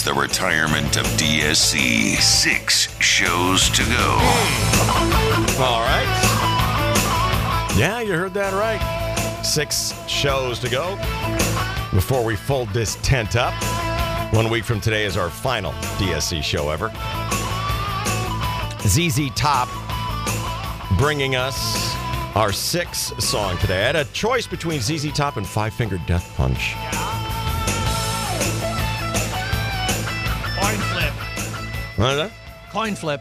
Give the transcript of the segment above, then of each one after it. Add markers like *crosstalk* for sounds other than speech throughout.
It's the retirement of DSC. Six shows to go. All right. Yeah, you heard that right. Six shows to go before we fold this tent up. One week from today is our final DSC show ever. ZZ Top bringing us our sixth song today. I had a choice between ZZ Top and Five Finger Death Punch. What is that? Coin flip.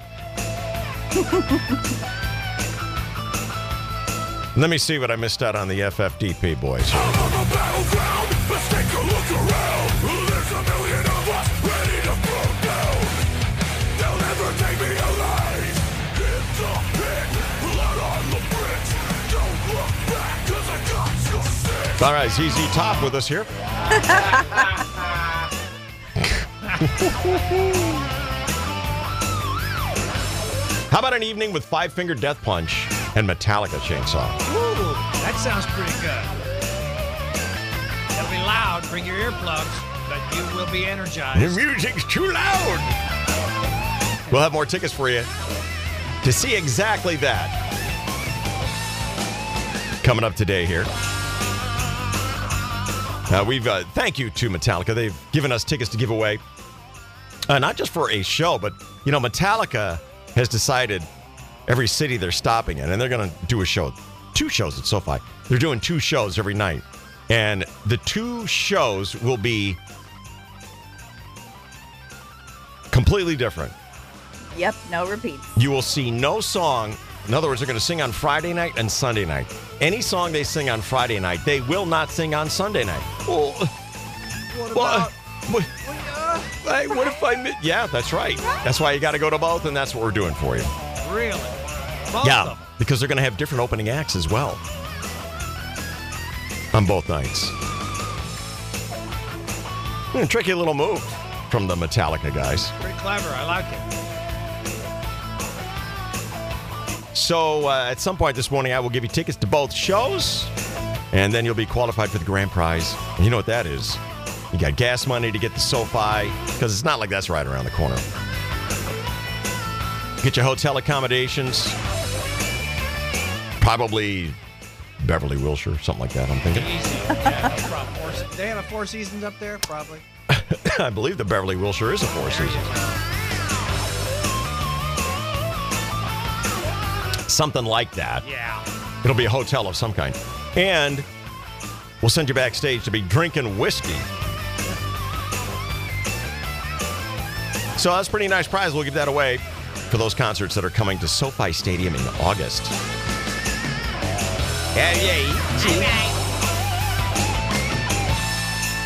*laughs* Let me see what I missed out on the FFDP boys. All right, ZZ Top with us here. *laughs* *laughs* How about an evening with Five Finger Death Punch and Metallica Chainsaw? Ooh, that sounds pretty good. It'll be loud. Bring your earplugs, but you will be energized. The music's too loud. We'll have more tickets for you to see exactly that. Coming up today here. Uh, we've uh, thank you to Metallica. They've given us tickets to give away, uh, not just for a show, but you know, Metallica has decided every city they're stopping in, and they're going to do a show, two shows at SoFi. They're doing two shows every night, and the two shows will be completely different. Yep, no repeats. You will see no song. In other words, they're going to sing on Friday night and Sunday night. Any song they sing on Friday night, they will not sing on Sunday night. Well, What well, about? What, what if I miss? Yeah, that's right. That's why you got to go to both, and that's what we're doing for you. Really? Both Yeah, because they're going to have different opening acts as well on both nights. Hmm, tricky little move from the Metallica guys. Pretty clever. I like it. So uh, at some point this morning, I will give you tickets to both shows, and then you'll be qualified for the grand prize. And you know what that is? You got gas money to get to SoFi because it's not like that's right around the corner. Get your hotel accommodations, probably Beverly Wilshire, something like that. I'm thinking. Yeah, no problem. Four, se- they have a Four Seasons up there, probably. *laughs* I believe the Beverly Wilshire is a Four Seasons. Something like that. Yeah. It'll be a hotel of some kind. And we'll send you backstage to be drinking whiskey. So that's a pretty nice prize. We'll give that away for those concerts that are coming to SoFi Stadium in August. Yeah, yeah.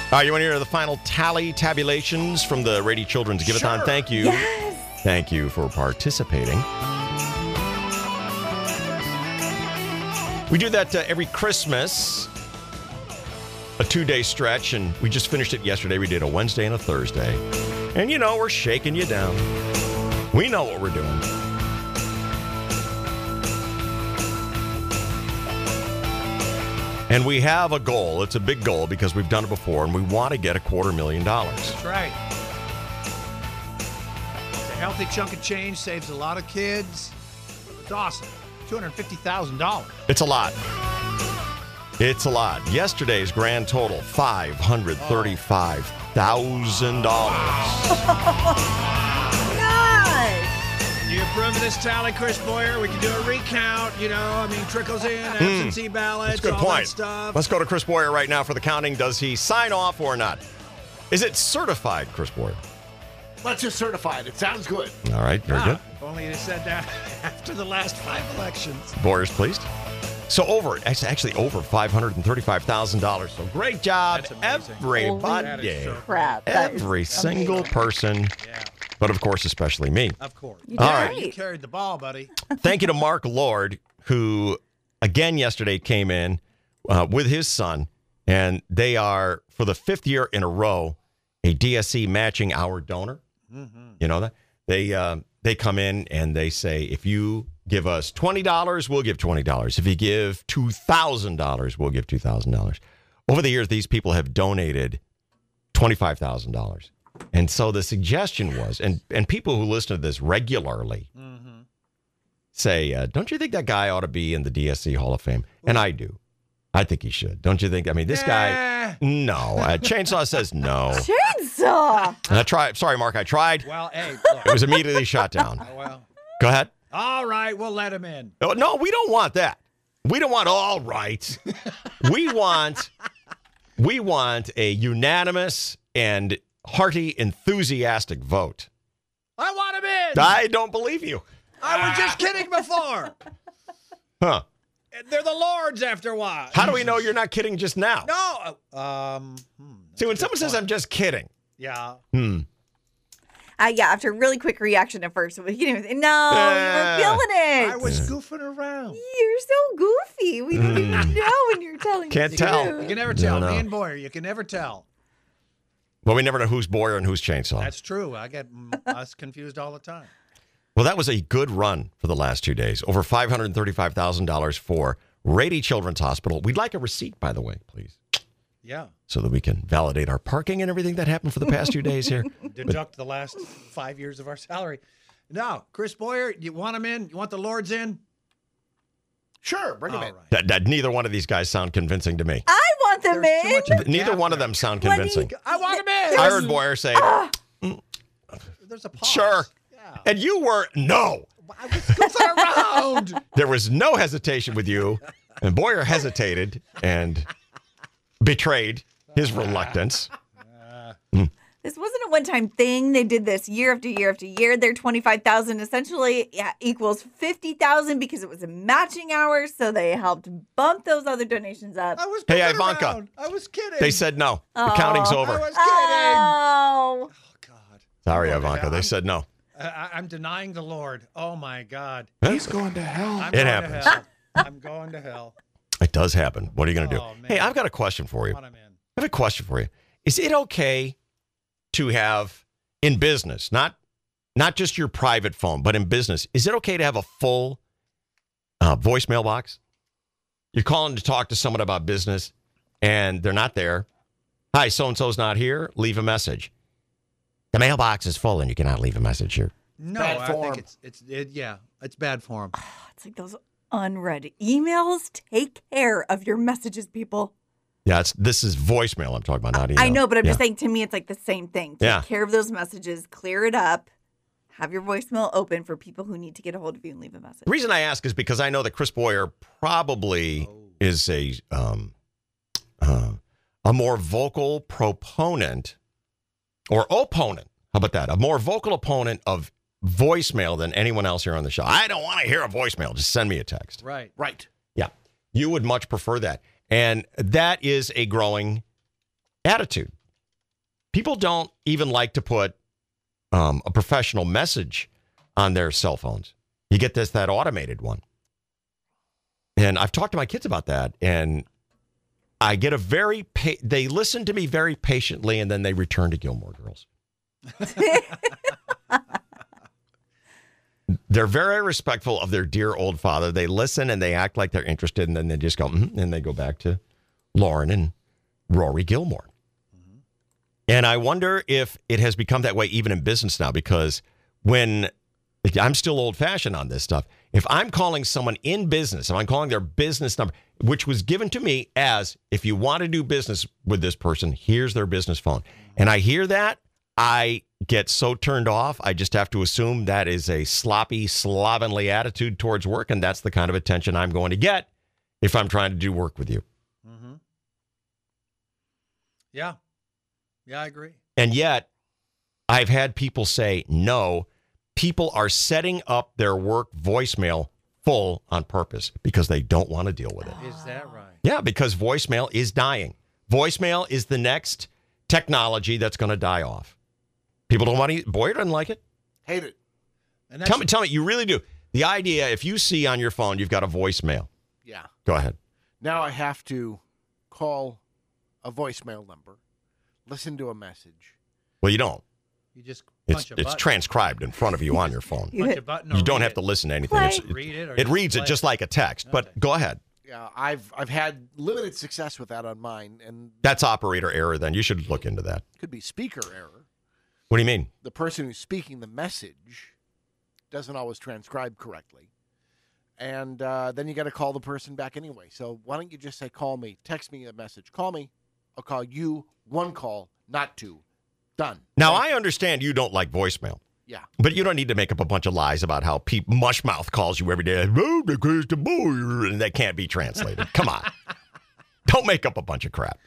All right, you want to hear the final tally tabulations from the Rady Children's Give-A-Thon? Sure. Thank you. Yes. Thank you for participating. We do that uh, every Christmas, a two day stretch, and we just finished it yesterday. We did a Wednesday and a Thursday. And you know, we're shaking you down. We know what we're doing. And we have a goal. It's a big goal because we've done it before, and we want to get a quarter million dollars. That's right. It's a healthy chunk of change, saves a lot of kids. It's awesome. $250,000. It's a lot. It's a lot. Yesterday's grand total five hundred thirty-five thousand dollars. Nice. Do you Room this tally, Chris Boyer. We can do a recount. You know, I mean, trickles in, absentee ballots, Hmm. That's good all point. that stuff. Let's go to Chris Boyer right now for the counting. Does he sign off or not? Is it certified, Chris Boyer? Let's just certify it. It sounds good. All right, very Ah, good. If only you said that *laughs* after the last five elections. Boyer's pleased. So over, it's actually over five hundred and thirty-five thousand dollars. So great job, everybody, That is so Crap. every single amazing. person, Yeah, but of course, especially me. of course. You All did right. You carried the ball, buddy. Thank you to Mark Lord, who again yesterday came in uh, with his son, and they are for the fifth year in a row a DSC matching our donor. You know that they uh, they come in and they say if you give us twenty dollars, we'll give twenty dollars. If you give two thousand dollars, we'll give two thousand dollars. Over the years, these people have donated twenty five thousand dollars, and so the suggestion was, and and people who listen to this regularly say, uh, don't you think that guy ought to be in the DSC Hall of Fame? And I do. I think he should. Don't you think? I mean, this guy. No, uh, Chainsaw says no. *laughs* Chainsaw. And I tried. Sorry, Mark. I tried. Well, hey, It was immediately shot down. well, Go ahead. all right, we'll let him in. Oh, No, we don't want that. We don't want all right. We want we want a unanimous and hearty, enthusiastic vote. I want him in. I don't believe you. I was just kidding before. Huh. They're the lords after a while. How do we know you're not kidding just now? No. Um. hmm, See, when someone says I'm just kidding, Yeah. hmm. Uh, yeah, after a really quick reaction at first, he didn't no, Yeah. you were feeling it. I was goofing around. You're so goofy. We don't even know when you're telling Hmm. Can't the tell. truth. You can never tell. No, no. Me and Boyer, you can never tell. Well, we never know who's Boyer and who's Chainsaw. That's true. I get *laughs* us confused all the time. Well, that was a good run for the last two days. Over $535,000 for Rady Children's Hospital. We'd like a receipt, by the way, please, Yeah. so that we can validate our parking and everything that happened for the past two days here. *laughs* Deduct the last five years of our salary. Now, Chris Boyer, you want him in? You want the lords in? Sure, bring him All in. right. That, that neither one of these guys sound convincing to me. I want them There's in. much Neither gap one of them sound convincing. you- I want him in. I heard Boyer say, ah. mm. There's a pause. sure. Yeah. And you were, no. I was goofing *laughs* around. There was no hesitation with you. And Boyer hesitated and betrayed his reluctance. Mm. This wasn't a one-time thing. They did this year after year after year. Their twenty-five thousand essentially yeah, equals fifty thousand because it was a matching hour. So they helped bump those other donations up. I was Hey, Ivanka. around. I was kidding. They said no. The counting's Aw. I over. was kidding. Oh, Oh, God. Sorry, I'm going to Ivanka. hell. They said no. I- I, I'm denying the Lord. Oh, my God. He's going to hell. I'm It going happens. To hell. I'm going to hell. It does happen. What are you going to do? Oh, man. hey, I've got a question for you. want him in. I have a question for you. Is it okay to have in business, not not just your private phone, but in business, is it okay to have a full uh, voicemail box? You're calling to talk to someone about business, and they're not there. Hi, so and so's not here. Leave a message. The mailbox is full, and you cannot leave a message here. No, bad I think it's, it's it, yeah, it's bad form. *sighs* it's like those unread emails. Take care of your messages, people. Yeah, it's this is voicemail. I'm talking about, not email. I know, but I'm just saying. To me, it's like the same thing. Take Yeah. care of those messages. Clear it up. Have your voicemail open for people who need to get a hold of you and leave a message. The reason I ask is because I know that Chris Boyer probably is a um, uh, a more vocal proponent or opponent. How about that? A more vocal opponent of voicemail than anyone else here on the show. I don't want to hear a voicemail. Just send me a text. Right. Right. Yeah, you would much prefer that, and that is a growing attitude. People don't even like to put um, a professional message on their cell phones. You get this that automated one, and I've talked to my kids about that, and I get a very pa- they listen to me very patiently, and then they return to Gilmore Girls. *laughs* They're very respectful of their dear old father. They listen and they act like they're interested, and then they just go, mm and they go back to Lauren and Rory Gilmore. And I wonder if it has become that way even in business now, because when I'm still old fashioned on this stuff, if I'm calling someone in business, if I'm calling their business number, which was given to me as if you want to do business with this person, here's their business phone. And I hear that, I get so turned off, I just have to assume that is a sloppy, slovenly attitude towards work, and that's the kind of attention I'm going to get if I'm trying to do work with you. Mm-hmm. Yeah. Yeah, I agree. And yet, I've had people say, no, people are setting up their work voicemail full on purpose because they don't want to deal with it. Is that right? Yeah, because voicemail is dying. Voicemail is the next technology that's going to die off. People don't want to. Boyer doesn't like it. Hate it. And Tell me, tell me, you really do. The idea, if you see on your phone you've got a voicemail, Yeah. go ahead. Now I have to call a voicemail number, listen to a message. Well, you don't. you just It's it's transcribed in front of you on your *laughs* phone. You hit- a button. Or You don't have to listen to anything. Play. It's, Read it. It reads it play just like a text. But Okay. go ahead. Yeah, I've I've had limited success with that on mine, and That's operator error. Then you should look into that. could be speaker error. What do you mean? The person who's speaking the message doesn't always transcribe correctly, and uh, then you got to call the person back anyway. So why don't you just say, "Call me, text me a message, call me, I'll call you." One call, not two. Done. Now I understand you don't like voicemail. Yeah. But you don't need to make up a bunch of lies about how Pete Mushmouth calls you every day. The Christian boy, and that can't be translated. Come on. *laughs* Don't make up a bunch of crap.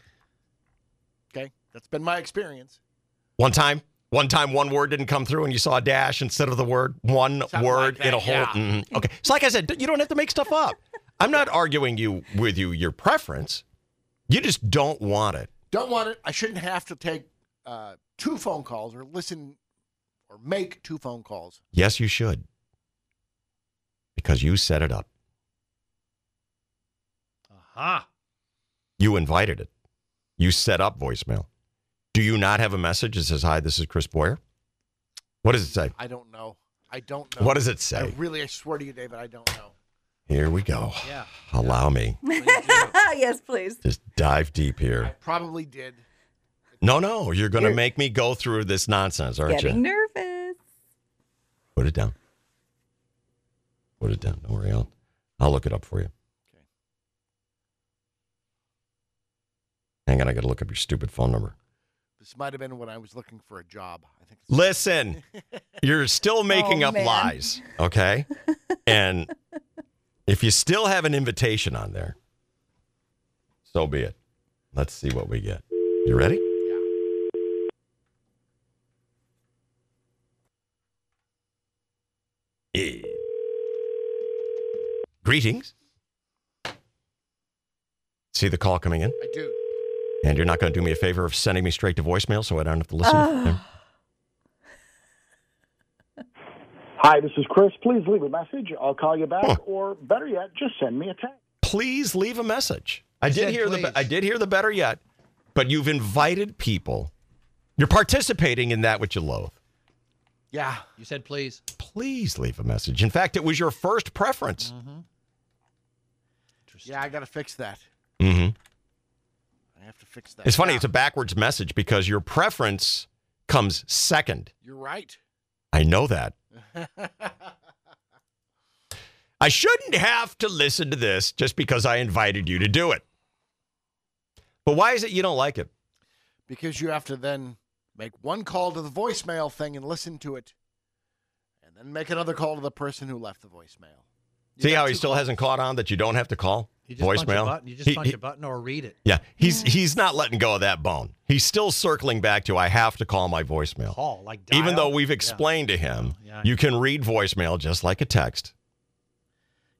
Okay, that's been my experience. One time, one time, one word didn't come through, and you saw a dash instead of the word. One Something word like in a whole. yeah. mhm. Okay, so like I said, you don't have to make stuff up. *laughs* I'm not arguing you with you your preference. You just don't want it. Don't want it. I shouldn't have to take uh, two phone calls or listen or make two phone calls. Yes, you should, because you set it up. Aha. You invited it. You set up voicemail. Do you not have a message that says, Hi, this is Chris Boyer? What does it say? I don't know. I don't know. What does it I say? really, I swear to you, David, I don't know. Here we go. Yeah. Allow me. *laughs* yes, please. Just dive deep here. I here. probably did. No, no, you're going to make me go through this nonsense, aren't you? Getting you? nervous. Put it down. Put it down. Don't worry. I'll, I'll look it up for you. Okay. Hang on. I got to look up your stupid phone number. This might have been when I was looking for a job. I think. It's, Listen, *laughs* you're still making Oh, up man. lies, okay? and if you still have an invitation on there, so be it. Let's see what we get. You ready? Eh. Greetings. See the call coming in? I do. And you're not going to do me a favor of sending me straight to voicemail so I don't have to listen? Hi, this is Chris. Please leave a message. I'll call you back, Huh. or better yet, just send me a text. please leave a message. I You did said hear the. I did hear the better yet, but you've invited people. You're participating in that which you loathe. Yeah. You said please. Please leave a message. In fact, it was your first preference. Interesting. Yeah, I got to fix that. Mm-hmm. I have to fix that. It's funny. Yeah, It's a backwards message because your preference comes second. You're right. I know that. *laughs* I shouldn't have to listen to this just because I invited you to do it. But why is it you don't like it? because you have to then make one call to the voicemail thing and listen to it, and then make another call to the person who left the voicemail. You See how he still calls. hasn't caught on that you don't have to call You just punch a voicemail. button. You just He- punch he- a button or read it. Yeah, he's he's not letting go of that bone. He's still circling back to I have to call my voicemail. Call like Even though we've Yeah. explained to him, Yeah. you can read voicemail just like a text.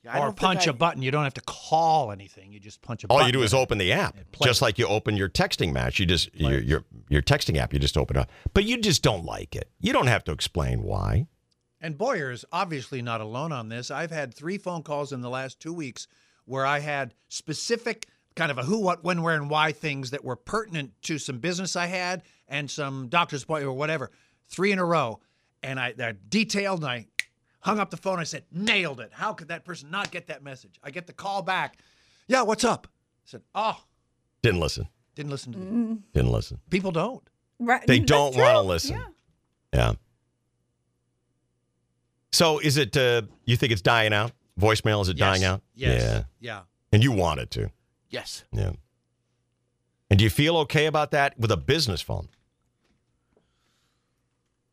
Yeah, or punch I- a button. You don't have to call anything. You just punch a All button. All you do is open the app, just like you open your texting match. You just your, your your texting app. You just open it up, but you just don't like it. You don't have to explain why. And Boyer is obviously not alone on this. I've had three phone calls in the last two weeks where I had specific kind of a who, what, when, where, and why things that were pertinent to some business I had and some doctor's appointment or whatever. Three in a row. And I they're detailed and I hung up the phone. I said, nailed it. How could that person not get that message? I get the call back. Yeah, what's up? I said, oh, Didn't listen. didn't listen to me. Didn't listen. People don't. Right. They don't want to listen. Yeah. Yeah. So is it? Uh, you think it's dying out? Voicemail is it dying out? Yes. Yeah. Yeah. And you want it to. Yes. Yeah. And do you feel okay about that with a business phone?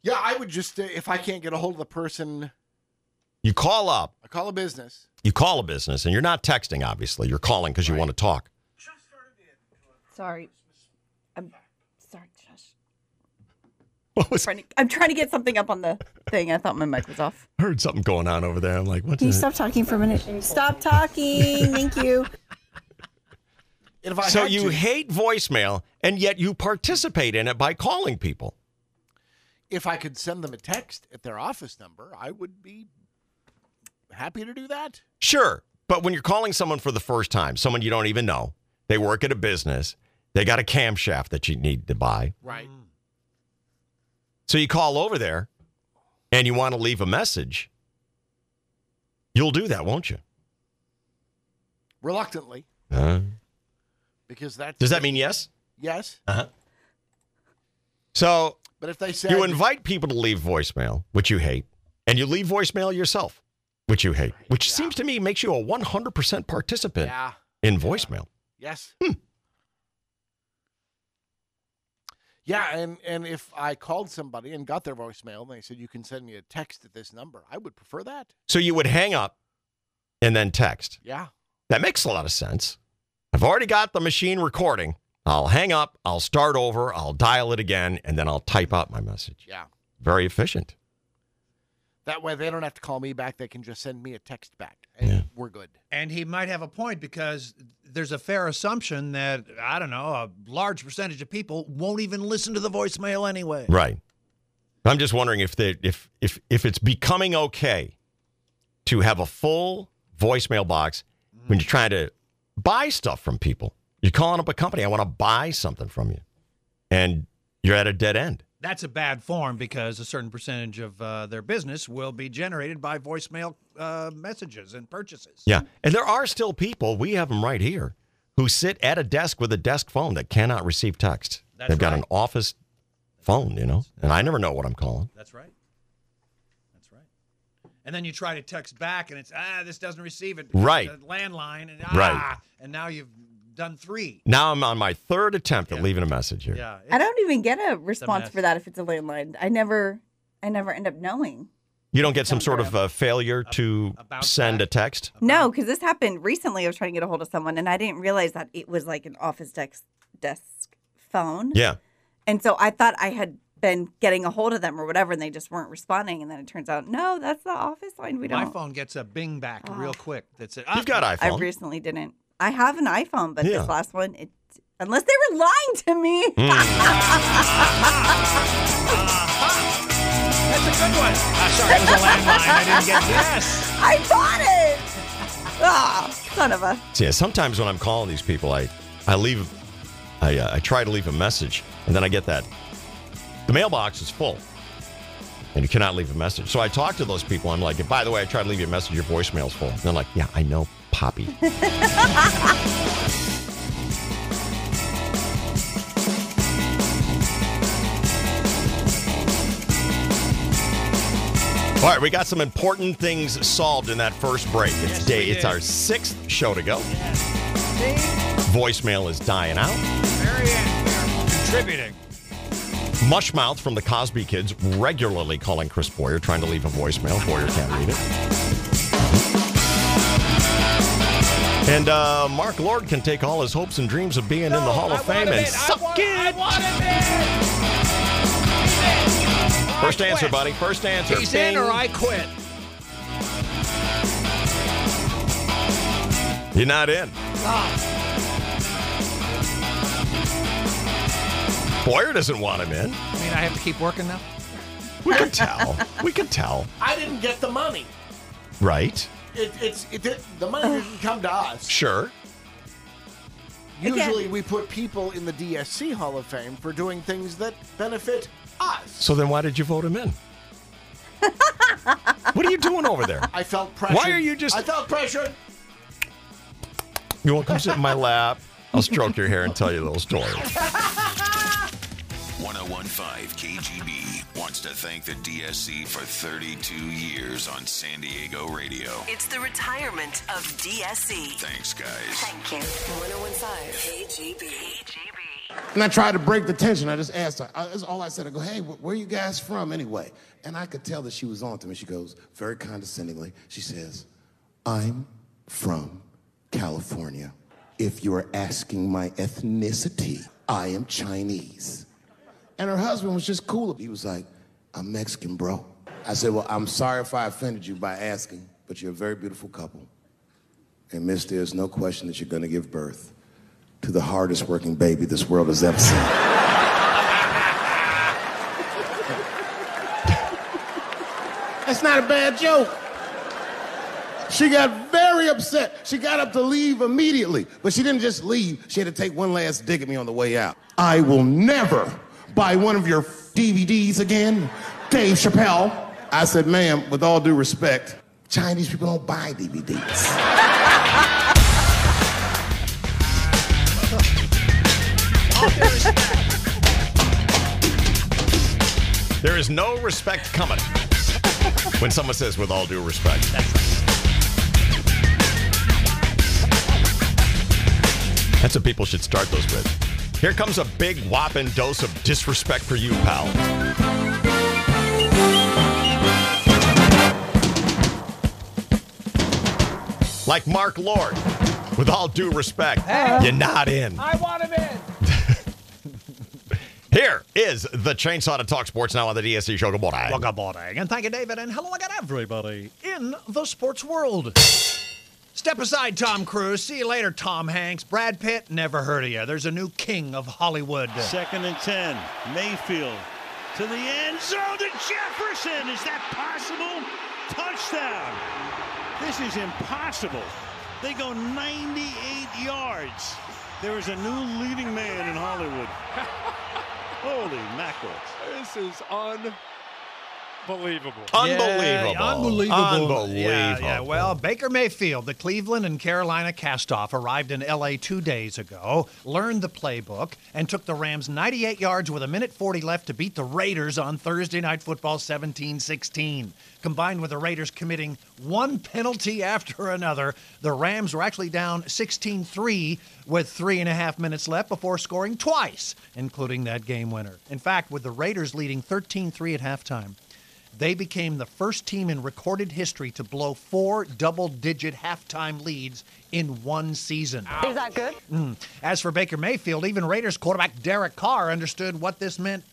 Yeah, I would just uh, if I can't get a hold of the person, You call up, I call a business. you call a business, and you're not texting, obviously. You're calling because you want to talk. Sorry. I'm sorry, Josh. What was, Trying to, I'm trying to get something up on the thing. I thought my mic was off. I heard something going on over there. I'm like, what Can you the- stop talking for a minute? Stop talking. Thank you. *laughs* If I So had you to, hate voicemail, and yet you participate in it by calling people. if I could send them a text at their office number, I would be happy to do that. Sure. But when you're calling someone for the first time, someone you don't even know, they work at a business, they got a camshaft that you need to buy. Right. So you call over there and you want to leave a message, you'll do that, won't you? Reluctantly, Uh, because that's does that mean yes? yes? Uh-huh. So But if they say you invite people to leave voicemail, which you hate, and you leave voicemail yourself, which you hate, which seems to me makes you a 100% participant yeah, in voicemail. yes, Hmm. yeah, and and if I called somebody and got their voicemail and they said you can send me a text at this number, I would prefer that. So you would hang up and then text. Yeah, That makes a lot of sense. I've already got the machine recording. I'll hang up, I'll start over, I'll dial it again, and then I'll type out my message. yeah. Very efficient. That way they don't have to call me back; they can just send me a text back, and Yeah. we're good. And he might have a point because there's a fair assumption that, I don't know, a large percentage of people won't even listen to the voicemail anyway. Right. I'm just wondering if they if if if it's becoming okay to have a full voicemail box when you're trying to buy stuff from people. You're calling up a company, I want to buy something from you. And you're at a dead end. That's a bad form because a certain percentage of uh, their business will be generated by voicemail uh, messages and purchases. Yeah. And there are still people, we have them right here, who sit at a desk with a desk phone that cannot receive text. That's They've got an office phone, you know, and I never know what I'm calling. That's right. That's right. And then you try to text back, and it's ah, this doesn't receive it. Right. The landline, and ah, Right. and now you've done three. Now I'm on my third attempt at leaving a message here. Yeah. I don't even get a response mess. for that if it's a landline. I never, I never end up knowing. You don't get some sort of uh, failure to a send back? a text? No, because this happened recently. I was trying to get a hold of someone, and I didn't realize that it was like an office desk desk phone. Yeah. And so I thought I had been getting a hold of them or whatever, and they just weren't responding. And then it turns out, no, that's the office line. We don't. My phone gets a bing back Oh. real quick. That's it. You've got iPhone. I recently didn't. I have an iPhone, but Yeah. this last one, it unless they were lying to me. *laughs* That's a good one. Ah, sorry, it was a landline. I didn't get yes. *laughs* I bought it. Ah, son of a. See, sometimes when I'm calling these people, I, I leave, I, uh, I try to leave a message, and then I get that the mailbox is full, and you cannot leave a message. So I talk to those people. I'm like, by the way, I tried to leave you a message. Your voicemail's full. And they're like, Yeah, I know, Poppy. *laughs* All right, we got some important things solved in that first break. It's Yes, day. It's our sixth show to go. Voicemail is dying out. Very end. We're contributing. Mushmouth from the Cosby Kids regularly calling Chris Boyer, trying to leave a voicemail. Boyer can't read it. And uh, Mark Lord can take all his hopes and dreams of being in the Hall of Fame and suck it. First answer, buddy. First answer. He's in or I quit. You're not in. Boyer doesn't want him in. I mean, I have to keep working now. We can tell. We can tell. I didn't get the money. Right? It, it's it the money didn't come to us. Sure. Usually, we put people in the DSC Hall of Fame for doing things that benefit us. So then why did you vote him in? *laughs* what are you doing over there? I felt pressure. Why are you just- I felt pressure. You won't come sit in my lap? I'll stroke your hair and tell you a little story. *laughs* 1015 KGB wants to thank the DSC for 32 years on San Diego radio. It's the retirement of DSC. Thanks, guys. Thank you. 1015 KGB. KGB. And I tried to break the tension. I just asked her. I, that's all I said. I go, hey, wh- where are you guys from anyway? And I could tell that she was on to me. She goes, very condescendingly, she says, I'm from California. If you're asking my ethnicity, I am Chinese. And her husband was just cool. He was like, I'm Mexican, bro. I said, Well, I'm sorry if I offended you by asking, but you're a very beautiful couple. And miss, there's no question that you're going to give birth to the hardest working baby this world has ever seen. *laughs* That's not a bad joke. She got very upset. She got up to leave immediately, but she didn't just leave. She had to take one last dig at me on the way out. I will never buy one of your DVDs again, Dave Chappelle. I said, ma'am, with all due respect, Chinese people don't buy DVDs. There is no respect coming when someone says, with all due respect. That's what people should start those with. Here comes a big whopping dose of disrespect for you, pal. Like Mark Lord, with all due respect, you're not in. I want him in. *laughs* Here is the Chainsaw to Talk Sports now on the DSC Show. Good morning. Well, good morning, and thank you, David, and hello again, everybody in the sports world. Step aside, Tom Cruise. See you later, Tom Hanks. Brad Pitt, never heard of you. There's a new king of Hollywood. Second and 10. Mayfield to the end zone to Jefferson. Is that possible? Touchdown. This is impossible. They go 98 yards. There is a new leading man in Hollywood. *laughs* Holy mackerel. This is unbelievable. Unbelievable. Yeah, unbelievable. Unbelievable. Yeah, yeah. Well, Baker Mayfield, the Cleveland and Carolina castoff, arrived in L.A. two days ago, learned the playbook, and took the Rams 98 yards with a minute 40 left to beat the Raiders on Thursday Night Football 17 16. Combined with the Raiders committing one penalty after another, the Rams were actually down 16 3 with three and a half minutes left before scoring twice, including that game winner. In fact, with the Raiders leading 13 3 at halftime, they became the first team in recorded history to blow four double digit halftime leads in one season. Is that good? Mm. As for Baker Mayfield, even Raiders quarterback Derek Carr understood what this meant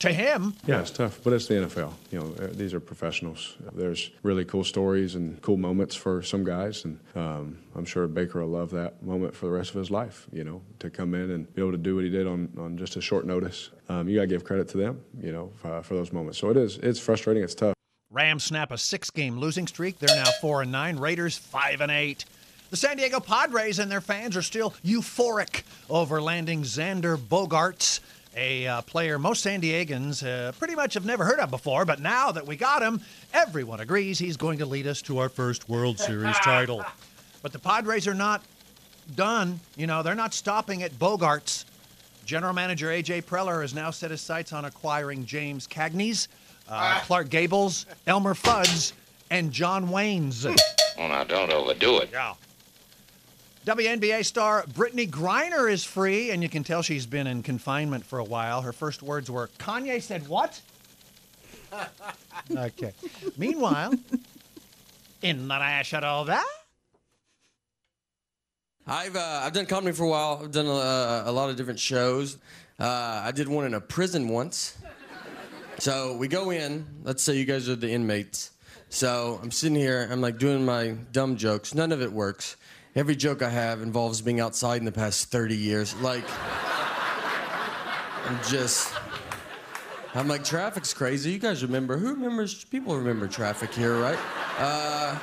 to him. Yeah, it's tough, but it's the NFL. You know, uh, these are professionals. There's really cool stories and cool moments for some guys, and um, I'm sure Baker will love that moment for the rest of his life. You know, to come in and be able to do what he did on, on just a short notice. Um, you got to give credit to them. You know, uh, for those moments. So it is. It's frustrating. It's tough. Rams snap a six-game losing streak. They're now four and nine. Raiders five and eight. The San Diego Padres and their fans are still euphoric over landing Xander Bogaerts, a uh, player most San Diegans uh, pretty much have never heard of before. But now that we got him, everyone agrees he's going to lead us to our first World Series *laughs* title. But the Padres are not done. You know, they're not stopping at Bogaerts. General Manager A.J. Preller has now set his sights on acquiring James Cagney's, uh, Clark Gables, Elmer Fudd's, and John Wayne's. Well, now, don't overdo it. Yeah. WNBA star Brittney Griner is free, and you can tell she's been in confinement for a while. Her first words were, Kanye said what? *laughs* okay. Meanwhile, in the national that. I've uh, I've done comedy for a while. I've done a, a lot of different shows. Uh, I did one in a prison once. So we go in. Let's say you guys are the inmates. So I'm sitting here. I'm like doing my dumb jokes. None of it works. Every joke I have involves being outside in the past 30 years. Like I'm just. I'm like traffic's crazy. You guys remember? Who remembers? People remember traffic here, right? Uh,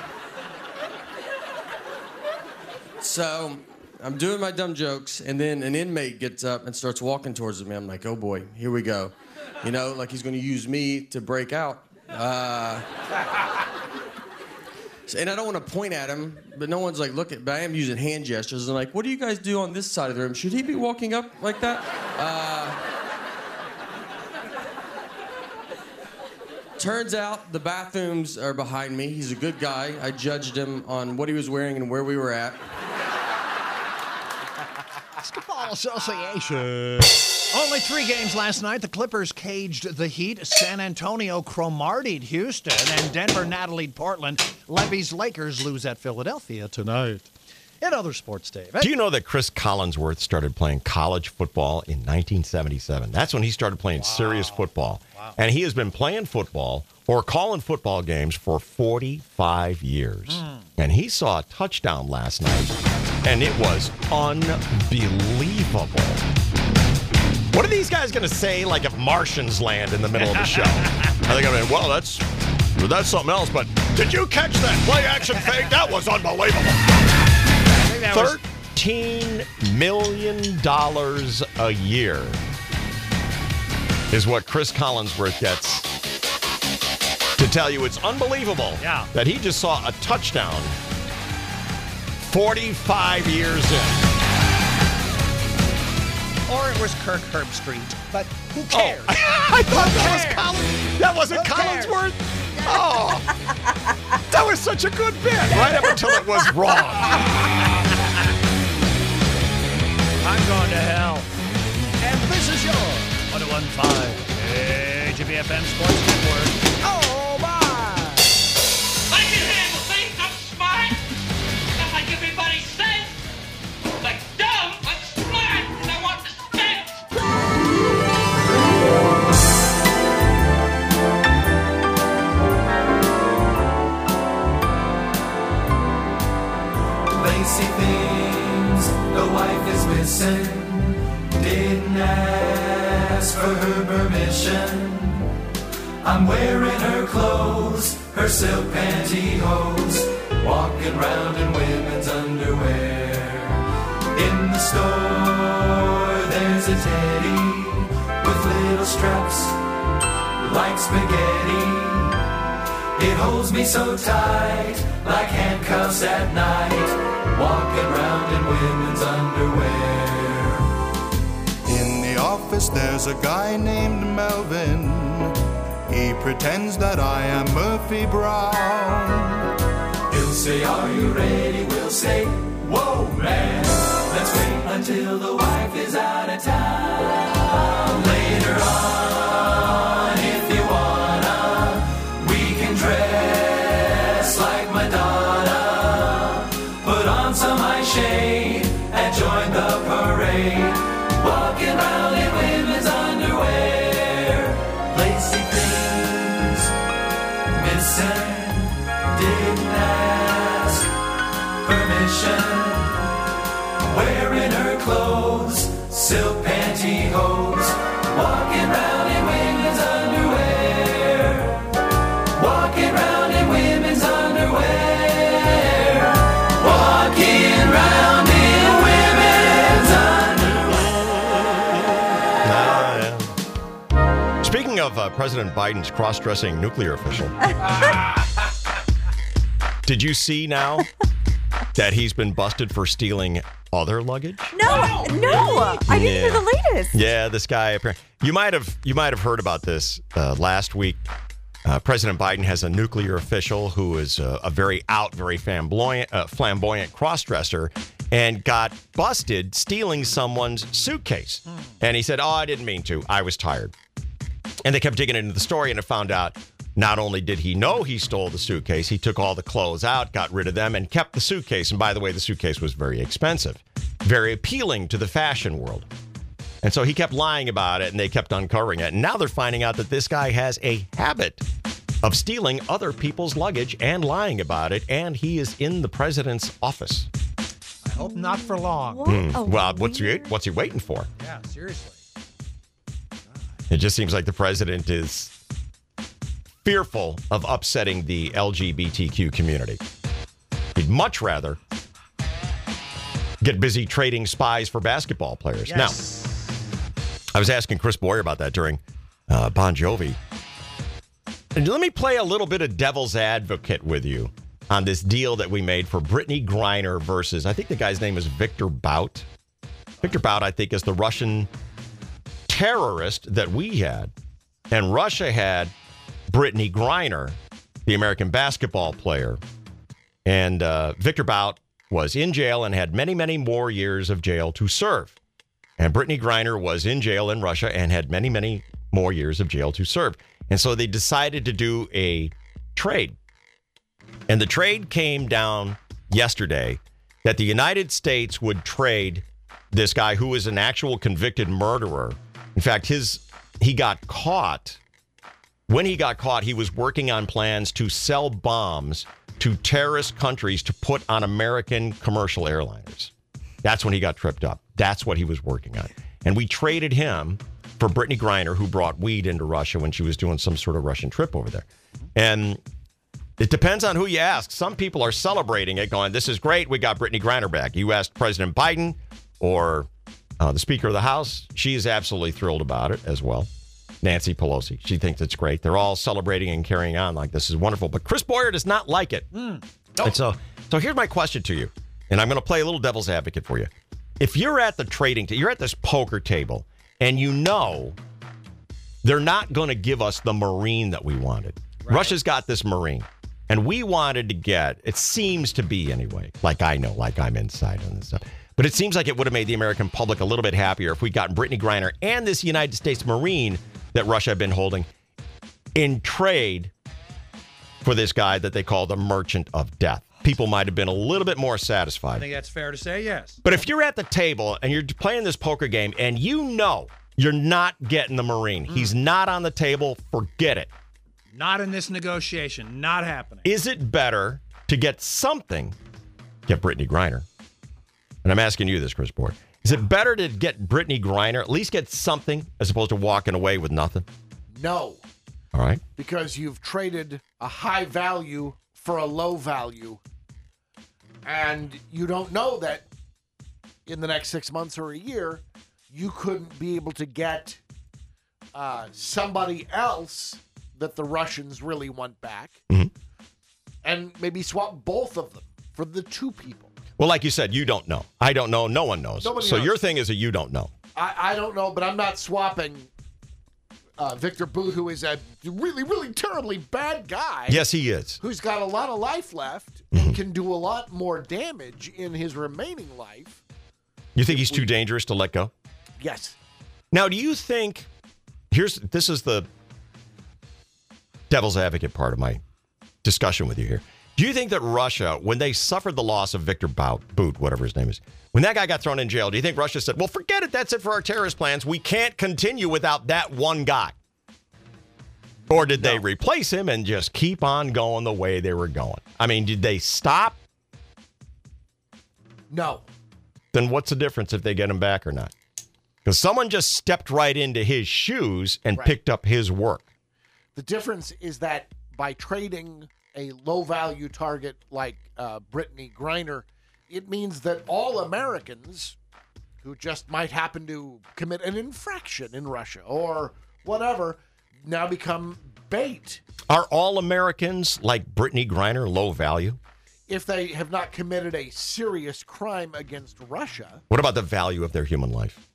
so I'm doing my dumb jokes, and then an inmate gets up and starts walking towards me. I'm like, oh boy, here we go. You know, like he's to use me to break out. Uh, and I don't want to point at him, but no one's like looking. But I am using hand gestures. And like, what do you guys do on this side of the room? Should he be walking up like that? Uh, Turns out the bathrooms are behind me. He's a good guy. I judged him on what he was wearing and where we were at. Basketball Association. *laughs* Only three games last night. The Clippers caged the Heat. San Antonio Cromartied Houston. And Denver Natalie Portland. Levy's Lakers lose at Philadelphia tonight. In other sports, Dave. Do you know that Chris Collinsworth started playing college football in 1977? That's when he started playing serious football. And he has been playing football or calling football games for 45 years. Hmm. And he saw a touchdown last night, and it was unbelievable. What are these guys going to say, like if Martians land in the middle of the show? Are they going to well, that's that's something else, but did you catch that play action fake? That was unbelievable. that was- $13 million a year is what Chris Collinsworth gets tell you it's unbelievable Yeah. that he just saw a touchdown 45 years in. Or it was Kirk Herbstreit. But who oh, cares? *laughs* I thought that was cares? Collins. That wasn't Who cares? Collinsworth. Oh, that was such a good bit, right up until it was wrong. I'm going to hell. And this is your 1015 KGBFM Sports Network. I'm wearing her clothes, her silk pantyhose, walking round in women's underwear. In the store, there's a teddy with little straps like spaghetti. It holds me so tight, like handcuffs at night, walking round in women's underwear. In the office, there's a guy named Melvin. He pretends that I am Murphy Brown. He'll say, Are you ready? We'll say, Whoa, man. Let's wait until the wife is out of town. Later on, pantyhose. Walking round in women's underwear. Walking round in women's underwear. Walking round in women's Speaking of uh, President Biden's cross dressing nuclear official, *laughs* did you see now that he's been busted for stealing other luggage? No, no, I didn't hear the latest. Yeah, this guy. You might have you might have heard about this uh, last week. Uh, President Biden has a nuclear official who is uh, a very out, very flamboyant, uh, flamboyant crossdresser, and got busted stealing someone's suitcase. And he said, "Oh, I didn't mean to. I was tired." And they kept digging into the story, and it found out not only did he know he stole the suitcase, he took all the clothes out, got rid of them, and kept the suitcase. And by the way, the suitcase was very expensive, very appealing to the fashion world. And so he kept lying about it, and they kept uncovering it. And now they're finding out that this guy has a habit of stealing other people's luggage and lying about it, and he is in the president's office. I hope not for long. Hmm. Well, what's he what's he waiting for? Yeah, seriously. It just seems like the president is fearful of upsetting the LGBTQ community. He'd much rather get busy trading spies for basketball players. Now, I was asking Chris Boyer about that during uh, Bon Jovi. And let me play a little bit of devil's advocate with you on this deal that we made for Brittney Griner versus, I think the guy's name is Victor Bout. Victor Bout, I think, is the Russian terrorist that we had. And Russia had Brittney Griner, the American basketball player. And uh, Victor Bout was in jail and had many, many more years of jail to serve. And Brittney Griner was in jail in Russia and had many, many more years of jail to serve. And so they decided to do a trade. And the trade came down yesterday that the United States would trade this guy who is an actual convicted murderer. In fact, his he got caught. When he got caught, he was working on plans to sell bombs to terrorist countries to put on American commercial airliners. That's when he got tripped up. That's what he was working on. And we traded him for Brittney Griner, who brought weed into Russia when she was doing some sort of Russian trip over there. And it depends on who you ask. Some people are celebrating it, going, This is great. We got Brittney Griner back. You asked President Biden or uh, the Speaker of the House. She is absolutely thrilled about it as well. Nancy Pelosi. She thinks it's great. They're all celebrating and carrying on like this is wonderful. But Chris Boyer does not like it. Hmm. And so, so here's my question to you, and I'm going to play a little devil's advocate for you. If you're at the trading, ta- you're at this poker table, and you know they're not going to give us the Marine that we wanted. Russia's got this Marine, and we wanted to get. It seems to be anyway. Like I know, like I'm inside on this stuff. But it seems like it would have made the American public a little bit happier if we'd gotten Brittney Griner and this United States Marine that Russia had been holding in trade for this guy that they call the Merchant of Death. People might have been a little bit more satisfied. I think that's fair to say. Yes. But if you're at the table and you're playing this poker game and you know you're not getting the Marine, mm. he's not on the table, forget it. Not in this negotiation. Not happening. Is it better to get something, get Brittney Griner? And I'm asking you this, Chris Boyer. Is it better to get Brittney Griner, at least get something, as opposed to walking away with nothing? No, All right. because you've traded a high value for a low value. And you don't know that in the next six months or a year, you couldn't be able to get uh, somebody else that the Russians really want back and maybe swap both of them for the two people. Well, like you said, you don't know. I don't know. No one knows. Nobody so knows. your thing is that you don't know. I, I don't know, but I'm not swapping uh, Victor Booth, who is a really, really terribly bad guy. Yes, he is. Who's got a lot of life left Mm-hmm. and can do a lot more damage in his remaining life. You think he's too dangerous to let go? Yes. Now, do you think here's this is the devil's advocate part of my discussion with you here. Do you think that Russia, when they suffered the loss of Victor Bout, Boot, whatever his name is, when that guy got thrown in jail, do you think Russia said, "Well, forget it, that's it for our terrorist plans. We can't continue without that one guy"? Or did they replace him and just keep on going the way they were going? I mean, did they stop? No. Then what's the difference if they get him back or not? Because someone just stepped right into his shoes and Right. picked up his work. The difference is that by trading a low value target like uh, Brittney Griner, it means that all Americans who just might happen to commit an infraction in Russia or whatever now become bait Are all Americans like Brittney Griner low value? if they have not committed a serious crime against Russia. What about the value of their human life?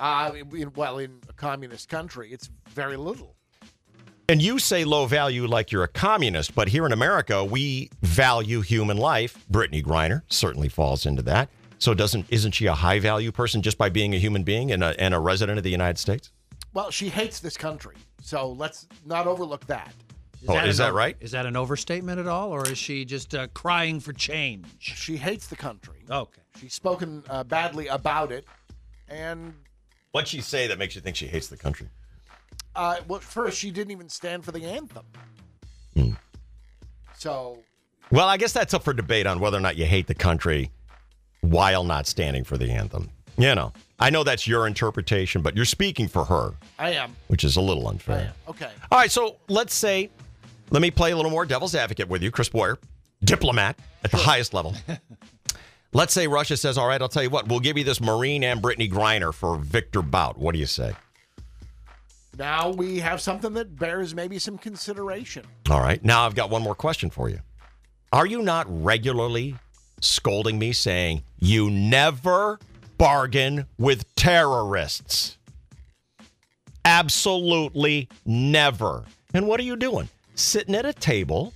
Uh, well, in a communist country, it's very little. And you say low value like you're a communist, but here in America, we value human life. Brittney Griner certainly falls into that. So doesn't isn't she a high value person just by being a human being and a, and a resident of the United States? Well, she hates this country, so let's not overlook that. Oh, is an that o- right? Is that an overstatement at all, or is she just uh, crying for change? She hates the country. Okay. She's spoken uh, badly about it, and What'd she say that makes you think she hates the country? Uh, well, first she didn't even stand for the anthem. So Well, I guess that's up for debate on whether or not you hate the country while not standing for the anthem. You know, I know that's your interpretation, but you're speaking for her, I am. which is a little unfair. Okay. All right, so let's say, let me play a little more devil's advocate with you, Chris Boyer, diplomat at the highest level. *laughs* let's say Russia says, all right, I'll tell you what, we'll give you this Marine and Brittney Griner for Victor Bout. What do you say? Now we have something that bears maybe some consideration. All right, now I've got one more question for you. Are you not regularly scolding me saying, you never bargain with terrorists? Absolutely never. And what are you doing? Sitting at a table,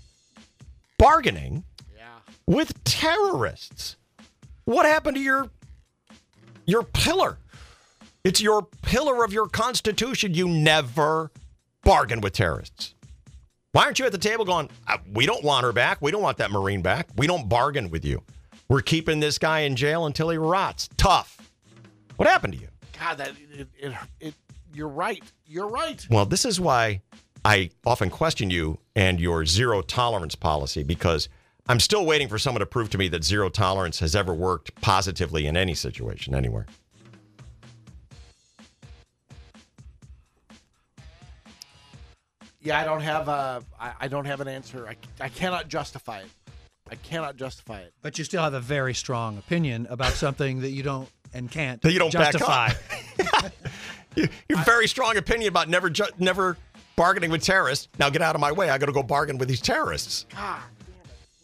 bargaining with terrorists. What happened to your your pillar? It's your pillar of your constitution. You never bargain with terrorists. Why aren't you at the table going, "Uh, we don't want her back. We don't want that Marine back. We don't bargain with you. We're keeping this guy in jail until he rots. Tough. What happened to you? God, that it, it, it, you're right. You're right. Well, this is why I often question you and your zero tolerance policy because I'm still waiting for someone to prove to me that zero tolerance has ever worked positively in any situation anywhere. Yeah, I don't have a. I, I don't have an answer. I, I cannot justify it. I cannot justify it. But you still have a very strong opinion about *laughs* something that you don't and can't That you don't back justify. up. *laughs* You- Your very strong opinion about never ju- never bargaining with terrorists. Now get out of my way. I got to go bargain with these terrorists. God,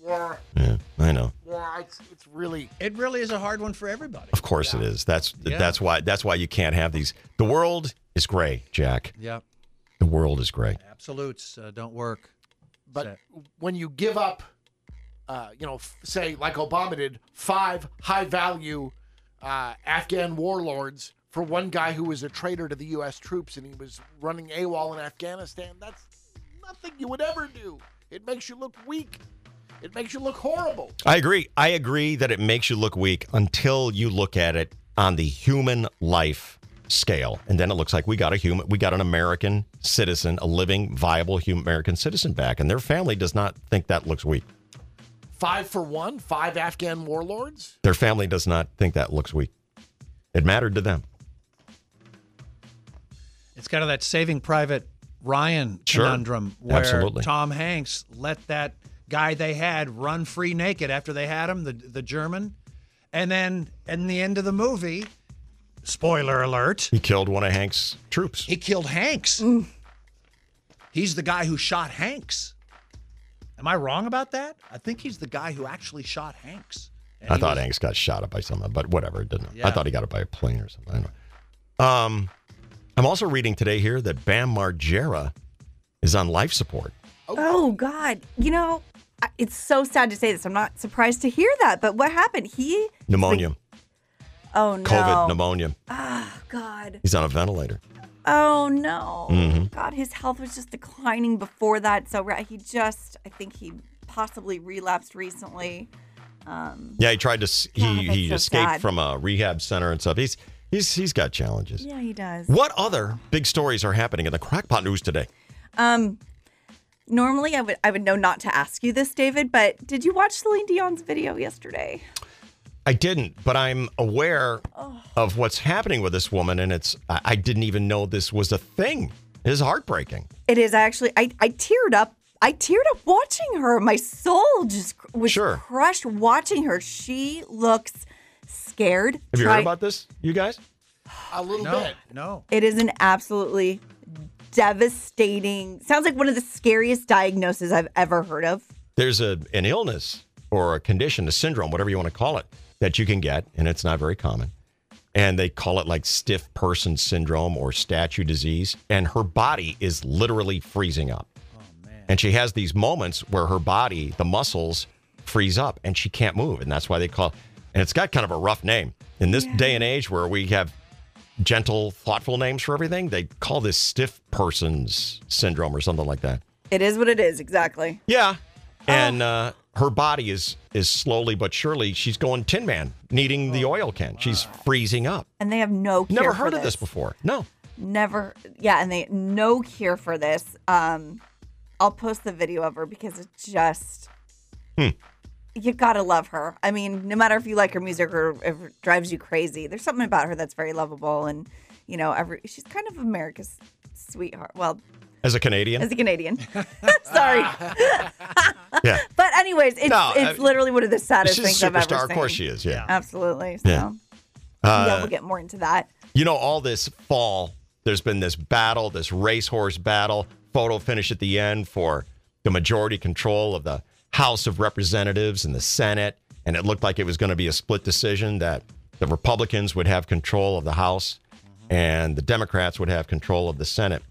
yeah, Yeah, I know. yeah. It's it's really. It really is a hard one for everybody. Of course it is. That's Yeah. that's why that's why you can't have these. The world is gray, Jack. Yeah, The world is gray. absolutes uh, don't work. But when you give up, uh, you know, f- say like Obama did, five high value uh, Afghan warlords for one guy who was a traitor to the U.S. troops and he was running AWOL in Afghanistan, that's nothing you would ever do. It makes you look weak. It makes you look horrible. I agree. I agree that it makes you look weak until you look at it on the human life scale, and then it looks like we got a human, we got an American citizen, a living, viable human American citizen back, and their family does not think that looks weak. Five for one, five Afghan warlords. Their family does not think that looks weak. It mattered to them. It's kind of that Saving Private Ryan Sure. conundrum where Absolutely. Tom Hanks let that guy they had run free naked after they had him, the the German, and then in the end of the movie, spoiler alert, He killed one of Hank's troops. he killed Hanks. Mm. He's the guy who shot Hanks. Am I wrong about that? I think he's the guy who actually shot Hanks. And I thought was- Hanks got shot up by someone, but whatever. It didn't. I thought he got it by a plane or something. Anyway. Um, I'm also reading today here that Bam Margera is on life support. Oh God! You know, it's so sad to say this. I'm not surprised to hear that. But what happened? He Pneumonia, oh no, COVID pneumonia. Ah, God. He's on a ventilator. Oh no. Mhm. God, his health was just declining before that. So right, he just, I think he possibly relapsed recently. Um, Yeah, he tried to. s- God, He he so escaped sad. from a rehab center and stuff. He's he's he's got challenges. yeah, he does. What other big stories are happening in the crackpot news today? Um, normally I would I would know not to ask you this, David, but did you watch Celine Dion's video yesterday? I didn't, but I'm aware of what's happening with this woman, and it's I, I didn't even know this was a thing. It is heartbreaking. It is actually. I, I teared up. I teared up watching her. My soul just cr- was crushed watching her. She looks scared. Have you Try- heard about this, you guys? A little No, bit. no. It is an absolutely devastating. Sounds like one of the scariest diagnoses I've ever heard of. There's a an illness or a condition, a syndrome, whatever you want to call it, that you can get, and it's not very common. And they call it like stiff person syndrome or statue disease. And her body is literally freezing up. And she has these moments where her body, the muscles, freeze up and she can't move. And that's why they call and it's got kind of a rough name. In this day and age where we have gentle, thoughtful names for everything, they call this stiff person's syndrome or something like that. It is what it is, exactly. Yeah. And uh, her body is is slowly but surely she's going Tin Man, needing the oil can. She's freezing up. And they have no cure Never heard of this before. No. Never. Yeah, and they no cure for this. Um, I'll post the video of her because it's just Hmm. you gotta love her. I mean, no matter if you like her music or if it drives you crazy, there's something about her that's very lovable, and you know, every she's kind of America's sweetheart. Well, As a Canadian. as a Canadian, *laughs* sorry. *laughs* yeah. But anyways, it's No, it's uh, literally one of the saddest She's a things I've ever seen. Of course she is. Yeah. Absolutely. So Yeah. yeah, Uh, we'll get more into that. You know, all this fall, there's been this battle, this racehorse battle, photo finish at the end for the majority control of the House of Representatives and the Senate. And it looked like it was going to be a split decision that the Republicans would have control of the House and the Democrats would have control of the Senate.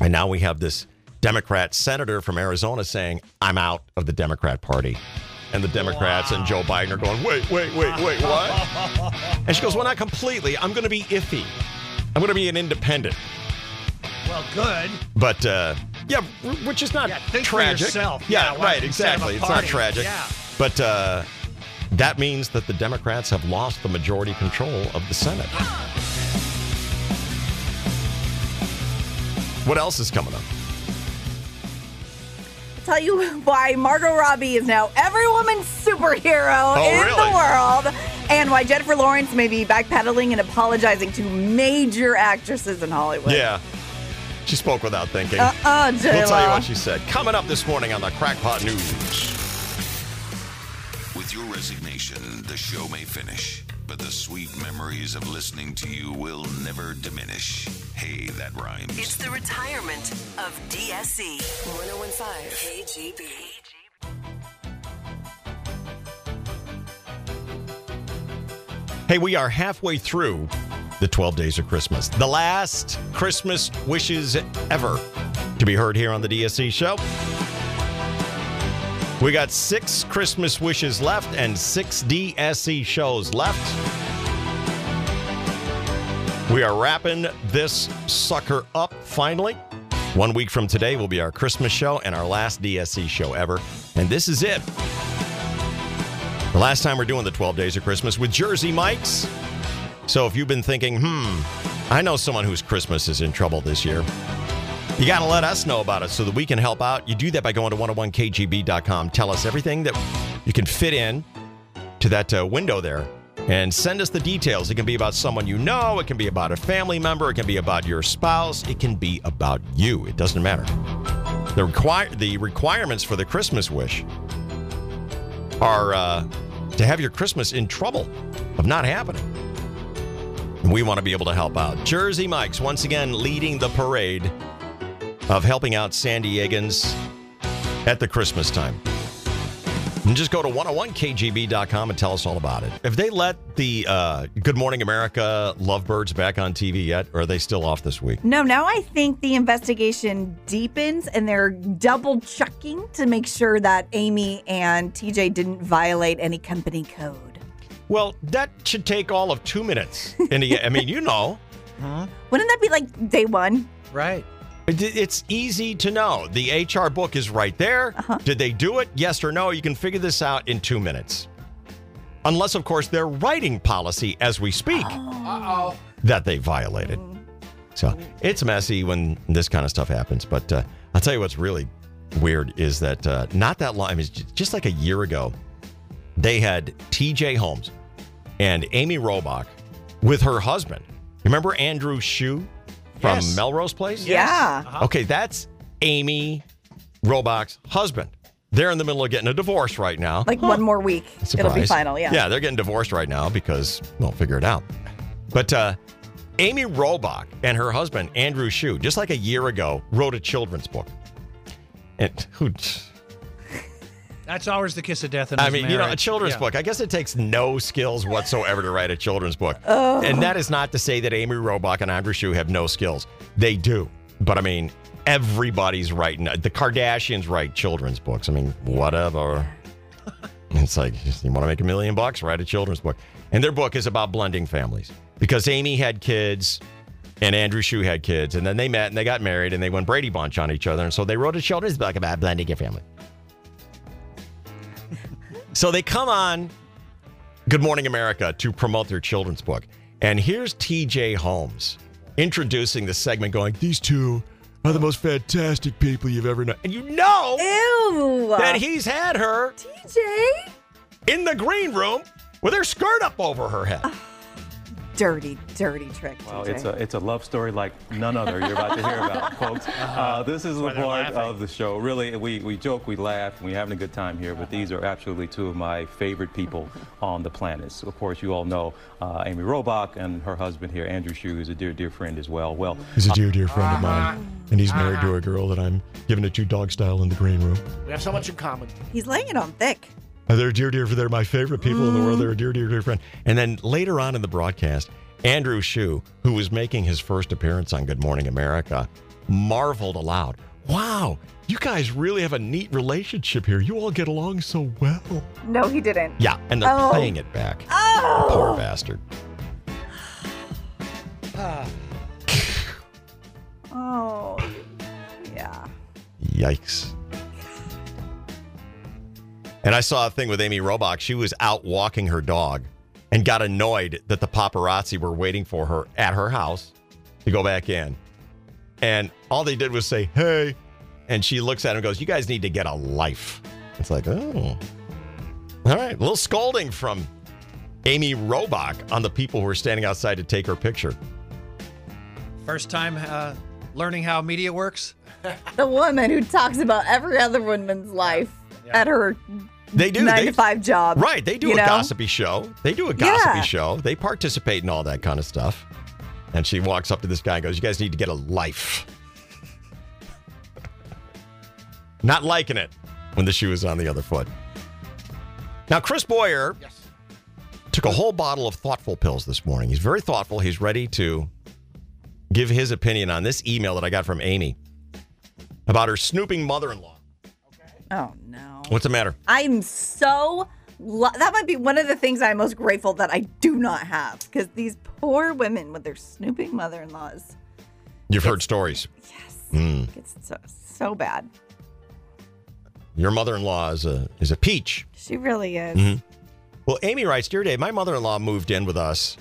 And now we have this Democrat senator from Arizona saying, I'm out of the Democrat Party. And the Democrats and Joe Biden are going, wait, wait, wait, wait, what? *laughs* and she goes, well, not completely. I'm going to be iffy. I'm going to be an independent. Well, good. But uh, yeah, which is not Yeah, tragic. Yeah, Yeah, right, instead of a exactly. It's not tragic. Yeah. But uh, that means that the Democrats have lost the majority control of the Senate. What else is coming up? tell you why Margot Robbie is now every woman's superhero Oh, in really? the world, and why Jennifer Lawrence may be backpedaling and apologizing to major actresses in Hollywood. Yeah. She spoke without thinking. Uh-uh, We'll tell you what she said. Coming up this morning on the Crackpot News. With your resignation, the show may finish, but the sweet memories of listening to you will never diminish. Hey, that rhymes. It's the retirement of DSC 1015 KGB. Hey, we are halfway through the 12 days of Christmas. The last Christmas wishes ever to be heard here on the DSC show. We got six Christmas wishes left and six DSC shows left. We are wrapping this sucker up finally. One week from today will be our Christmas show and our last DSC show ever. And this is it. The last time we're doing the 12 Days of Christmas with Jersey Mike's. So if you've been thinking, hmm, I know someone whose Christmas is in trouble this year, you got to let us know about it so that we can help out. You do that by going to 101kgb.com. Tell us everything that you can fit in to that uh, window there and send us the details. It can be about someone you know, it can be about a family member, it can be about your spouse, it can be about you. It doesn't matter. The, require, the requirements for the Christmas wish are uh, to have your Christmas in trouble of not happening. And we want to be able to help out. Jersey Mike's once again leading the parade of helping out San Diegans at the Christmas time. And just go to 101kgb.com and tell us all about it. Have they let the uh, Good Morning America Lovebirds back on TV yet, or are they still off this week? No, now I think the investigation deepens and they're double checking to make sure that Amy and TJ didn't violate any company code. Well, that should take all of two minutes. And I mean, you know. Huh? *laughs* Wouldn't that be like day one? Right. It- It's easy to know. The HR book is right there. Did they do it? Yes or no? You can figure this out in two minutes. Unless, of course, they're writing policy as we speak Uh-oh. that they violated. So it's messy when this kind of stuff happens. But uh, I'll tell you what's really weird is that uh, not that long, I mean, just like a year ago, they had TJ Holmes and Amy Robach with her husband. Remember Andrew Shue from Yes. Melrose Place? Yeah. Uh-huh. Okay, that's Amy Robach's husband. They're in the middle of getting a divorce right now. Like one more week. It'll be final, yeah. Yeah, they're getting divorced right now because, we'll figure it out. But uh, Amy Robach and her husband, Andrew Shue, just like a year ago, wrote a children's book. And *laughs* who, That's always the kiss of death in I his mean, you know, a children's Yeah. book. I guess it takes no skills whatsoever to write a children's book. Oh. And that is not to say that Amy Robach and Andrew Shue have no skills. They do. But I mean, everybody's writing. The Kardashians write children's books. I mean, whatever. *laughs* It's like, you want to make a million bucks? Write a children's book. And their book is about blending families because Amy had kids and Andrew Shue had kids. And then they met and they got married and they went Brady Bunch on each other. And so they wrote a children's book about blending your family. So they come on Good Morning America to promote their children's book. And here's TJ Holmes introducing the segment, going, These two are the most fantastic people you've ever known. And you know Ew. that he's had her TJ in the green room with her skirt up over her head. Dirty, dirty trick. Well, TJ. it's a it's a love story like none other you're about to hear about, *laughs* folks. Uh, this is the why part of the show. Really, we, we joke, we laugh, we're having a good time here. But these are absolutely two of my favorite people *laughs* on the planet. So, of course, you all know uh, Amy Robach and her husband here, Andrew Shue, is a dear dear friend as well. Well, He's a dear, dear friend of mine. And he's married to a girl that I'm giving it to dog style in the green room. We have so much in common. He's laying it on thick. Uh, They're dear, dear. They're my favorite people in the world. They're a dear, dear, dear friend. And then later on in the broadcast, Andrew Shue, who was making his first appearance on Good Morning America, marveled aloud. wow, you guys really have a neat relationship here. You all get along so well. No, he didn't. Yeah, and they're Oh. playing it back. Oh. Poor bastard. *sighs* Oh. Yeah. Yikes. And I saw a thing with Amy Robach. She was out walking her dog and got annoyed that the paparazzi were waiting for her at her house to go back in. And all they did was say, hey. And she looks at him and goes, You guys need to get a life. It's like, oh. All right. A little scolding from Amy Robach on the people who were standing outside to take her picture. First time uh, learning how media works. The woman who talks about every other woman's life at her They do. nine they, to five job. Right. They do a know? gossipy show. They do a gossipy Yeah. show. They participate in all that kind of stuff. And she walks up to this guy and goes, You guys need to get a life. *laughs* Not liking it when the shoe is on the other foot. Now, Chris Boyer took a whole bottle of thoughtful pills this morning. He's very thoughtful. He's ready to give his opinion on this email that I got from Amy about her snooping mother in law. Oh no. What's the matter? I'm so lo- that might be one of the things I'm most grateful that I do not have because these poor women with their snooping mother-in-laws, You've heard stories. Yes. it's so so bad. Your mother-in-law is a is a peach. She really is. Mhm. Well, Amy writes, Dear Dave, my mother-in-law moved in with us,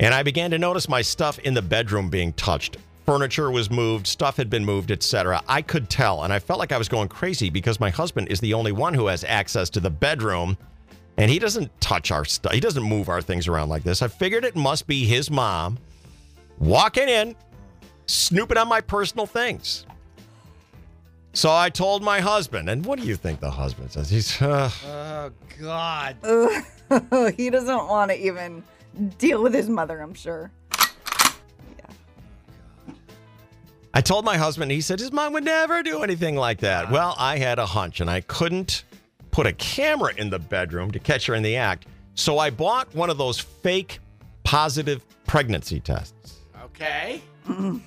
and I began to notice my stuff in the bedroom being touched. Furniture was moved, stuff had been moved, etc. I could tell, and I felt like I was going crazy because my husband is the only one who has access to the bedroom, and he doesn't touch our stuff. He doesn't move our things around like this. I figured it must be his mom walking in, snooping on my personal things. So I told my husband, and what do you think the husband says? He's, uh, Oh God. *laughs* He doesn't want to even deal with his mother, I'm sure. I told my husband, he said his mom would never do anything like that. Well, I had a hunch and I couldn't put a camera in the bedroom to catch her in the act. So I bought one of those fake positive pregnancy tests. Okay. Mm-hmm.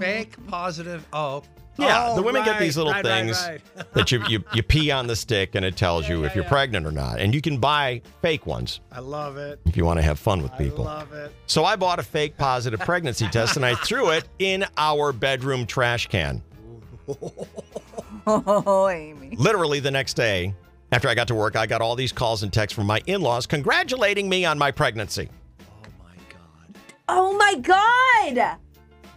Fake positive. Oh. Yeah, Oh, the women get these little right, right, things right. *laughs* that you, you you pee on the stick and it tells you if you're pregnant or not. And you can buy fake ones I love it. if you want to have fun with people. I love it. So I bought a fake positive pregnancy *laughs* test and I threw it in our bedroom trash can. Oh, Amy. Literally the next day, after I got to work, I got all these calls and texts from my in laws congratulating me on my pregnancy. Oh my god. Oh my God.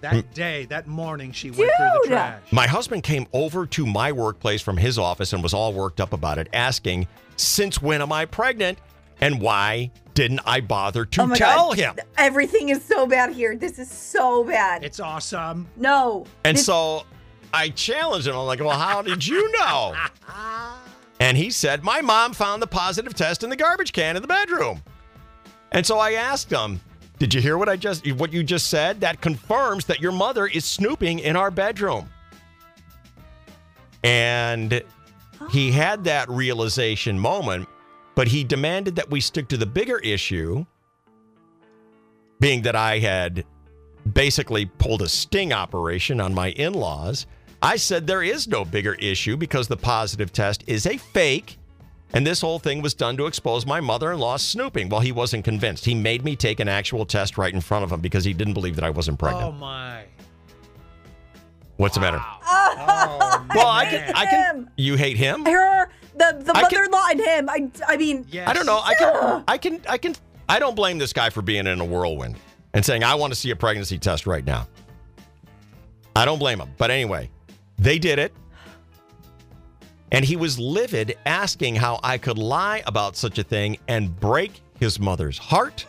That hmm. day, that morning, she went through the trash. My husband came over to my workplace from his office and was all worked up about it, asking, Since when am I pregnant? And why didn't I bother to oh my tell God. him? Everything is so bad here. This is so bad. It's awesome. No. And This- so I challenged him. I'm like, Well, how did you know? *laughs* And he said, My mom found the positive test in the garbage can in the bedroom. And so I asked him, Did you hear what I just what you just said? That confirms that your mother is snooping in our bedroom. And he oh. had that realization moment, but he demanded that we stick to the bigger issue, being that I had basically pulled a sting operation on my in laws. I said there is no bigger issue because the positive test is a fake. And this whole thing was done to expose my mother in law snooping. Well, he wasn't convinced. He made me take an actual test right in front of him because he didn't believe that I wasn't pregnant. Oh my. What's the matter? Oh, Well, I can, I can. You hate him? Her, the the mother-in-law and him. I I mean, I don't know. I can. *gasps* I can. I can. I don't blame this guy for being in a whirlwind and saying, "I want to see a pregnancy test right now." I don't blame him. But anyway, they did it, and he was livid, asking how I could lie about such a thing and break his mother's heart.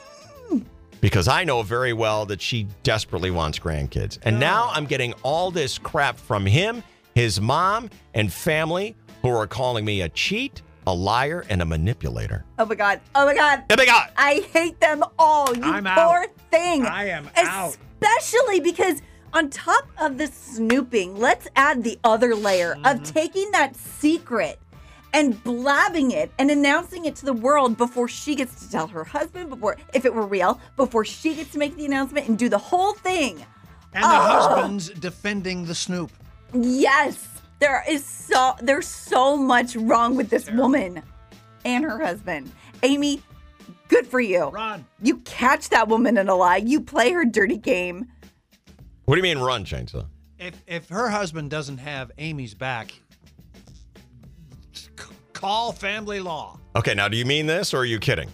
Because I know very well that she desperately wants grandkids. And oh. now I'm getting all this crap from him, his mom, and family who are calling me a cheat, a liar, and a manipulator. Oh my god. Oh my god. Oh my God. I hate them all. You I'm poor out. thing. I am out. Especially because on top of the snooping, let's add the other layer Mm-hmm. of taking that secret and blabbing it and announcing it to the world before she gets to tell her husband, before if it were real, before she gets to make the announcement and do the whole thing. And the Oh. husband's defending the snoop. Yes. There is so there's so much wrong with this woman and her husband. Amy, good for you. Run. You catch that woman in a lie. You play her dirty game. What do you mean run, Chainsaw? If if her husband doesn't have Amy's back, c- call family law. Okay, now do you mean this or are you kidding?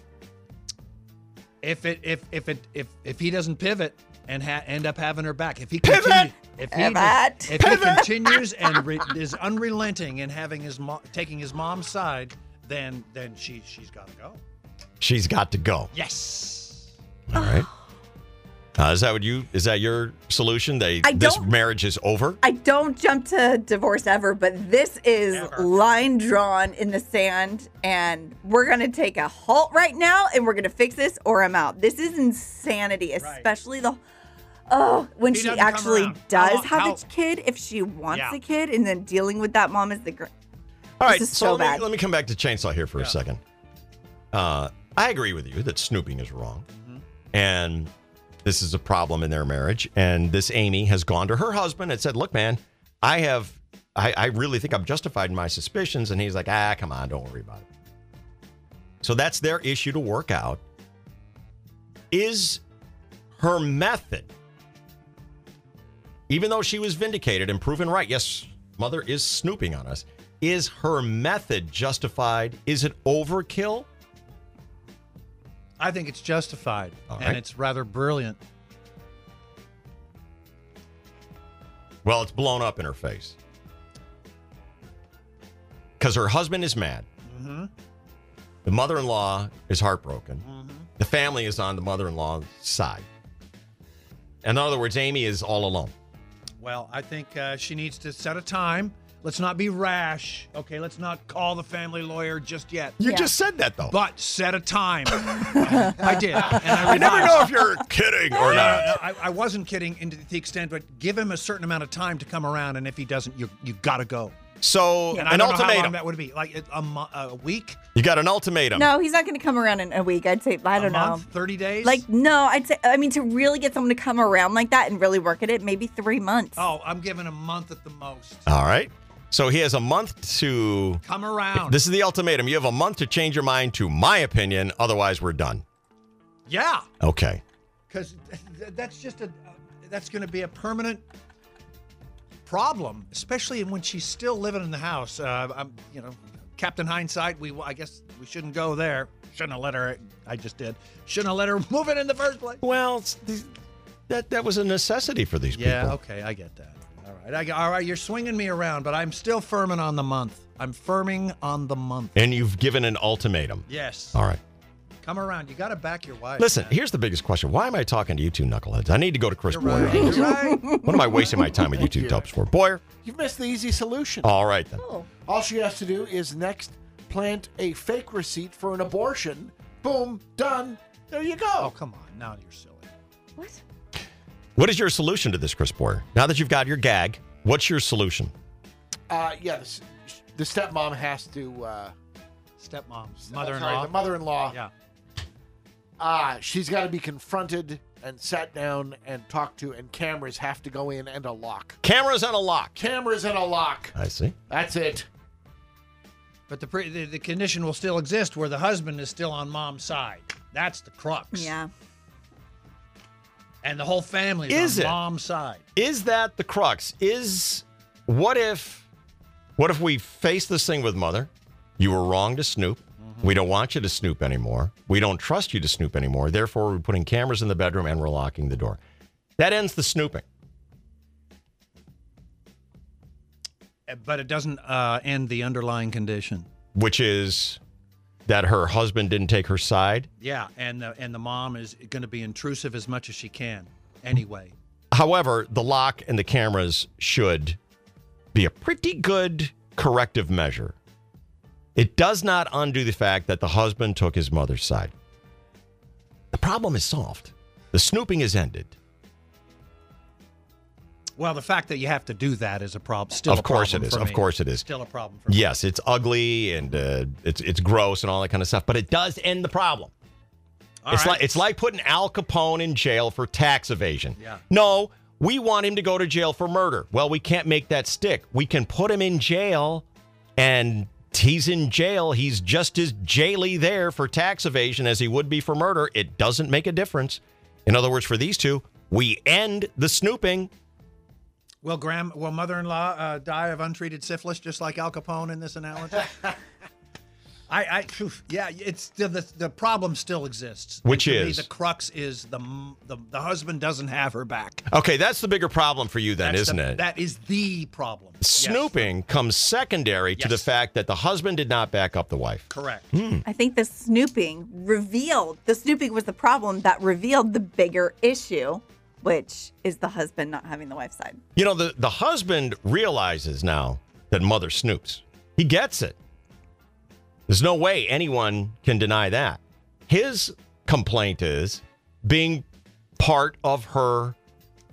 If it if if it if if he doesn't pivot and ha- end up having her back, if he Pivot! continue, if he Pivot! if he continues and re- is unrelenting in having his mo- taking his mom's side, then then she she's got to go. She's got to go. Yes. All right. *sighs* *laughs* Uh, is that what you? Is that your solution? They I this marriage is over. I don't jump to divorce ever, but this is line drawn in the sand, and we're gonna take a halt right now, and we're gonna fix this, or I'm out. This is insanity, especially the oh when He she actually does How- have how- a kid, if she wants Yeah. a kid, and then dealing with that mom is the gr- All right, so, so let, me, let me come back to Chainsaw here for a second. Uh, I agree with you that snooping is wrong. Mm-hmm. And this is a problem in their marriage. And this Amy has gone to her husband and said, Look, man, I have, I, I really think I'm justified in my suspicions. And he's like, Ah, come on, don't worry about it. So that's their issue to work out. Is her method, even though she was vindicated and proven right, yes, mother is snooping on us, is her method justified? Is it overkill? I think it's justified, All and right. it's rather brilliant. Well, it's blown up in her face. Because her husband is mad. Mm-hmm. The mother in law is heartbroken. The family is on the mother in law's side. In other words, Amy is all alone. Well, I think uh, she needs to set a time. Let's not be rash. Okay, let's not call the family lawyer just yet. You just said that, though. But set a time. *laughs* I did. And I, I never know if you're kidding or not. no, I, I wasn't kidding into the extent, but give him a certain amount of time to come around, and if he doesn't, you you got to go. So, And I an don't know how long ultimatum. that would be, like a, mo- a week, You got an ultimatum. No, he's not going to come around in a week. I'd say I don't a know. month, thirty days. Like no, I'd say I mean to really get someone to come around like that and really work at it, maybe three months. oh, I'm giving a month at the most. All right. So he has a month to. Come around. This is the ultimatum. You have a month to change your mind, to my opinion. Otherwise, we're done. yeah, Okay. because that's just a that's going to be a permanent problem, especially when she's still living in the house. Uh, I'm, you know, Captain Hindsight. We I guess we shouldn't go there. Shouldn't have let her. I just did. Shouldn't have let her *laughs* move in in the first place. Well, that that was a necessity for these Yeah, people. Yeah. Okay, I get that. All right, I, all right, you're swinging me around, but I'm still firming on the month. I'm firming on the month. And you've given an ultimatum. Yes. All right. Come around. You got to back your wife. Listen, man. here's the biggest question. Why am I talking to you two knuckleheads? I need to go to Chris You're Boyer. right. You're right. What am I wasting my time with you two *laughs* dubs for? Boyer? You've missed the easy solution. All right then. All she has to do is next plant a fake receipt for an abortion. Boom, done. There you go. Oh, come on. Now you're silly. What? What is your solution to this, Chris Boyer? Now that you've got your gag, what's your solution? Uh, yeah, the, the stepmom has to. Uh, Stepmom, sorry, mother-in-law. the mother-in-law. Yeah. Uh, she's got to be confronted and sat down and talked to, and cameras have to go in and a lock. Cameras and a lock. Cameras and a lock. I see. That's it. But the, pre- the the condition will still exist where the husband is still on mom's side. That's the crux. Yeah. And the whole family Is on it? mom's side. Is that the crux? Is what if what if we face this thing with mother? You were wrong to snoop. We don't want you to snoop anymore. We don't trust you to snoop anymore. Therefore, we're putting cameras in the bedroom and we're locking the door. That ends the snooping. Uh, But it doesn't uh, end the underlying condition. which is that her husband didn't take her side. Yeah, and the, and the mom is going to be intrusive as much as she can. Anyway, However, the lock and the cameras should be a pretty good corrective measure. It does not undo the fact that the husband took his mother's side. The problem is solved. The snooping is ended. Well, the fact that you have to do that is a problem. Still, Of course it is. Of me. course it is. Still a problem for me. Yes, it's ugly and uh, it's it's gross and all that kind of stuff, but it does end the problem. All it's right. like it's like putting Al Capone in jail for tax evasion. Yeah. No, We want him to go to jail for murder. Well, we can't make that stick. We can put him in jail and he's in jail. He's just as jaily there for tax evasion as he would be for murder. It doesn't make a difference. In other words, for these two, we end the snooping. Will Graham, will mother-in-law uh, die of untreated syphilis, just like Al Capone in this analogy? *laughs* I, I, yeah, it's the, the the problem still exists. Which to me, is? the crux is the, the the husband doesn't have her back. Okay, that's the bigger problem for you then, That's isn't the- it? That is the problem. Yes. Snooping comes secondary to the fact that the husband did not back up the wife. Correct. Hmm. I think the snooping revealed the snooping was the problem that revealed the bigger issue, which is the husband not having the wife's side. You know, the, the husband realizes now that mother snoops. He gets it. There's no way anyone can deny that. His complaint is being part of her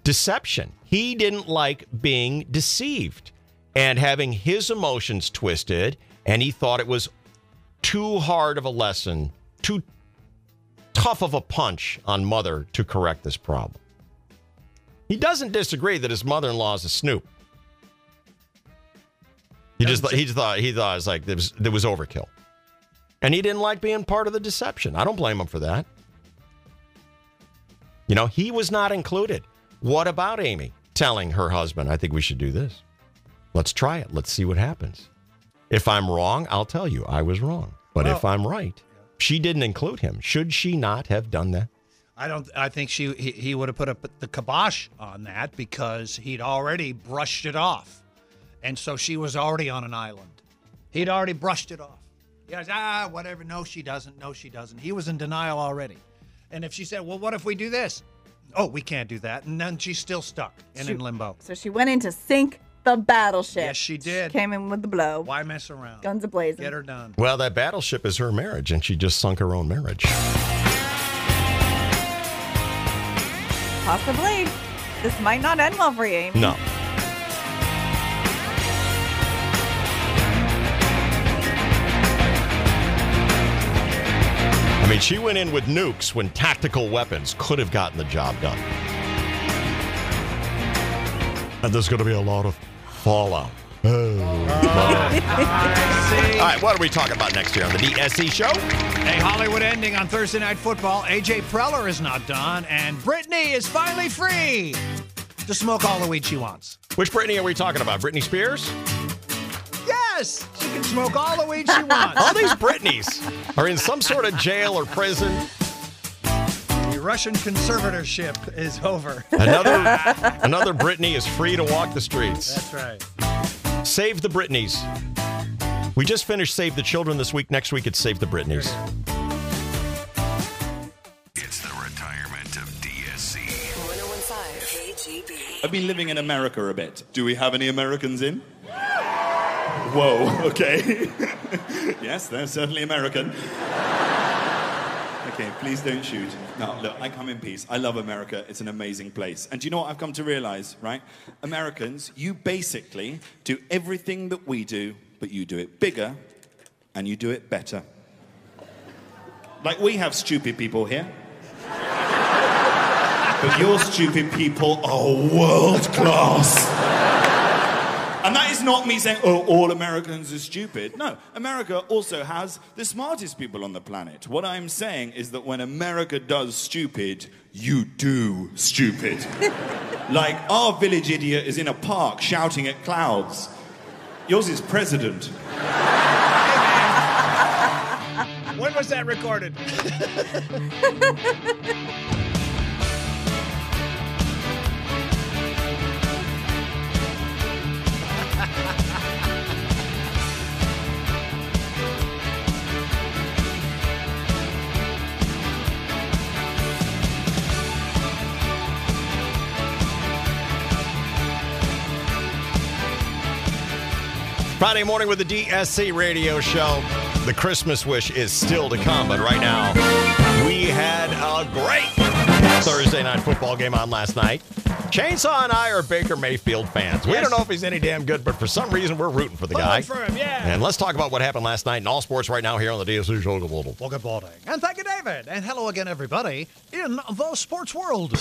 deception. He didn't like being deceived and having his emotions twisted, and he thought it was too hard of a lesson, too tough of a punch on mother to correct this problem. He doesn't disagree that his mother-in-law is a snoop. He just he just thought he thought it was like there was there was overkill, and he didn't like being part of the deception. I don't blame him for that. You know, he was not included. What about Amy telling her husband, "I think we should do this. Let's try it. Let's see what happens." If I'm wrong, I'll tell you I was wrong. But if I'm right, she didn't include him. Should she not have done that? I don't. I think she he, he would have put up the kibosh on that because he'd already brushed it off, and so she was already on an island. He'd already brushed it off. Yes, ah, whatever. No, she doesn't. No, she doesn't. He was in denial already. And if she said, "Well, what if we do this?" Oh, we can't do that, and then she's still stuck and She- in limbo. So she went in to sink the battleship. Yes, she did. Came in with the blow. Why mess around? Guns ablazing. Get her done. Well, that battleship is her marriage, and she just sunk her own marriage. Possibly. This might not end well for you, Amy. No. I mean, she went in with nukes when tactical weapons could have gotten the job done. And there's going to be a lot of fallout. Oh, *laughs* All right, what are we talking about next year on the DSC show? A Hollywood ending on Thursday Night Football. AJ Preller is not done, and Britney is finally free to smoke all the weed she wants. Which Britney are we talking about? Britney Spears? Yes, she can smoke all the weed she wants. *laughs* All these Britneys are in some sort of jail or prison. The Russian conservatorship is over. Another *laughs* another Britney is free to walk the streets. That's right. Save the Britneys. We just finished Save the Children this week. Next week it's Save the Britneys. It's the retirement of DSC. 1015 KGB. I've been living in America a bit. Do we have any Americans in? Whoa, *laughs* okay. *laughs* yes, they're certainly American. Okay, please don't shoot. No, look, I come in peace. I love America. It's an amazing place. And do you know what I've come to realize, right? Americans, you basically do everything that we do, but you do it bigger and you do it better. Like we have stupid people here. But your stupid people are world class. And that is not me saying, oh, all Americans are stupid. No, America also has the smartest people on the planet. What I'm saying is that when America does stupid, you do stupid. *laughs* like our village idiot is in a park shouting at clouds. Yours is president. When was that recorded? *laughs* Friday morning with the DSC radio show. The Christmas wish is still to come, but right now we had a great Thursday night football game on last night. Chainsaw and I are Baker Mayfield fans. We don't know if he's any damn good, but for some reason we're rooting for the guy. for him, yeah. And let's talk about what happened last night in all sports right now here on the DSC show. Well, good morning. And thank you, David. And hello again, everybody, in the sports world.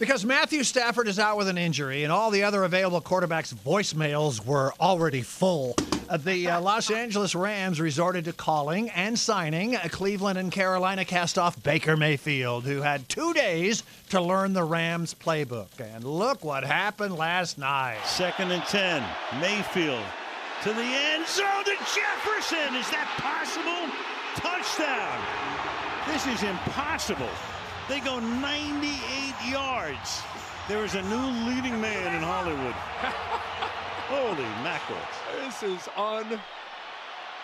Because Matthew Stafford is out with an injury and all the other available quarterbacks' voicemails were already full, uh, the uh, Los Angeles Rams resorted to calling and signing uh, Cleveland and Carolina cast off Baker Mayfield, who had two days to learn the Rams playbook. And look what happened last night. Second and 10. Mayfield to the end zone to Jefferson. Is that possible? Touchdown. This is impossible. They go 98 yards. There is a new leading man in Hollywood. *laughs* Holy mackerel. This is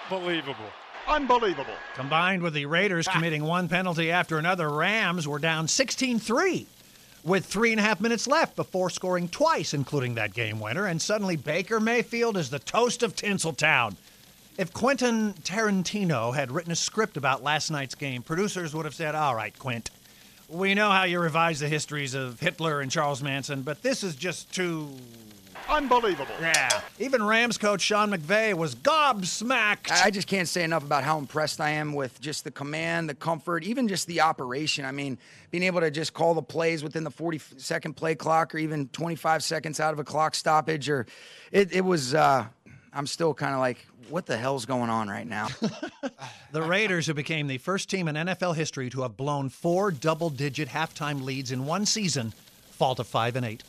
unbelievable. Unbelievable. Combined with the Raiders *laughs* committing one penalty after another, Rams were down 16 3 with three and a half minutes left before scoring twice, including that game winner. And suddenly Baker Mayfield is the toast of Tinseltown. If Quentin Tarantino had written a script about last night's game, producers would have said, All right, Quint, we know how you revise the histories of Hitler and Charles Manson, but this is just too. Unbelievable. Yeah. Even Rams coach Sean McVay was gobsmacked. I just can't say enough about how impressed I am with just the command, the comfort, even just the operation. I mean, being able to just call the plays within the 40 second play clock or even 25 seconds out of a clock stoppage or it, it was uh I'm still kind of like what the hell's going on right now? *laughs* The Raiders, who became the first team in NFL history to have blown four double digit halftime leads in one season, fall to 5 and 8.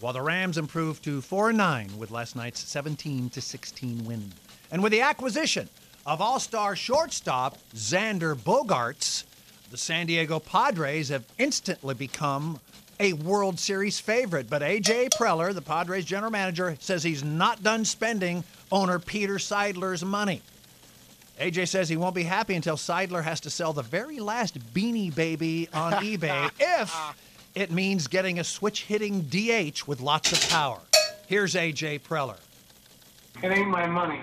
While the Rams improved to 4 and 9 with last night's 17 to 16 win. And with the acquisition of all star shortstop Xander Bogaerts, the San Diego Padres have instantly become a World Series favorite. But A.J. Preller, the Padres general manager, says he's not done spending owner Peter Seidler's money. AJ says he won't be happy until Seidler has to sell the very last beanie baby on *laughs* eBay if it means getting a switch hitting DH with lots of power. Here's AJ Preller. It ain't my money.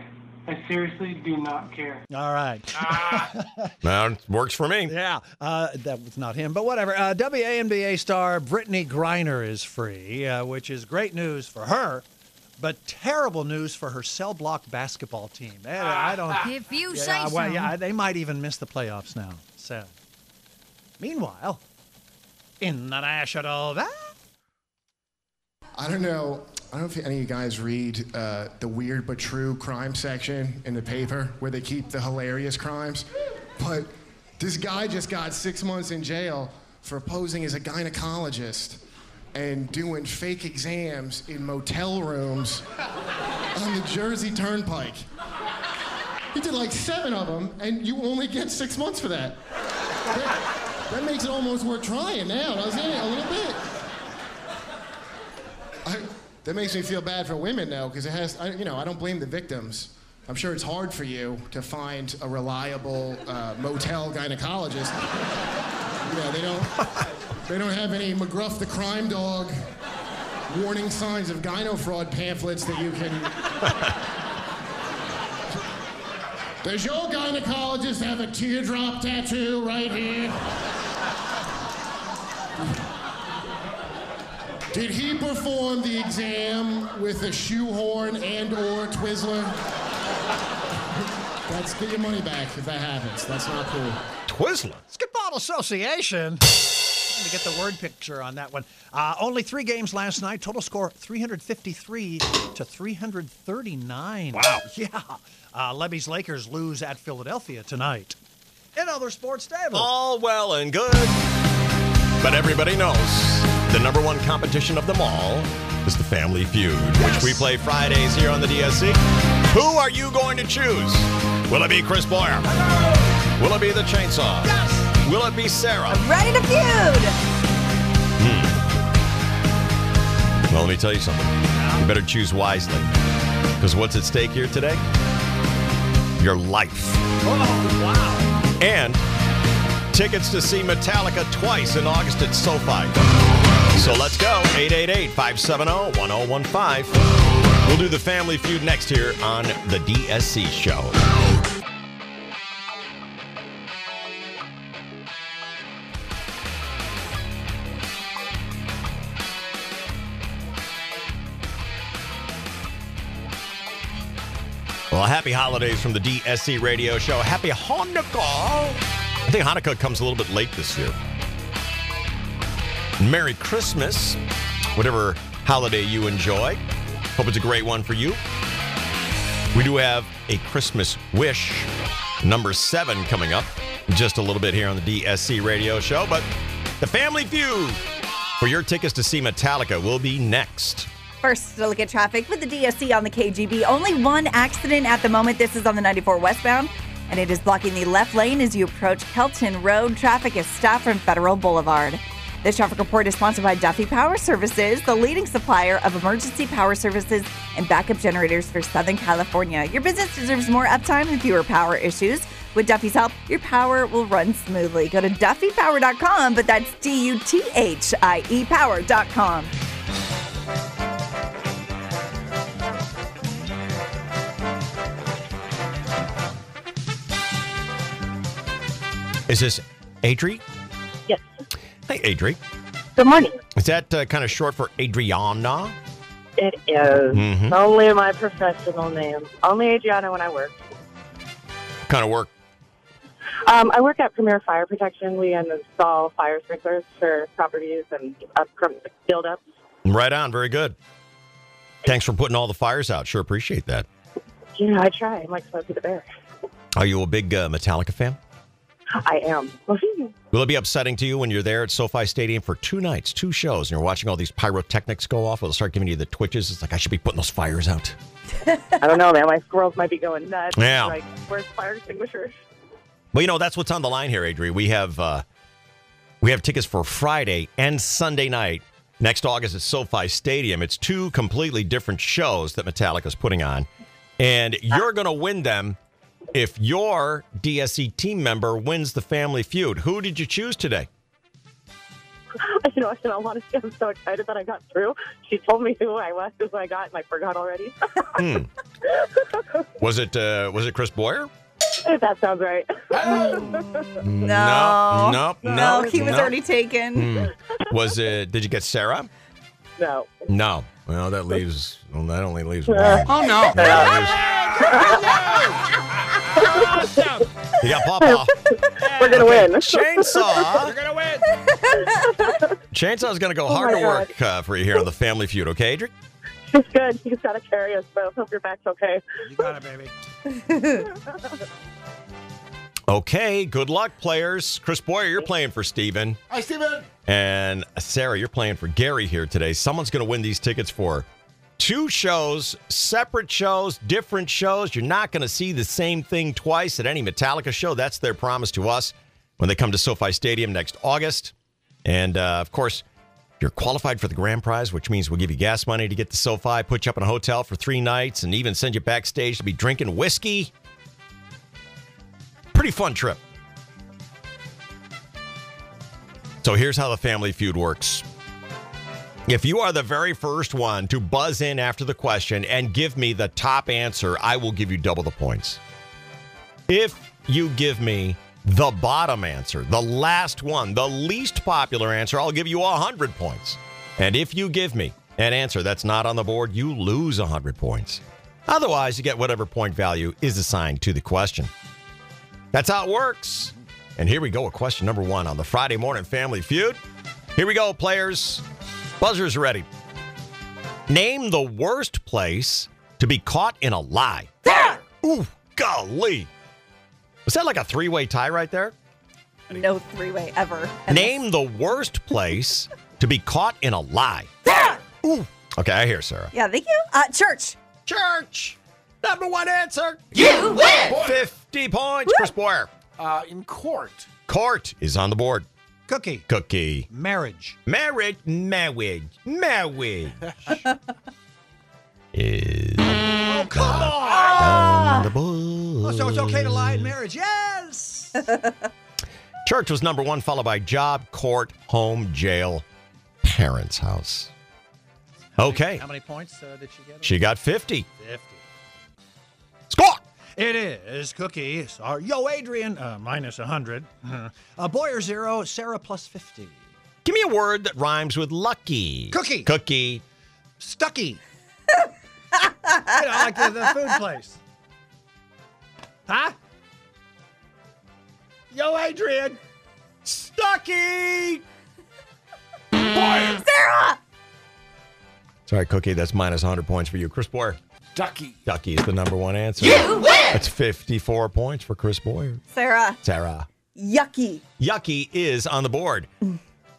I seriously do not care. All right. *laughs* Now, works for me. Yeah, uh, that was not him, but whatever. Uh, WNBA star Brittney Griner is free, uh, which is great news for her, but terrible news for her cell block basketball team. Eh, I don't. *laughs* If you yeah, say well, so. yeah, they might even miss the playoffs now. So, meanwhile, in the national. I don't know. I don't know if any of you guys read uh, the weird but true crime section in the paper where they keep the hilarious crimes. But this guy just got six months in jail for posing as a gynecologist and doing fake exams in motel rooms on the Jersey Turnpike. He did like seven of them, and you only get six months for that. That, that makes it almost worth trying now, doesn't it? A little bit. I, that makes me feel bad for women, though, because it has, I, you know, I don't blame the victims. I'm sure it's hard for you to find a reliable uh, motel gynecologist. you know, they don't, they don't have any McGruff the crime dog warning signs of gyno fraud pamphlets that you can. *laughs* Does your gynecologist have a teardrop tattoo right here? Did he perform the exam with a shoehorn and or Twizzler? That's get your money back if that happens. That's not cool. Twizzler. Skip-Ball Association. Trying to get the word picture on that one. Uh, only three games last night. Total score 353 to 339. Wow. *laughs* Yeah. Uh, Levy's Lakers lose at Philadelphia tonight. In other sports, David. All well and good. But everybody knows the number one competition of them all is the Family Feud, which we play Fridays here on the DSC. Who are you going to choose? Will it be Chris Boyer? Will it be the Chainsaw? Yes. Will it be Sarah? I'm ready to feud. Hmm. Well, let me tell you something. You better choose wisely. Because what's at stake here today? Your life. Oh, wow. And tickets to see Metallica twice in August at SoFi. So let's go. 888 570 1015. We'll do the Family Feud next here on the DSC show. Well, happy holidays from the DSC radio show. Happy Hanukkah. I think Hanukkah comes a little bit late this year. Merry Christmas, whatever holiday you enjoy. Hope it's a great one for you. We do have a Christmas wish number seven coming up just a little bit here on the DSC radio show. But the Family Feud for your tickets to see Metallica will be next. First, to look at traffic with the DSC on the KGB. Only one accident at the moment. This is on the 94 westbound, and it is blocking the left lane as you approach Kelton Road. Traffic is stopped from Federal Boulevard. This traffic report is sponsored by Duthie Power Services, the leading supplier of emergency power services and backup generators for Southern California. Your business deserves more uptime and fewer power issues. With Duthie's help, your power will run smoothly. Go to DuthiePower.com, but that's D U T H I E Power.com. Is this Adri? Yes. Hey, Adri. Good morning. Is that uh, kind of short for Adriana? It is Mhm. only my professional name. Only Adriana when I work. Kind of work. Um, I work at Premier Fire Protection. We install fire sprinklers for properties and up build ups. Right on. Very good. Thanks for putting all the fires out. Sure appreciate that. Yeah, I try. I'm like Smokey the Bear. Are you a big uh, Metallica fan? I am. *laughs* Will it be upsetting to you when you're there at SoFi Stadium for two nights, two shows, and you're watching all these pyrotechnics go off? It'll start giving you the twitches? It's like, I should be putting those fires out. I don't know, man. My squirrels might be going nuts. Yeah. Like, where's fire extinguishers? Well, you know, that's what's on the line here, Adri. We have uh, we have tickets for Friday and Sunday night next August at SoFi Stadium. It's two completely different shows that Metallica's putting on, and you're going to win them if your DSC team member wins the Family Feud. Who did you choose today? You know, in all honesty, I'm so excited that I got through. She told me who I was, who I got, and I forgot already. Hmm. *laughs* Was it uh, was it Chris Boyer? if that sounds right. *laughs* No. No, No, nope, he was nope. already taken. Hmm. Was it? Did you get Sarah? No. No. Well, that leaves. Well, that only leaves one. Oh, no. You got Papa. We're gonna Okay, win. Chainsaw. We're gonna win. Chainsaw's going to go Oh, hard my to work uh, for you here on the Family Feud. Okay, Adrian? She's good. She's got to carry us both. Hope your back's okay. You got it, baby. *laughs* Okay. Good luck, players. Chris Boyer, you're playing for Steven. Hi, Steven. And Sarah, you're playing for Gary here today. Someone's going to win these tickets for two shows, separate shows, different shows. You're not going to see the same thing twice at any Metallica show. That's their promise to us when they come to SoFi Stadium next August. And uh, of course, you're qualified for the grand prize, which means we'll give you gas money to get to SoFi, put you up in a hotel for three nights, and even send you backstage to be drinking whiskey. Pretty fun trip. So here's how the Family Feud works. If you are the very first one to buzz in after the question and give me the top answer, I will give you double the points. If you give me the bottom answer, the last one, the least popular answer, I'll give you 100 points. And if you give me an answer that's not on the board, you lose 100 points. Otherwise, you get whatever point value is assigned to the question. That's how it works. And here we go with question number one on the Friday Morning Family Feud. Here we go, players. Buzzers ready. Name the worst place to be caught in a lie. Ooh, golly. Was that like a three way tie right there? No three way ever. Name the worst place to be caught in a lie. Ooh. Okay, I hear Sarah. Yeah, thank you. Uh, church. Church. Number one answer. You win. 50 points, Chris Boyer. Uh, in court. Court is on the board. Cookie. Cookie. Marriage. Marriage. Marriage. Marriage. *laughs* is Oh, come on the Oh, so it's okay to lie in marriage. Yes. *laughs* Church was number one, followed by job, court, home, jail, parents' house. Okay. How many points uh, did she get? She got 50. 50. Score! It is Cookie. Sorry. Yo, Adrian, uh, minus 100. Uh, *laughs* Boyer, zero. Sarah, plus 50. Give me a word that rhymes with lucky. Cookie. Cookie. Stucky. *laughs* you know, like the, the food place. Huh? Yo, Adrian. Stucky. Boy, Sarah! Sorry, Cookie. That's minus 100 points for you. Chris Boyer. Ducky. Ducky is the number one answer. You win! That's 54 points for Chris Boyer. Sarah. Sarah. Yucky. Yucky is on the board.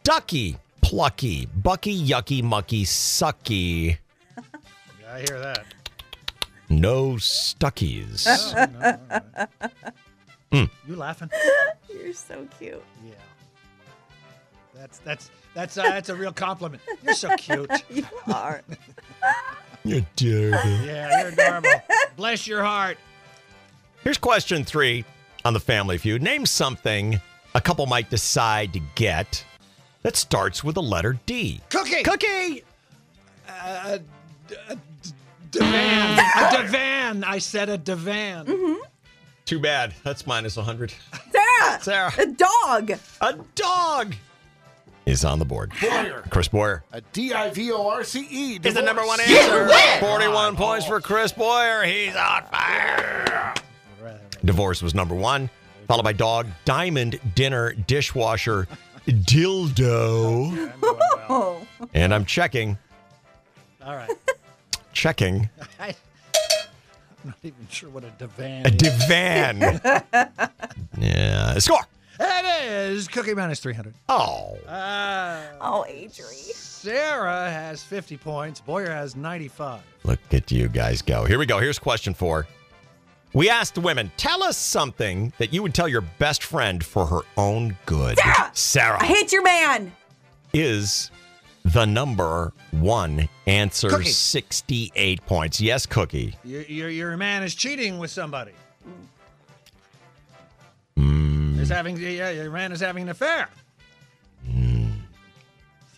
Ducky, plucky, bucky, yucky, mucky, sucky. Yeah, I hear that. No stuckies. *laughs* You laughing? *laughs* You're so cute. Yeah. That's that's that's uh, that's a real compliment. You're so *laughs* cute. you are. You're dirty. *laughs* Yeah, you're adorable. Bless your heart. Here's question three on the Family Feud. Name something a couple might decide to get that starts with the letter D. Cookie. Cookie. Uh, d- uh, divan. a *laughs* divan. I said a divan. Mm-hmm. Too bad. That's minus 100. Sarah. Sarah. A dog. A dog is on the board. Boyer. Chris Boyer A D I V O R C E. is the number one divorce. answer. 41 points for Chris Boyer. He's on fire. Divorce was number one, followed by dog, diamond, dinner, dishwasher, dildo. *laughs* And I'm checking, All right. checking I, *laughs* I'm not even sure what a divan a is. divan. *laughs* yeah. Score. It is Cookie minus 300. Oh. Uh, Oh, Adri. Sarah has 50 points. Boyer has 95. Look at you guys go. Here we go. Here's question four. We asked women, tell us something that you would tell your best friend for her own good. Sarah! Sarah I hate your man. is the number one answer. Cookie. 68 points. Yes, Cookie. Your, your, your man is cheating with somebody. Is having yeah, your man is having an affair. mm.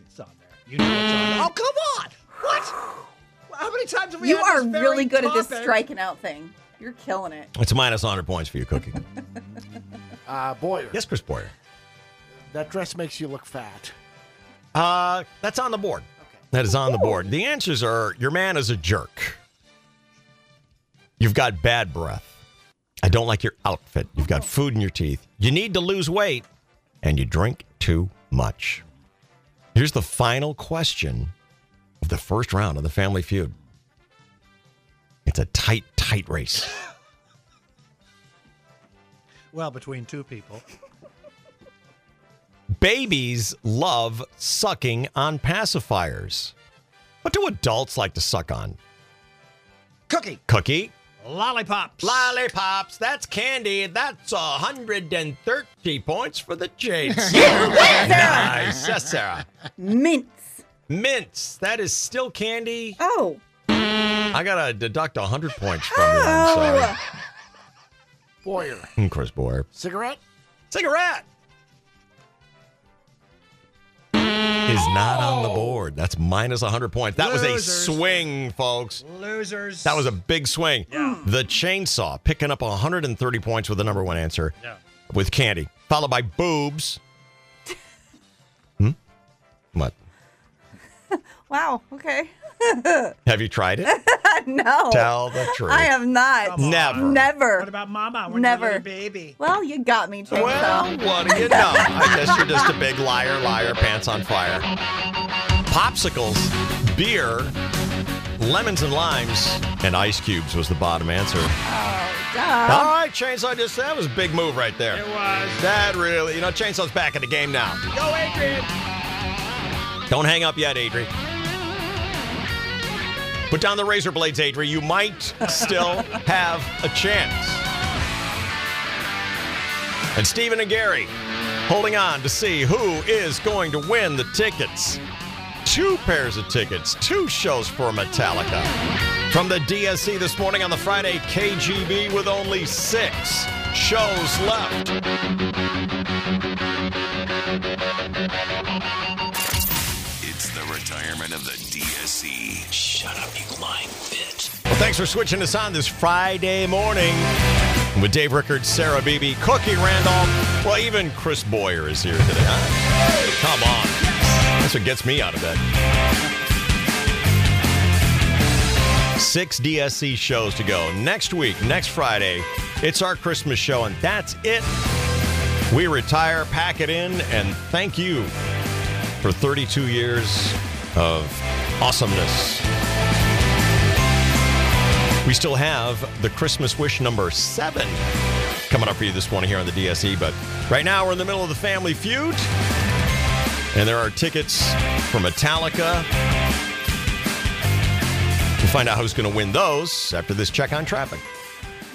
It's on there. You know it's on there. Oh come on! What? How many times have we You had are this very really good at this striking out thing. You're killing it. It's minus 100 points for you, Cookie. *laughs* Uh, Boyer. yes, Chris Boyer. That dress makes you look fat. Uh, that's on the board. That is on the board. The answers are your man is a jerk. You've got bad breath. I don't like your outfit. You've got food in your teeth. You need to lose weight and you drink too much. Here's the final question of the first round of the Family Feud. It's a tight, tight race. *laughs* Well, between two people. Babies love sucking on pacifiers. What do adults like to suck on? Cookie. Cookie? Lollipops. Lollipops. That's candy. That's 130 points for the Jade. *laughs* nice. Yes, Sarah. Mints. Mints. That is still candy. Oh. I got to deduct 100 points from you. I'm sorry. Boyer. Mm, Chris Boyer. Cigarette? Cigarette. Is not on the board. That's minus 100 points. That was a swing, folks. Losers. That was a big swing. The chainsaw picking up 130 points with the number one answer Yeah. with candy, followed by boobs. *laughs* hmm? What? Wow. Okay. *laughs* Have you tried it? *laughs* no. Tell the truth. I have not. Never. Never. What about Mama? When Never. You're a baby. Well, you got me, Chainsaw. Well, what do you know? I guess you're just a big liar, liar, pants on fire. Popsicles, beer, lemons and limes, and ice cubes was the bottom answer. Oh, duh. All right, Chainsaw, just that was a big move right there. It was. That really, you know, Chainsaw's back in the game now. Go, Adrian. Don't hang up yet, Adri. Put down the razor blades, Adri. You might still have a chance. And Stephen and Gary holding on to see who is going to win the tickets. Two pairs of tickets, two shows for Metallica. From the DSC this morning on the Friday KGB with only six shows left. Retirement of the DSC. Shut up, you lying bitch. Well, thanks for switching us on this Friday morning with Dave Rickard, Sarah Beebe, Cookie Randolph. Well, even Chris Boyer is here today. Huh? Come on. That's what gets me out of bed. Six DSC shows to go. Next week, next Friday, it's our Christmas show, and that's it. We retire, pack it in, and thank you for 32 years of awesomeness. We still have the Christmas wish number seven coming up for you this morning here on the DSC. But right now, we're in the middle of the family feud. And there are tickets for Metallica. We'll find out who's going to win those after this check on traffic.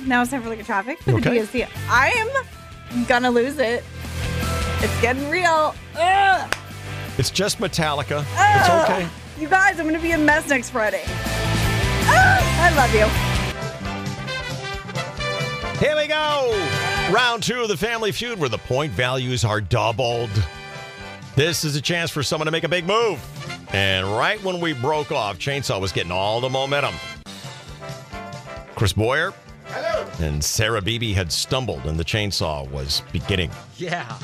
Now it's time for look at traffic for Okay. the DSC. I am gonna lose it. It's getting real. Ugh. It's just Metallica. It's okay. You guys, I'm gonna be a mess next Friday. Ah, I love you. Here we go. Round two of the family feud where the point values are doubled. This is a chance for someone to make a big move. And right when we broke off, Chainsaw was getting all the momentum. Chris Boyer and Sarah Beebe had stumbled, and the chainsaw was beginning. Yeah.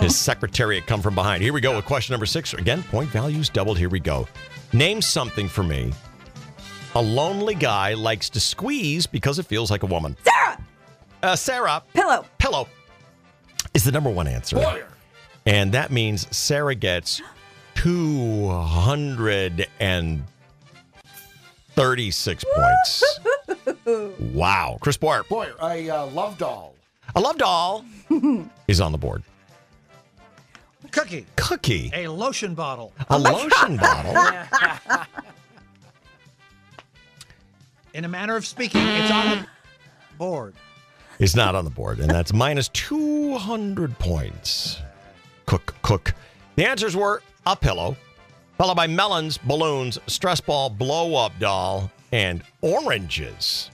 His secretary had come from behind. Here we go with question number six. Again, point values doubled. Here we go. Name something for me. A lonely guy likes to squeeze because it feels like a woman. Sarah! Uh, Sarah. Pillow. Pillow is the number one answer. Boyer. And that means Sarah gets 236 points. *laughs* Wow. Chris Boyer. Boyer, a uh, love doll. A love doll *laughs* is on the board. Cookie. Cookie. A lotion bottle. A lotion bottle. *laughs* In a manner of speaking, it's on the board. It's not on the board, and that's minus 200 points. Cook, cook. The answers were a pillow, followed by melons, balloons, stress ball, blow up doll, and oranges.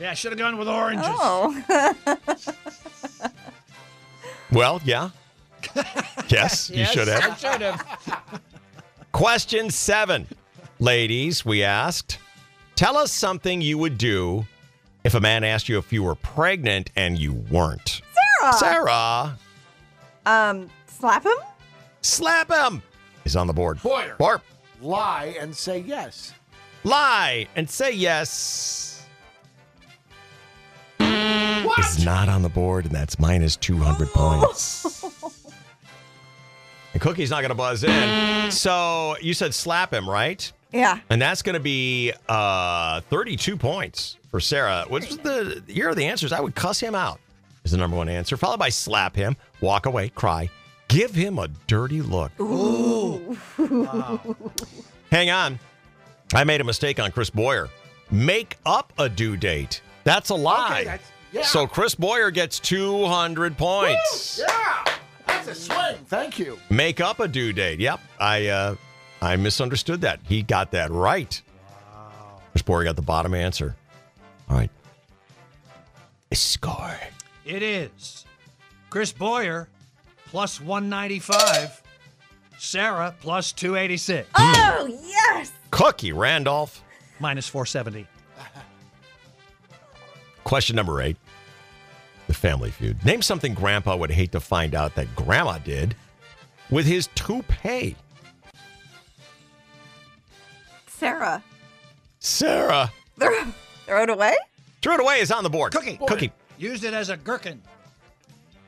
Yeah, I should have gone with oranges. Oh. *laughs* Well, yeah. Yes, you should I have. should have. Question seven. Ladies, we asked, tell us something you would do if a man asked you if you were pregnant and you weren't. Sarah. Sarah, Um, slap him? slap him is on the board. Boyer. Barb. Lie and say yes. lie and say yes. Is not on the board, and that's minus 200 points. *laughs* And Cookie's not going to buzz in. So you said slap him, right? Yeah. And that's going to be uh, 32 points for Sarah. What's the here are the answers? I would cuss him out is the number one answer, followed by slap him, walk away, cry, give him a dirty look. Ooh. Hang on. I made a mistake on Chris Boyer. Make up a due date. That's a lie. Okay, that's- yeah. So Chris Boyer gets 200 points. Yeah. That's a swing. Thank you. Make up a due date. Yep. I uh I misunderstood that. He got that right. Chris Boyer got the bottom answer. All right. Score. It is Chris Boyer plus 195, Sarah plus 286, Oh, yes. Cookie Randolph. minus 470. Question number eight. The family feud. Name something grandpa would hate to find out that grandma did with his toupee. Sarah. Sarah. Throw, throw it away? Throw it away is on the board. Cookie. Cookie. Used it as a gherkin.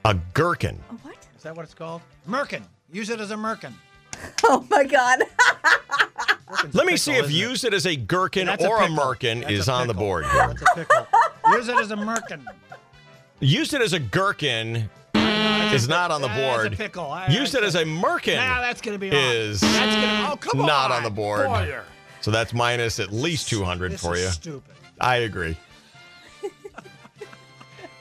A gherkin. What? Is that what it's called? Merkin. Use it as a merkin. *laughs* Oh, my God. Let me pickle, see if isn't it? used it as a gherkin That's or a, pickle. merkin That's is a on the pickle. board here. That's a pickle. Use it as a merkin. Used it as a gherkin is not on the That's a board. pickle. I- Used I- it as a merkin Now that's going to be on. is That's gonna, oh, come on. not on the board. Boyer. So that's minus at least 200 This for is you. stupid. I agree.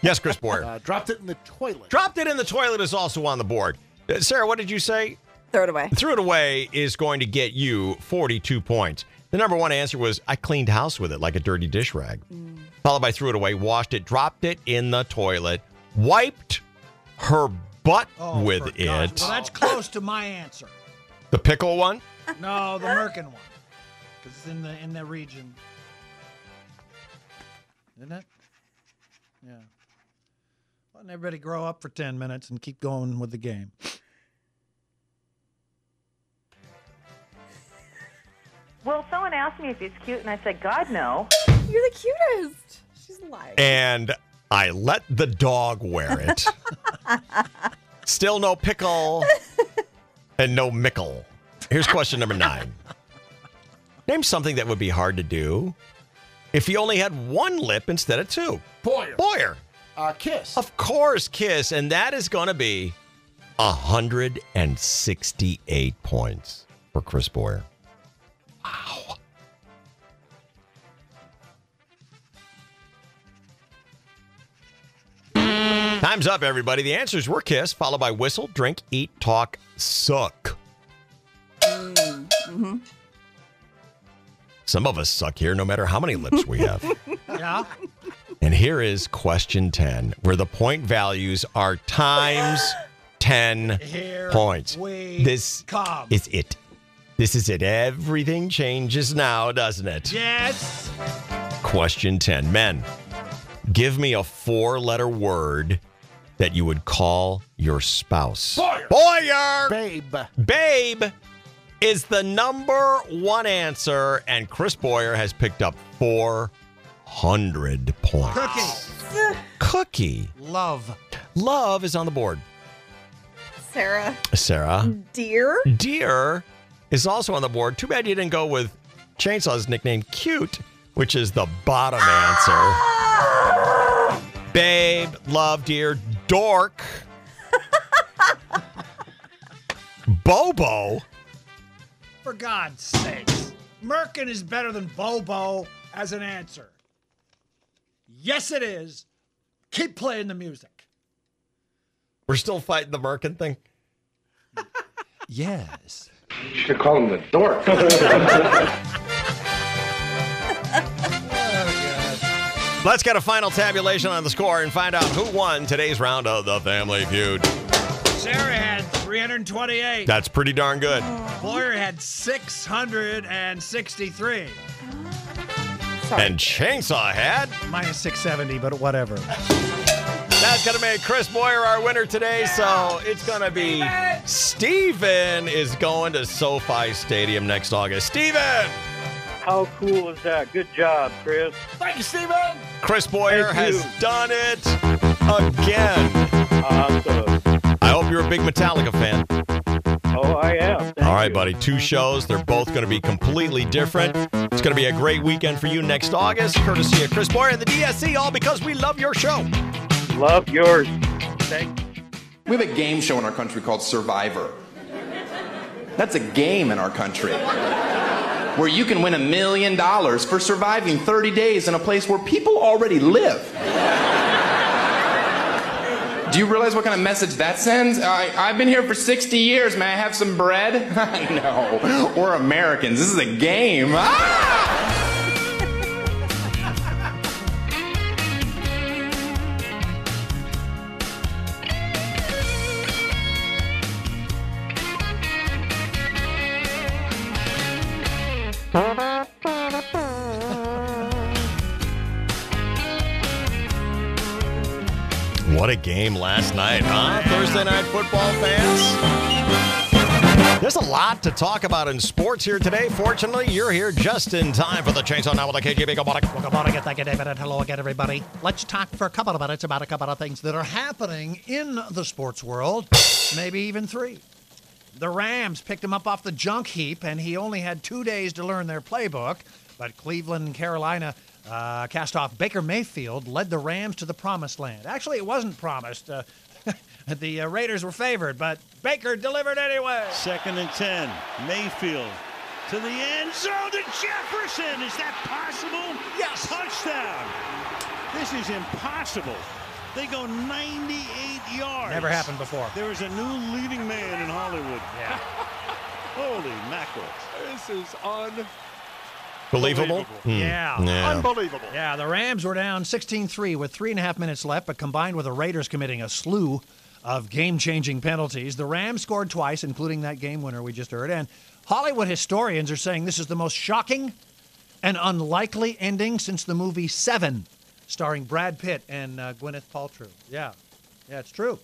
Yes, Chris Boyer. Uh, dropped it in the toilet. Dropped it in the toilet is also on the board. Uh, Sarah, what did you say? Throw it away. Threw it away is going to get you 42 points. The number one answer was I cleaned house with it like a dirty dish rag. Followed by threw it away, washed it, dropped it in the toilet, wiped her butt Oh, with it. God's- Well, that's close to my answer. the pickle one? No, the merkin one. Because it's in the in the region. Isn't it? Yeah. Letting everybody grow up for 10 minutes and keep going with the game. Well, someone asked me if he's cute, and I said, God, no. You're the cutest. She's lying. And I let the dog wear it. *laughs* Still no pickle. and no mickle. Here's question number nine. Name something that would be hard to do if you only had one lip instead of two. Boyer. Boyer. Uh, kiss. Of course, Kiss. And that is going to be 168 points for Chris Boyer. Wow. Time's up, everybody. The answers were Kiss, followed by Whistle, Drink, Eat, Talk, Suck. Mm-hmm. Some of us suck here no matter how many lips we have. *laughs* Yeah. And here is question 10, where the point values are times *gasps* 10 Here points. this come. is it. This is it. Everything changes now, doesn't it? Yes. Question 10. Men, give me a four letter word that you would call your spouse. Boyer. Boyer! Babe. Babe is the number one answer, and Chris Boyer has picked up 400 points. Cookie. Cookie. Love. Love is on the board. Sarah. Sarah. Dear. Deer is also on the board. Too bad you didn't go with Chainsaw's nickname, Cute, which is the bottom answer. Babe, love, dear, dork. *laughs* Bobo. For God's sakes. Merkin is better than Bobo as an answer. Yes, it is. Keep playing the music. We're still fighting the Merkin thing. *laughs* Yes. You should call him the dork. *laughs* Oh, Let's get a final tabulation on the score and find out who won today's round of the Family Feud. Sarah had 328. That's pretty darn good. Boyer had 663. And Chainsaw had. Minus 670, but whatever. That's going to make Chris Boyer our winner today. So it's going to be Steven is going to SoFi Stadium next August. Steven! How cool is that? Good job, Chris. Thank you, Steven. Chris Boyer Thank has you. done it again. Awesome. I hope you're a big Metallica fan. Mm-hmm. Oh, I am. Thank All right, you. buddy. Two shows. They're both going to be completely different. It's going to be a great weekend for you next August, courtesy of Chris Boyer and the DSC, all because we love your show. Love yours. Thank We have a game show in our country called Survivor. That's a game in our country. Where you can win a million dollars for surviving 30 days in a place where people already live. Do you realize what kind of message that sends? I, I've been here for 60 years. May I have some bread? *laughs* no, we're Americans. This is a game. Ah! *laughs* What a game last night, huh? Thursday night football fans. There's a lot to talk about in sports here today. Fortunately, you're here just in time for the Chainsaw Now with the KGB Robotic. Well, good morning, thank you, David, and hello again, everybody. Let's talk for a couple of minutes about a couple of things that are happening in the sports world, maybe even three. The Rams picked him up off the junk heap, and he only had two days to learn their playbook. But Cleveland and Carolina uh, cast off Baker Mayfield, led the Rams to the promised land. Actually, it wasn't promised. Uh, *laughs* the uh, Raiders were favored, but Baker delivered anyway. Second and 10. Mayfield to the end zone to Jefferson. Is that possible? Yes. Touchdown. This is impossible. They go 98 yards. Never happened before. There is a new leading man in Hollywood. Yeah. *laughs* Holy mackerel. This is un. Believable? Hmm. Yeah. Yeah. Unbelievable. Yeah, the Rams were down 16 3 with three and a half minutes left, but combined with the Raiders committing a slew of game changing penalties, the Rams scored twice, including that game winner we just heard. And Hollywood historians are saying this is the most shocking and unlikely ending since the movie Seven, starring Brad Pitt and uh, Gwyneth Paltrow. Yeah, yeah, it's true.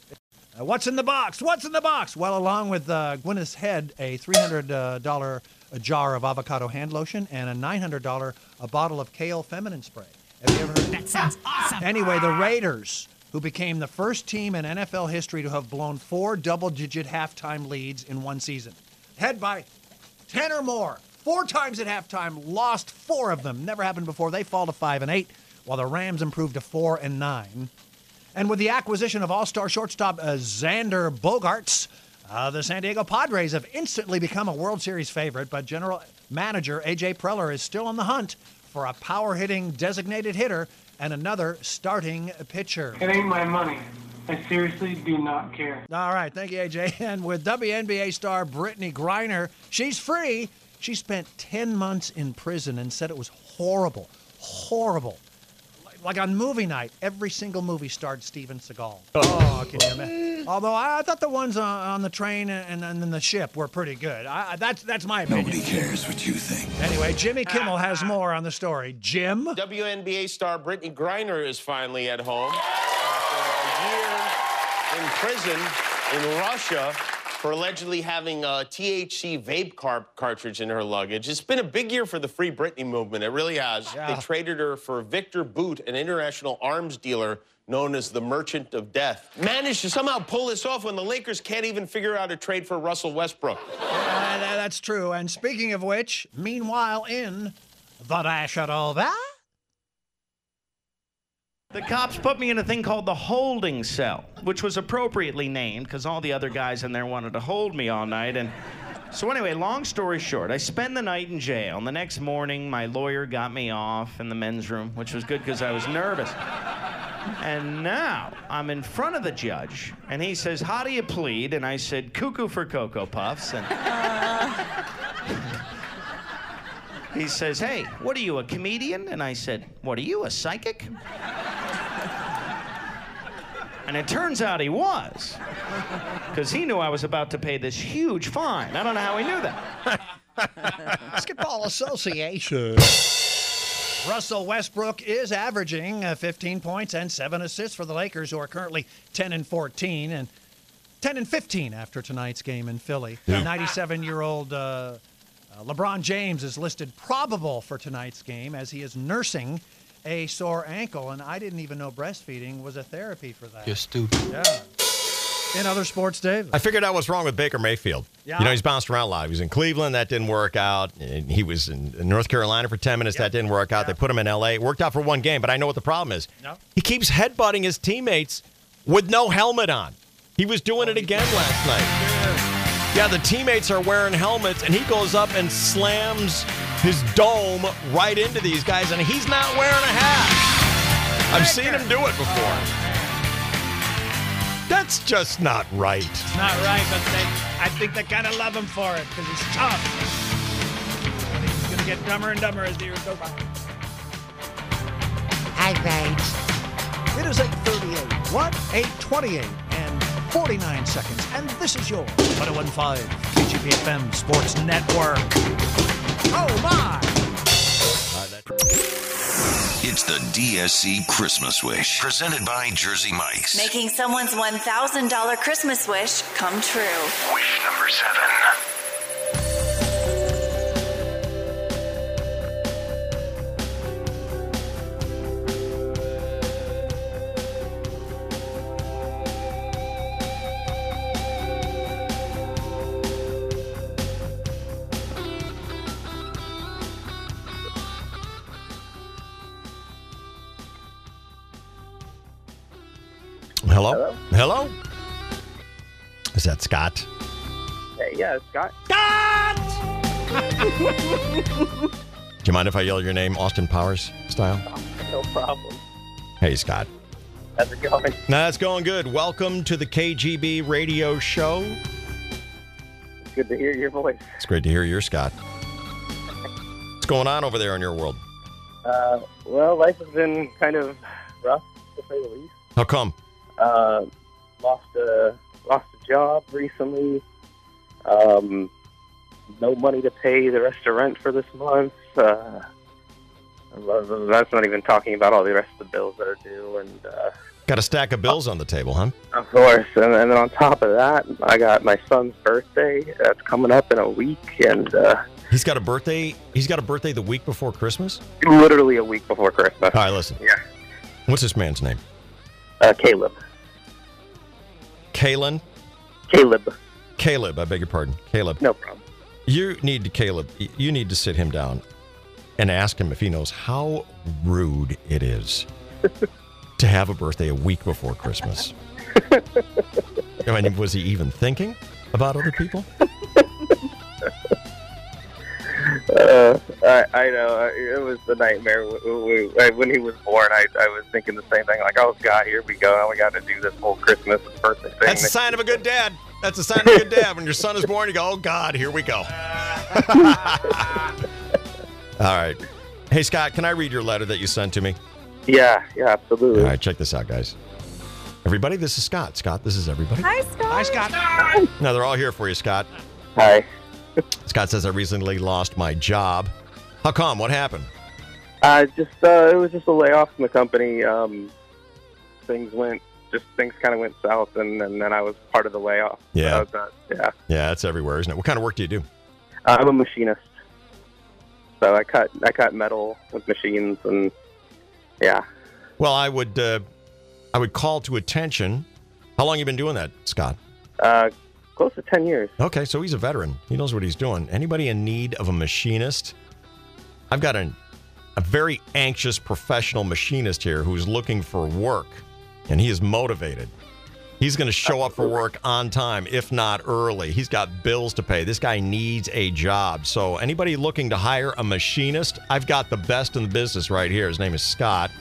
Uh, what's in the box? What's in the box? Well, along with uh, Gwyneth's head, a $300 a jar of avocado hand lotion and a $900 a bottle of kale feminine spray. Have you ever heard? That sounds awesome. Anyway, the Raiders who became the first team in NFL history to have blown four double digit halftime leads in one season. Head by 10 or more, four times at halftime, lost four of them. Never happened before. They fall to 5 and 8, while the Rams improved to 4 and 9. And with the acquisition of all star shortstop uh, Xander Bogaerts, uh, the San Diego Padres have instantly become a World Series favorite, but general manager A.J. Preller is still on the hunt for a power hitting designated hitter and another starting pitcher. It ain't my money. I seriously do not care. All right, thank you, AJ. *laughs* And with WNBA star Brittney Griner, she's free. She spent 10 months in prison and said it was horrible, horrible. Like, like on movie night, every single movie starred Steven Seagal. Oh, oh can you imagine? Although I, I thought the ones on, on the train and, and, and the ship were pretty good. I, I- that's that's my opinion. Nobody cares what you think. Anyway, Jimmy Kimmel has more on the story. Jim? WNBA star Brittney Griner is finally at home after a year in prison in Russia for allegedly having a THC vape car- cartridge in her luggage. It's been a big year for the Free Britney movement. It really has. Yeah. They traded her for Viktor Bout, an international arms dealer known as the Merchant of Death. Managed to somehow pull this off when the Lakers can't even figure out a trade for Russell Westbrook. Uh, that's true. And speaking of which, meanwhile, in the dash at all that. The cops put me in a thing called the holding cell, which was appropriately named because all the other guys in there wanted to hold me all night. And so, anyway, long story short, I spend the night in jail. And the next morning, my lawyer got me off in the men's room, which was good because I was nervous. And now I'm in front of the judge, and he says, How do you plead? And I said, Cuckoo for Cocoa Puffs. And uh. He says, Hey, what are you, a comedian? And I said, What are you, a psychic? And it turns out he was, because he knew I was about to pay this huge fine. I don't know how he knew that. *laughs* Basketball Association. Russell Westbrook is averaging uh, 15 points and 7 assists for the Lakers, who are currently 10 and 14 and 10 and 15 after tonight's game in Philly. Yeah. 97 year old uh, uh, LeBron James is listed probable for tonight's game as he is nursing a sore ankle, and I didn't even know breastfeeding was a therapy for that. You're stupid. Yeah. In other sports, Dave. I figured out what's wrong with Baker Mayfield. Yeah. You know, he's bounced around a lot. He was in Cleveland, that didn't work out. And he was in in North Carolina for 10 minutes, that didn't work out. They put him in LA. It worked out for one game, but I know what the problem is. No. He keeps headbutting his teammates with no helmet on. He was doing it again last night. Yeah, the teammates are wearing helmets, and he goes up and slams his dome right into these guys, and he's not wearing a hat. I've seen him do it before. That's just not right. It's not right, but they, I think they kind of love him for it because he's tough. And he's going to get dumber and dumber as the years go by. All right. It is 8.38. What? 8.28 and 49 seconds. And this is your 1015 KGBFM Sports Network. Oh, my. It's the DSC Christmas Wish, presented by Jersey Mike's. Making someone's $1,000 Christmas wish come true. Wish number seven. That Scott? Hey, yeah, Scott. Scott! Do you mind if I yell your name, Austin Powers style? No problem. Hey, Scott. How's it going? Nah, it's going good. Welcome to the KGB radio show. It's Good to hear your voice. It's great to hear you're Scott. What's going on over there in your world? Uh, well, life has been kind of rough, to say the least. How come? Uh, lost a lost a job recently. Um, no money to pay the rest of rent for this month. Uh, that's not even talking about all the rest of the bills that are due, and uh, Got a stack of bills on the table, huh? of course, and, and then on top of that, I got my son's birthday that's coming up in a week, and uh, He's got a birthday. He's got a birthday the week before Christmas. literally a week before Christmas. All right, listen. Yeah. What's this man's name? Uh, Caleb. Kalen? Caleb. Caleb, I beg your pardon. Caleb. No problem. You need to, Caleb, you need to sit him down and ask him if he knows how rude it is *laughs* to have a birthday a week before Christmas. *laughs* I mean, was he even thinking about other people? *laughs* Uh, I, I know it was the nightmare when, when- when he was born. I, I was thinking the same thing. Like, oh God, here we go. Now we got to do this whole Christmas and birthday thing. That's a sign of a good dad. That's a sign of a good dad. When your son is born, you go, oh God, here we go. *laughs* All right. Hey, Scott, can I read your letter that you sent to me? Yeah, yeah, absolutely. All right, check this out, guys. Everybody, this is Scott. Scott, this is everybody. Hi, Scott. Hi, Scott. No, they're all here for you, Scott. Hi. Scott says, I recently lost my job. How come? What happened? Uh, just uh, it was just a layoff from the company. Um, things went just things kind of went south, and, and then I was part of the layoff. Yeah. Was. Yeah. Yeah, that's everywhere, isn't it? What kind of work do you do? Uh, I'm a machinist, so I cut I cut metal with machines, and yeah. Well, I would uh, I would call to attention. How long you been doing that, Scott? Uh, close to ten years. Okay, so he's a veteran. He knows what he's doing. Anybody in need of a machinist? I've got an, a very anxious professional machinist here who's looking for work, and he is motivated. He's going to show up for work on time, if not early. He's got bills to pay. This guy needs a job. So, anybody looking to hire a machinist, I've got the best in the business right here. His name is Scott,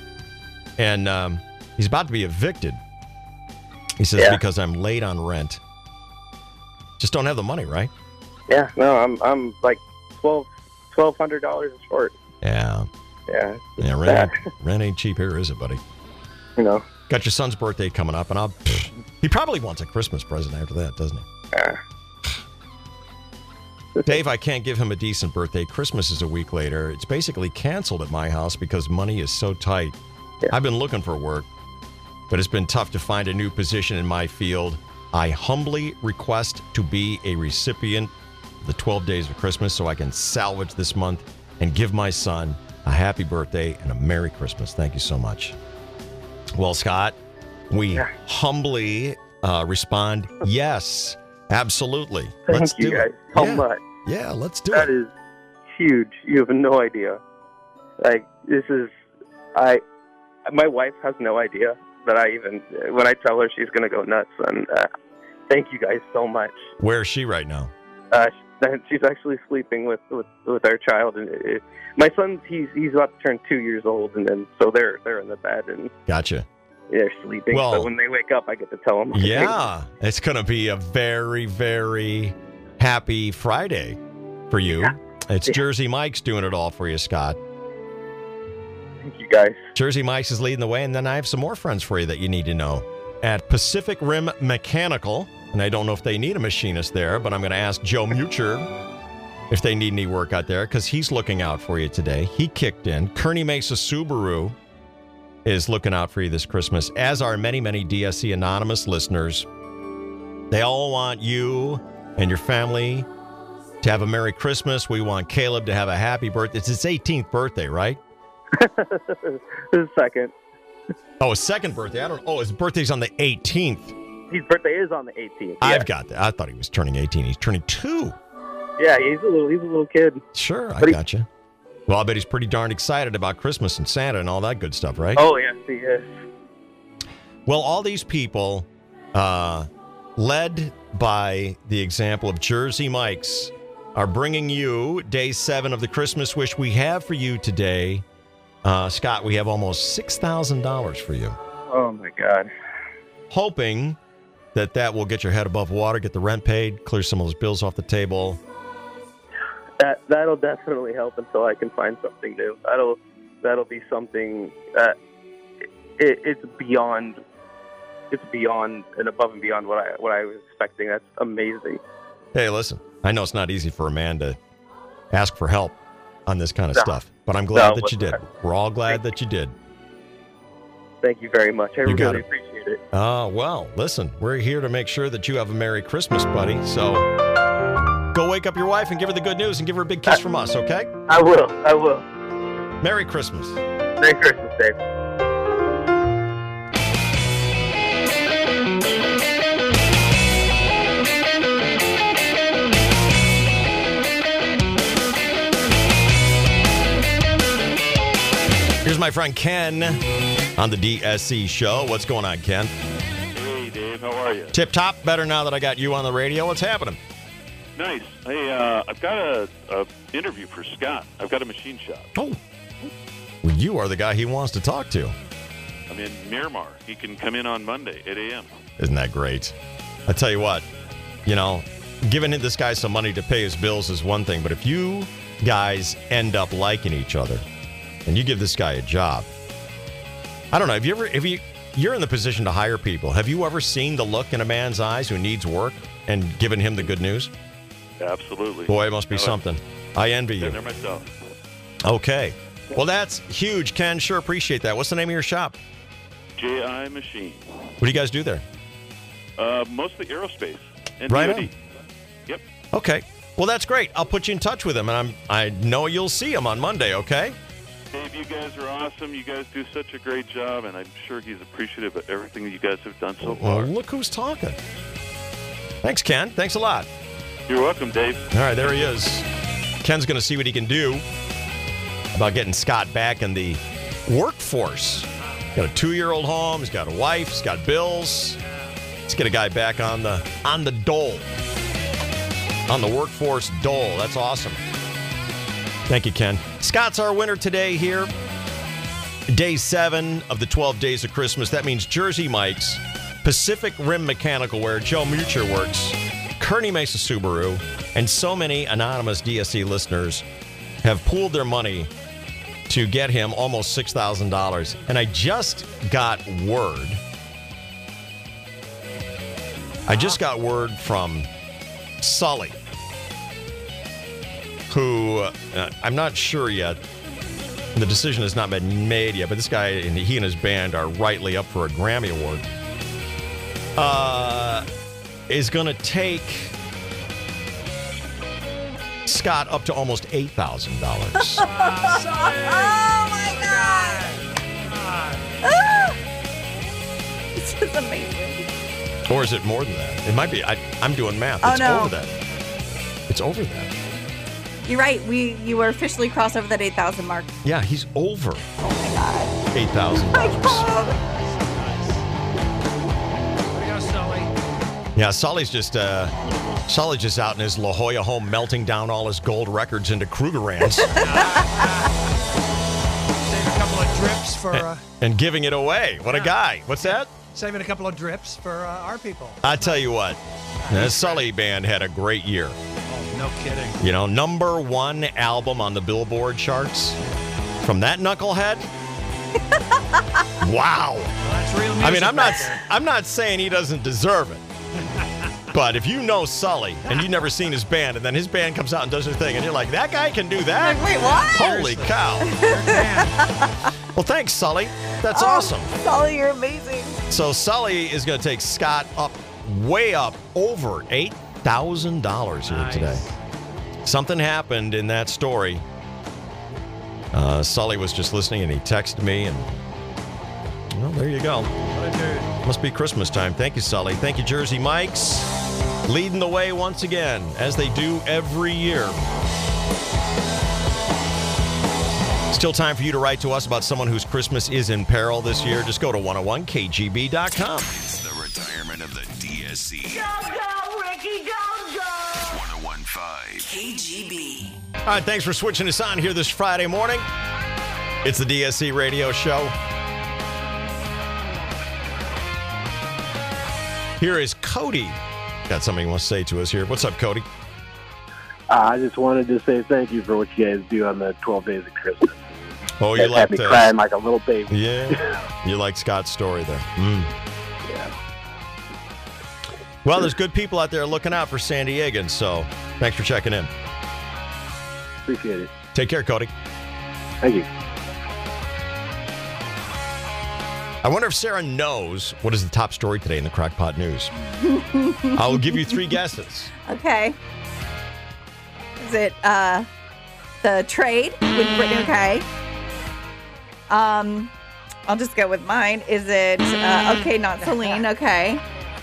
and um, he's about to be evicted. He says, Yeah. because I'm late on rent. Just don't have the money, right? Yeah. No, I'm I'm like twelve twelve hundred dollars short. Yeah. Yeah. Yeah, *laughs* rent, ain't- rent ain't cheap here, is it, buddy? You know. Got your son's birthday coming up, and I'll. *sniffs* He probably wants a Christmas present after that, doesn't he? Yeah. Dave, I can't give him a decent birthday. Christmas is a week later. It's basically canceled at my house because money is so tight. I've been looking for work, but it's been tough to find a new position in my field. I humbly request to be a recipient of the 12 days of Christmas so I can salvage this month and give my son a happy birthday and a Merry Christmas. Thank you so much. Well, Scott, we humbly uh, respond, yes, absolutely. Thank let's you do guys it. so yeah. much. Yeah, let's do That it. is huge. You have no idea. Like this is, I, my wife has no idea that I even when I tell her she's gonna go nuts. And uh, thank you guys so much. Where is she right now? Uh, she's actually sleeping with with, with our child, and it, it- my son he's he's about to turn two years old, and then so they're they're in the bed and Gotcha. they're sleeping. Well- so when they wake up, I get to tell them. *laughs* Yeah, it's going to be a very, very happy Friday for you. It's Jersey Mike's doing it all for you, Scott. Thank you guys. Jersey Mike's is leading the way, and then I have some more friends for you that you need to know. At Pacific Rim Mechanical, and I don't know if they need a machinist there, but I'm going to ask Joe Mucher if they need any work out there because he's looking out for you today. He kicked in. Kearney Mesa Subaru is looking out for you this Christmas, as are many, many DSC Anonymous listeners. They all want you and your family to have a Merry Christmas. We want Caleb to have a happy birthday. It's his 18th birthday, right? *laughs* his second. Oh, his second birthday. I don't. Oh, his birthday's on the 18th. His birthday is on the 18th. I've got that. I thought he was turning 18. He's turning two. Yeah, he's a little he's a little kid. Sure, I But he- got you. Well, I bet he's pretty darn excited about Christmas and Santa and all that good stuff, right? Oh yes, he is. Well, all these people, uh, led by the example of Jersey Mike's, are bringing you day seven of the Christmas wish we have for you today. Uh, Scott, we have almost six thousand dollars for you. Oh my God. hoping that that will get your head above water, get the rent paid, clear some of those bills off the table. That that'll definitely help until I can find something new. That'll that'll be something that it, it's beyond it's beyond and above and beyond what I what I was expecting. That's amazing. Hey, listen, I know it's not easy for a man to ask for help on this kind of No. stuff, but I'm glad No, that you did. We're all glad that you did. Thank you very much. I You really appreciate it. Oh, well, listen, we're here to make sure that you have a Merry Christmas, buddy. So go wake up your wife and give her the good news and give her a big kiss from us, okay? I will. I will. Merry Christmas. Merry Christmas, Dave. Here's my friend Ken on the DSC show. What's going on, Ken? Hey, Dave. How are you? Tip top. Better now that I got you on the radio. What's happening? Nice. Hey, uh, I've got a, a interview for Scott. I've got a machine shop. Oh. Well, you are the guy he wants to talk to. I'm in Miramar. He can come in on Monday, 8 a.m. Isn't that great? I tell you what, you know, giving this guy some money to pay his bills is one thing, but if you guys end up liking each other and you give this guy a job, I don't know. Have you ever, if you, you're in the position to hire people, have you ever seen the look in a man's eyes who needs work and given him the good news? Absolutely. Boy, it must be No, something. I envy you. There myself. Okay. Well, that's huge, Ken. Sure appreciate that. What's the name of your shop? JI Machine. What do you guys do there? Uh, mostly aerospace and Right DoD. on. Yep. Okay. Well, that's great. I'll put you in touch with him, and I'm I know you'll see him on Monday. Okay. Dave, you guys are awesome. You guys do such a great job, and I'm sure he's appreciative of everything that you guys have done so Well, far. look who's talking. Thanks, Ken. Thanks a lot. You're welcome, Dave. All right, there he is. Ken's going to see what he can do about getting Scott back in the workforce. Got a two-year-old home. He's got a wife. He's got bills. Let's get a guy back on the on the dole, on the workforce dole. That's awesome. Thank you, Ken. Scott's our winner today here. Day seven of the 12 days of Christmas. That means Jersey Mike's, Pacific Rim Mechanical, where Joe Mucher works, Kearney Mesa Subaru, and so many anonymous DSC listeners have pooled their money to get him almost $6,000. And I just got word. I just got word from Sully, who uh, I'm not sure yet. The decision has not been made yet, but this guy and he and his band are rightly up for a Grammy Award. Uh, is going to take Scott up to almost eight thousand dollars. *laughs* oh my god! *laughs* This is amazing. Or is it more than that? It might be. I, I'm doing math. Oh, It's no. over that. It's over that. You're right. We you were officially crossed over that eight thousand mark. Yeah, he's over Oh my god. eight thousand My dollars. god. Yeah, Sully's just uh, Sully's just out in his La Jolla home, melting down all his gold records into Krugerrands *laughs* Save a couple of drips for uh, and giving it away. What a guy! What's that? saving a couple of drips for uh, our people. I tell you what, the Sully band had a great year. No kidding. You know, number one album on the Billboard charts from that knucklehead. *laughs* wow. That's real music. I mean, I'm not. there. I'm not saying he doesn't deserve it. *laughs* But if you know Sully and you've never seen his band, and then his band comes out and does their thing, and you're like, that guy can do that? Like, Wait, what? Holy cow! *laughs* well, thanks, Sully. That's Oh, awesome. Sully, you're amazing. So Sully is going to take Scott up, way up, over eight thousand dollars here today. Something happened in that story. Uh, Sully was just listening, and he texted me, and well, there you go. Must be Christmas time. Thank you, Sully. Thank you, Jersey Mikes. Leading the way once again, as they do every year. Still time for you to write to us about someone whose Christmas is in peril this year. Just go to 101kgb.com. KGB. All right, thanks for switching us on here this Friday morning. It's the DSC radio show. Here is Cody. Got something he wants to say to us here. What's up, Cody? Uh, I just wanted to say thank you for what you guys do on the 12 Days of Christmas. Oh, you had like me the- crying like a little baby. Yeah. *laughs* you like Scott's story there. Mm. Yeah. Well, there's good people out there looking out for San Diegans, so thanks for checking in. Appreciate it. Take care, Cody. Thank you. I wonder if Sarah knows what is the top story today in the Crackpot News. I'll give you three *laughs* guesses. Okay. Is it uh the trade with Brittney okay? Um I'll just go with mine. Is it uh, okay, not Celine, okay.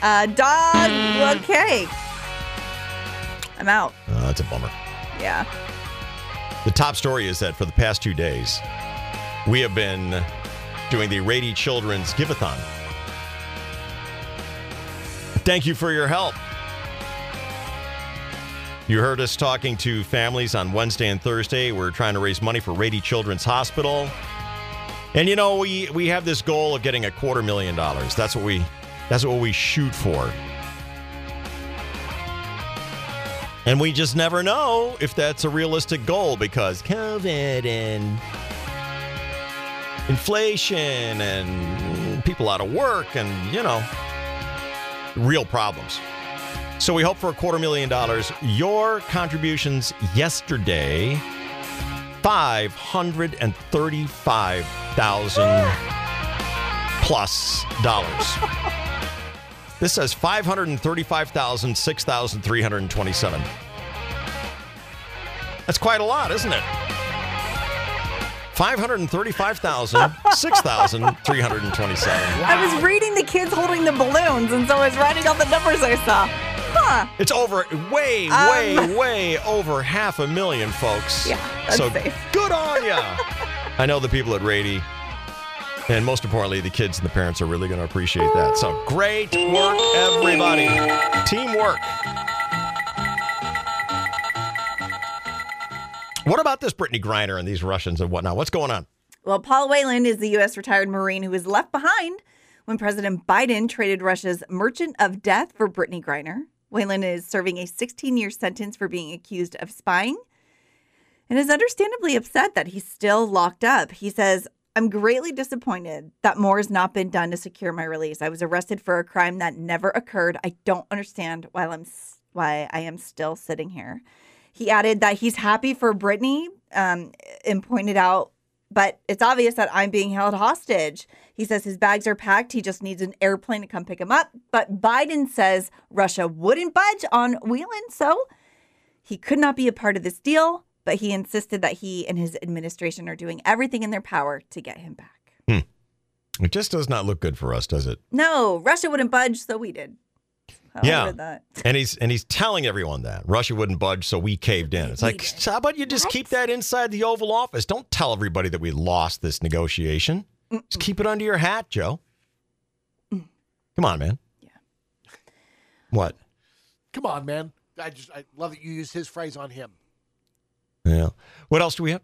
Uh dog okay. I'm out. Uh, that's a bummer. Yeah. The top story is that for the past two days, we have been doing the Rady Children's Giveathon. Thank you for your help. You heard us talking to families on Wednesday and Thursday. We're trying to raise money for Rady Children's Hospital. And you know, we we have this goal of getting a quarter million dollars. That's what we that's what we shoot for. And we just never know if that's a realistic goal because COVID and inflation and people out of work and, you know, real problems. So we hope for a quarter million dollars. Your contributions yesterday, 535,000 plus dollars. *laughs* This says 535,000, 6,327. That's quite a lot, isn't it? 535,000, 6,327. I was reading the kids holding the balloons, and so I was writing all the numbers I saw. Huh. It's over, way, Um, way, way over half a million, folks. *laughs* Yeah, that's so safe. good on ya. *laughs* I know the people at Rady, and most importantly, the kids and the parents are really going to appreciate that. So great work, everybody. Teamwork. What about this Brittney Griner and these Russians and whatnot? What's going on? Well, Paul Whelan is the U.S. retired Marine who was left behind when President Biden traded Russia's Merchant of Death for Brittney Griner. Whelan is serving a 16 year sentence for being accused of spying and is understandably upset that he's still locked up. He says, I'm greatly disappointed that more has not been done to secure my release. I was arrested for a crime that never occurred. I don't understand why I'm why I am still sitting here. He added that he's happy for Brittney um, and pointed out, but it's obvious that I'm being held hostage. He says his bags are packed. He just needs an airplane to come pick him up. But Biden says Russia wouldn't budge on Whelan, so he could not be a part of this deal. But he insisted that he and his administration are doing everything in their power to get him back. Hmm. It just does not look good for us, does it? No, Russia wouldn't budge, so we did. How yeah, that. and he's and he's telling everyone that Russia wouldn't budge, so we caved in. It's like, how about you just keep that inside the Oval Office? Don't tell everybody that we lost this negotiation. Just keep it under your hat, Joe. Mm. Come on, man. Yeah. What? Come on, man. I just I love that you use his phrase on him. Yeah. What else do we have?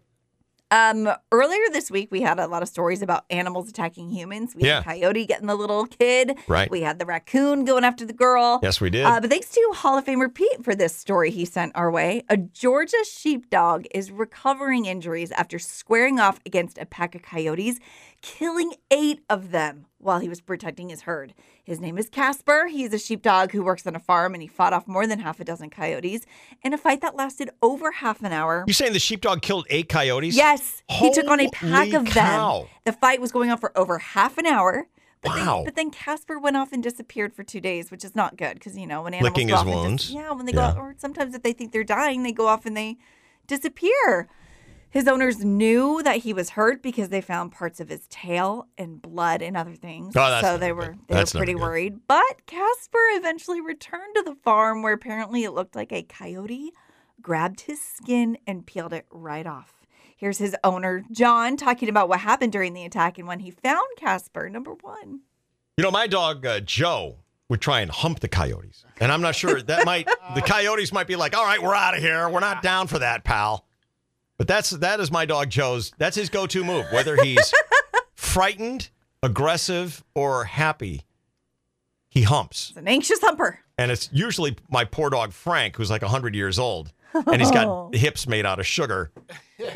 Um, earlier this week, we had a lot of stories about animals attacking humans. We Yeah. had the coyote getting the little kid. Right. We had the raccoon going after the girl. Yes, we did. Uh, but thanks to Hall of Famer Pete for this story he sent our way. A Georgia sheepdog is recovering injuries after squaring off against a pack of coyotes, killing eight of them while he was protecting his herd. His name is Casper. He's a sheepdog who works on a farm and he fought off more than half a dozen coyotes in a fight that lasted over half an hour. You're saying the sheepdog killed eight coyotes? Yes, he took on a pack of cow. them. The fight was going on for over half an hour. But Wow. Then, but then Casper went off and disappeared for two days, which is not good because you know when animals Licking go his off and dis- wounds. yeah, when they Yeah. go, or sometimes if they think they're dying, they go off and they disappear. His owners knew that he was hurt because they found parts of his tail and blood and other things. Oh, that's so never they good. were they That's were pretty worried. But Casper eventually returned to the farm where apparently it looked like a coyote grabbed his skin and peeled it right off. Here's his owner, John, talking about what happened during the attack and when he found Casper, number one. You know, my dog uh, Joe would try and hump the coyotes, and I'm not sure that might the *laughs* coyotes might be like, "All right, we're out of here. We're not down for that, pal." But that's that is my dog Joe's. That's his go-to move, whether he's *laughs* frightened, aggressive, or happy. He humps, He's an anxious humper. and it's usually my poor dog Frank, who's like hundred years old, and he's got oh. hips made out of sugar. *laughs*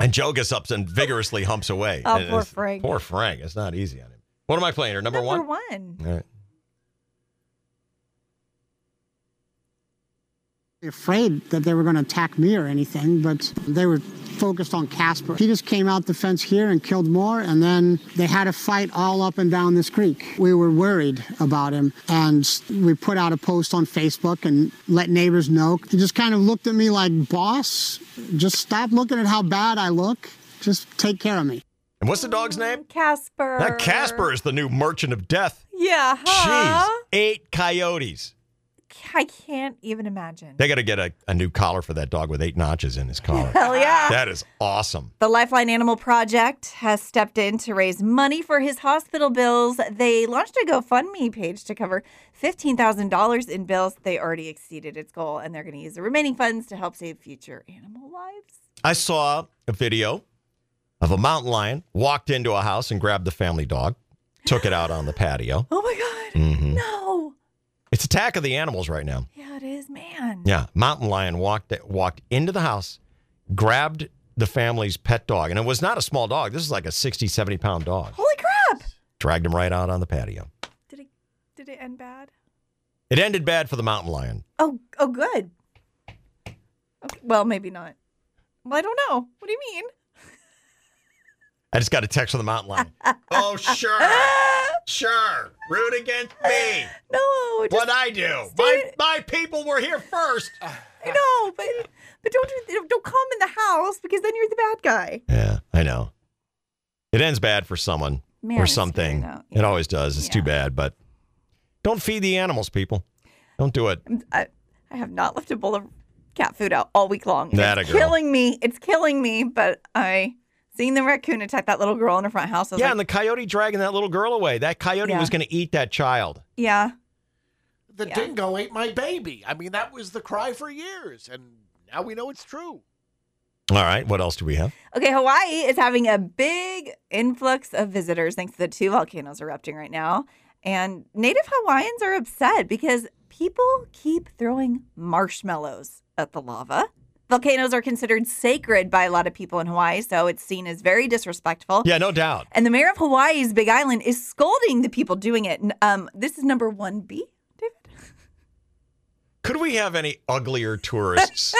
And Joe gets up and vigorously humps away. Oh, And poor Frank. Poor Frank. It's not easy on him. What am I playing here? Number, one. Number one? one. All right. Afraid that they were going to attack me or anything, but they were focused on Casper. He just came out the fence here and killed more, and then they had a fight all up and down this creek. We were worried about him, and we put out a post on Facebook and let neighbors know. He just kind of looked at me like, boss, just stop looking at how bad I look. Just take care of me. And what's the dog's name? Casper. That Casper is the new merchant of death. Yeah. Jeez. Eight coyotes. I can't even imagine. They got to get a, a new collar for that dog with eight notches in his collar. *laughs* Hell yeah. That is awesome. The Lifeline Animal Project has stepped in to raise money for his hospital bills. They launched a GoFundMe page to cover $15,000 in bills. They already exceeded its goal, and they're going to use the remaining funds to help save future animal lives. I saw a video of a mountain lion walked into a house and grabbed the family dog, took it out on the patio. *laughs* Oh my God. Mm-hmm. No. It's attack of the animals right now. Yeah, it is, man. Yeah, mountain lion walked walked into the house, grabbed the family's pet dog, and it was not a small dog. This is like a 60, 70 pound dog. Holy crap. Dragged him right out on the patio. Did it, did it end bad? It ended bad for the mountain lion. Oh, oh, good. Okay, well, maybe not. Well, I don't know. What do you mean? I just got a text from the mountain lion. *laughs* oh, sure. Sure. Root against me. No, What I do. My, my people were here first. *sighs* I know, but but don't do- don't come in the house because then you're the bad guy. Yeah, I know. It ends bad for someone Man, or something. weird, It always does. It's too bad, but don't feed the animals, people. Don't do it. I, I have not left a bowl of cat food out all week long. That it's killing me. It's killing me. But I seen the raccoon attack that little girl in the front house. Yeah, like, and the coyote dragging that little girl away. That coyote Yeah. was going to eat that child. yeah. The dingo ate my baby. I mean, that was the cry for years, and now we know it's true. All right, what else do we have? Okay, Hawaii is having a big influx of visitors thanks to the two volcanoes erupting right now. And native Hawaiians are upset because people keep throwing marshmallows at the lava. Volcanoes are considered sacred by a lot of people in Hawaii, so it's seen as very disrespectful. Yeah, no doubt. And the mayor of Hawaii's Big Island is scolding the people doing it. Um, this is number 1B. David. Could we have any uglier tourists?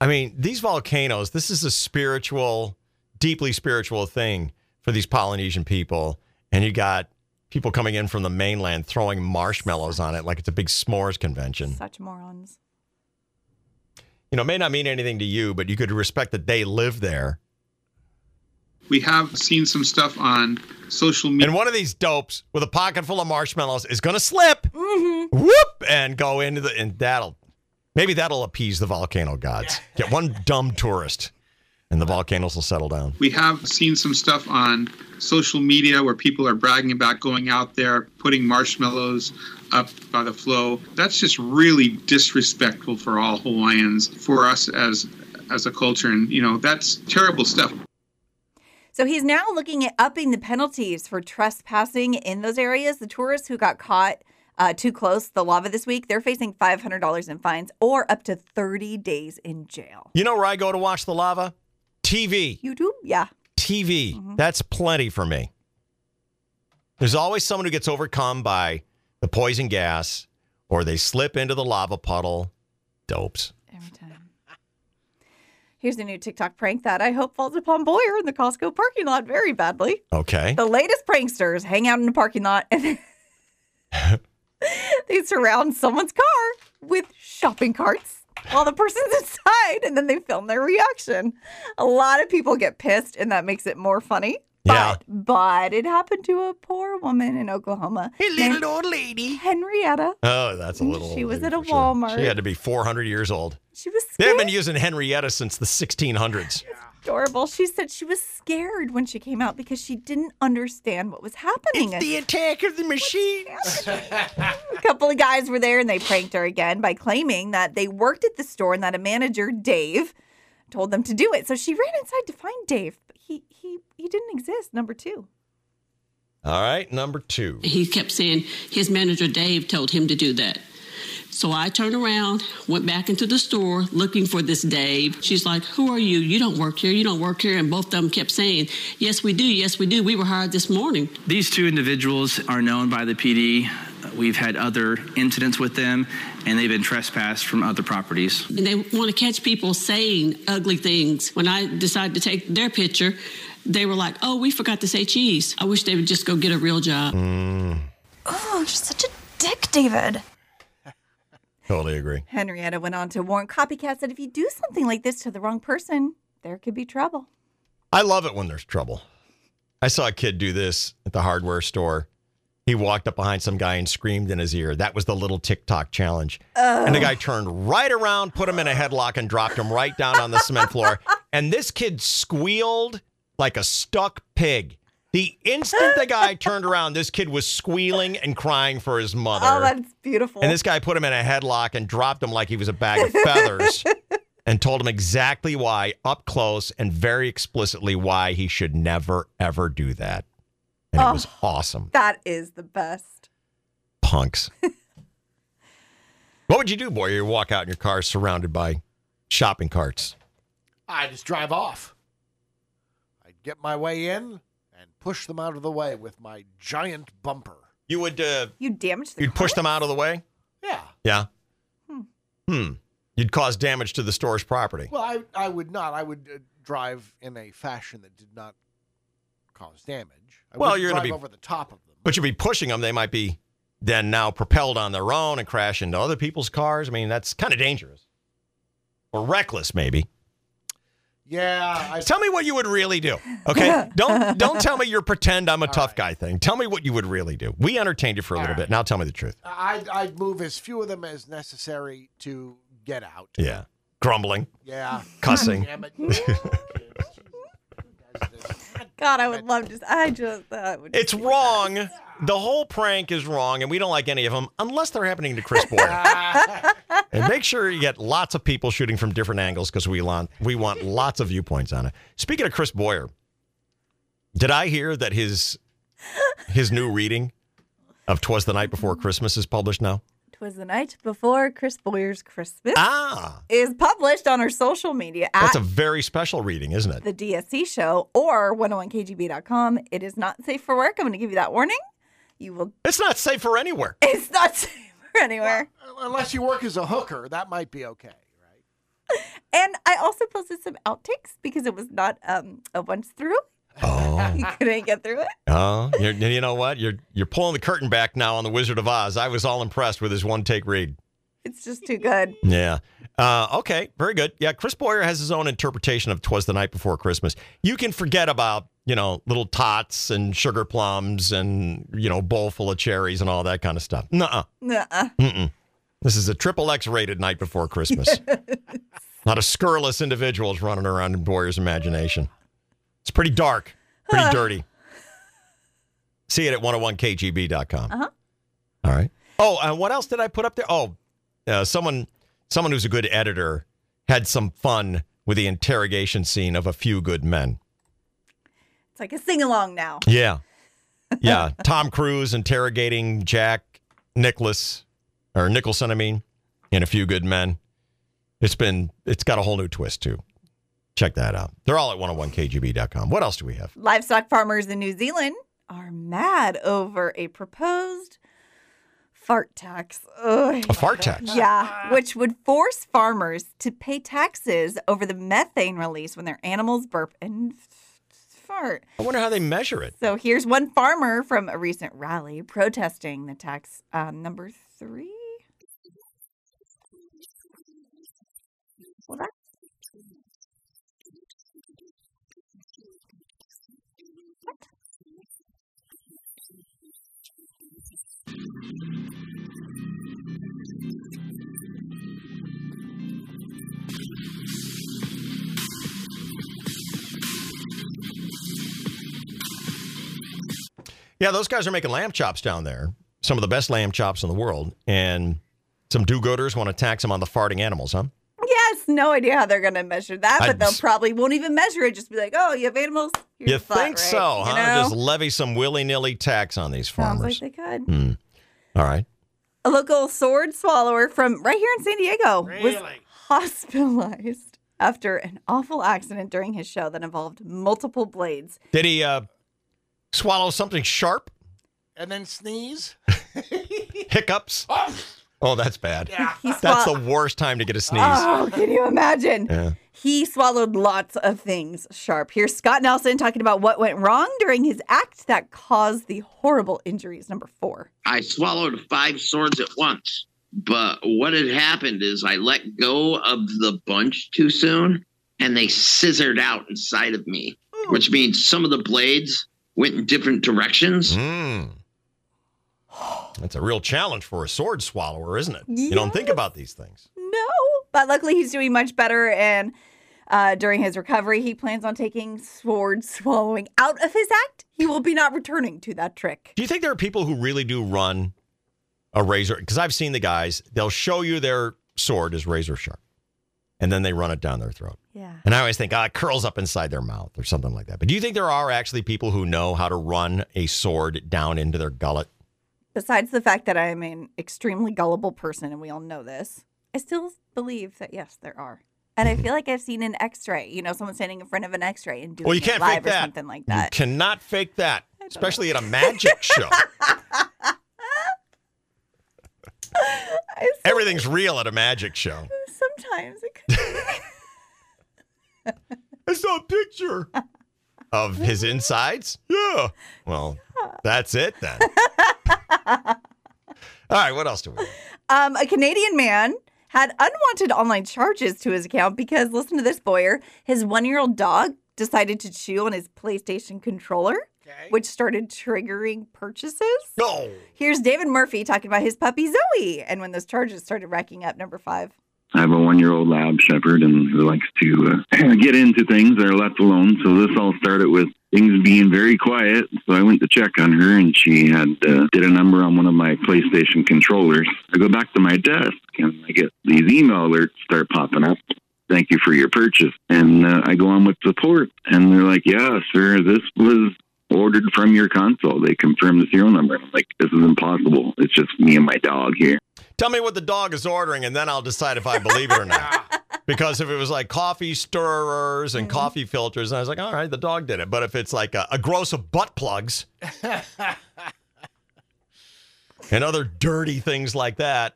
I mean, these volcanoes, this is a spiritual, deeply spiritual thing for these Polynesian people. And you got people coming in from the mainland throwing marshmallows on it like it's a big s'mores convention. Such morons. You know, may not mean anything to you, but you could respect that they live there. We have seen some stuff on social media. And one of these dopes with a pocket full of marshmallows is going to slip, Mm-hmm. whoop, and go into the, and that'll, maybe that'll appease the volcano gods. Get one dumb tourist, and the volcanoes will settle down. We have seen some stuff on social media where people are bragging about going out there, putting marshmallows up by the flow. That's just really disrespectful for all Hawaiians, for us as as a culture, and you know that's terrible stuff. So he's now looking at upping the penalties for trespassing in those areas. The tourists who got caught uh, too close to the lava this week, they're facing $500 in fines or up to 30 days in jail. You know where I go to watch the lava? TV. YouTube? Yeah. TV. Mm-hmm. That's plenty for me. There's always someone who gets overcome by the poison gas or they slip into the lava puddle. Dopes. Every time. Here's a new TikTok prank that I hope falls upon Boyer in the Costco parking lot very badly. Okay. The latest pranksters hang out in the parking lot and *laughs* *laughs* they surround someone's car with shopping carts while the person's *laughs* inside and then they film their reaction. A lot of people get pissed and that makes it more funny. Yeah. But it happened to a poor woman in Oklahoma. A little old lady. Henrietta. Oh, that's a little. She was at a sure. Walmart. She had to be 400 years old. She was They have been using Henrietta since the 1600s. Adorable. She said she was scared when she came out because she didn't understand what was happening. It's the attack of the machines. a couple of guys were there and they pranked her again by claiming that they worked at the store and that a manager, Dave, told them to do it. So she ran inside to find Dave, but he he he didn't exist. Number two. All right, number two. He kept saying his manager Dave told him to do that. So I turned around, went back into the store looking for this Dave. She's like, Who are you? You don't work here. You don't work here. And both of them kept saying, Yes, we do. Yes, we do. We were hired this morning. These two individuals are known by the PD. We've had other incidents with them, and they've been trespassed from other properties. And they want to catch people saying ugly things. When I decided to take their picture, they were like, Oh, we forgot to say cheese. I wish they would just go get a real job. Mm. Oh, you're such a dick, David. Totally agree. Henrietta went on to warn copycats that if you do something like this to the wrong person, there could be trouble. I love it when there's trouble. I saw a kid do this at the hardware store. he walked up behind some guy and screamed in his ear. That was the little TikTok challenge. And the guy turned right around, put him in a headlock, and dropped him right down on the cement floor. *laughs* And this kid squealed like a stuck pig. The instant the guy turned around, this kid was squealing and crying for his mother. Oh, that's beautiful. And this guy put him in a headlock and dropped him like he was a bag of feathers *laughs* and told him exactly why, up close and very explicitly, why he should never, ever do that. And it was oh, awesome. that is the best. Punks. *laughs* what would you do, boy? You walk out in your car surrounded by shopping carts. I just drive off. I'd get my way in and push them out of the way with my giant bumper. You would, uh, You damaged the you'd push them out of the way? Yeah. Yeah. Hmm. hmm. You'd cause damage to the store's property. Well, I, I would not. I would uh, drive in a fashion that did not cause damage. I Well, you're gonna be- over the top of them. But you'd be pushing them. They might be then now propelled on their own and crash into other people's cars. I mean, that's kind of dangerous. Or reckless, maybe. Yeah. I, Tell me what you would really do. Okay? *laughs* don't don't tell me your pretend I'm a tough guy thing. Tell me what you would really do. We entertained you for a little bit. Now tell me the truth. I'd, I'd move as few of them as necessary to get out. Yeah. Grumbling. Yeah. Cussing. *laughs* *laughs* God, I would love to. I just that would. It's wrong. The whole prank is wrong, and we don't like any of them unless they're happening to Chris Boyer. *laughs* and make sure you get lots of people shooting from different angles because we want we want lots of viewpoints on it. Speaking of Chris Boyer, did I hear that his his new reading of "Twas the Night Before Christmas" is published now? Twas the night before Chris Boyer's Christmas Ah, is published on our social media that's a very special reading, isn't it? the DSC show or 101kgb.com. It is not safe for work. I'm going to give you that warning. You will. It's not safe for anywhere. *laughs* It's not safe for anywhere. Unless you work as a hooker, that might be okay. Right? *laughs* And I also posted some outtakes because it was not um, a once through. Oh. *laughs* you couldn't get through it. Oh, you're, you know what? You're you're pulling the curtain back now on the Wizard of Oz. I was all impressed with his one take read. It's just too good. Yeah. Uh, okay. Very good. Yeah. Chris Boyer has his own interpretation of "Twas the Night Before Christmas." You can forget about you know little tots and sugar plums and you know bowl full of cherries and all that kind of stuff. Nuh-uh. Nuh-uh. Mm-mm. This is a triple X rated Night Before Christmas. *laughs* Not a scurrilous individuals running around in Boyer's imagination. It's pretty dark, pretty dirty. See it at 101kgb.com. Uh-huh. All right. Oh, and what else did I put up there? Oh, uh, someone someone who's a good editor had some fun with the interrogation scene of a few good men. It's like a sing along now. Yeah. Yeah. *laughs* Tom Cruise interrogating Jack Nicholas or Nicholson, I mean, in a few good men. It's been it's got a whole new twist too. Check that out. They're all at 101kgb.com. What else do we have? Livestock farmers in New Zealand are mad over a proposed fart tax. Ugh. A fart tax? Yeah, which would force farmers to pay taxes over the methane release when their animals burp and I wonder how they measure it. So here's one farmer from a recent rally protesting the tax. Um, number three. Well, that's Yeah, those guys are making lamb chops down there. Some of the best lamb chops in the world. And some do-gooders want to tax them on the farting animals, huh? Yes, no idea how they're going to measure that, I but they'll probably won't even measure it. Just be like, oh, you have animals. Here's you the flat think rate," so, you huh? know? Just levy some willy-nilly tax on these Sounds farmers. like they could. Hmm. All right. A local sword swallower from right here in San Diego was hospitalized after an awful accident during his show that involved multiple blades. Did he uh, swallow something sharp? And then sneeze. *laughs* *laughs* Hiccups? Oh. oh, that's bad. He That's swal- the worst time to get a sneeze. Oh, can you imagine? Yeah. He swallowed lots of things sharp. Here's Scott Nelson talking about what went wrong during his act that caused the horrible injuries. Number four. I swallowed five swords at once. But what had happened is I let go of the bunch too soon and they scissored out inside of me, hmm. which means some of the blades went in different directions. That's a real challenge for a sword swallower, isn't it? You don't think about these things. No, but luckily he's doing much better. And uh, during his recovery, he plans on taking sword swallowing out of his act. He will be not returning to that trick. Do you think there are people who really do run a razor? Because I've seen the guys, they'll show you their sword is razor sharp, and then they run it down their throat. Yeah. And I always think, ah, it curls up inside their mouth or something like that. But do you think there are actually people who know how to run a sword down into their gullet? Besides the fact that I'm an extremely gullible person, and we all know this, I still believe that yes, there are. And I feel like I've seen an X-ray. You know, someone standing in front of an X-ray and doing Well, you can't live fake or that. something like You that. cannot fake that, especially at a magic show. *laughs* Everything's real at a magic show. Sometimes it could I saw a picture of his insides. Yeah. Well, that's it then. All right, what else do we? have? Um, a Canadian man had unwanted online charges to his account because, listen to this, Boyer, his one year old dog decided to chew on his PlayStation controller, which started triggering purchases. No. Here's David Murphy talking about his puppy Zoe and when those charges started racking up. Number five. I have a one year old lab shepherd and who likes to uh, *laughs* get into things that are left alone. So this all started with things being very quiet. So I went to check on her and she had uh, did a number on one of my PlayStation controllers. I go back to my desk and I get these email alerts start popping up. Thank you for your purchase. And uh, I go on with support and they're like, yeah, sir, this was ordered from your console. They confirmed the serial number. I'm like, this is impossible. It's just me and my dog here. Tell me what the dog is ordering, and then I'll decide if I believe it or not. *laughs* Because if it was like coffee stirrers and coffee filters, and I was like, all right, the dog did it. But if it's like a, a gross of butt plugs *laughs* and other dirty things like that,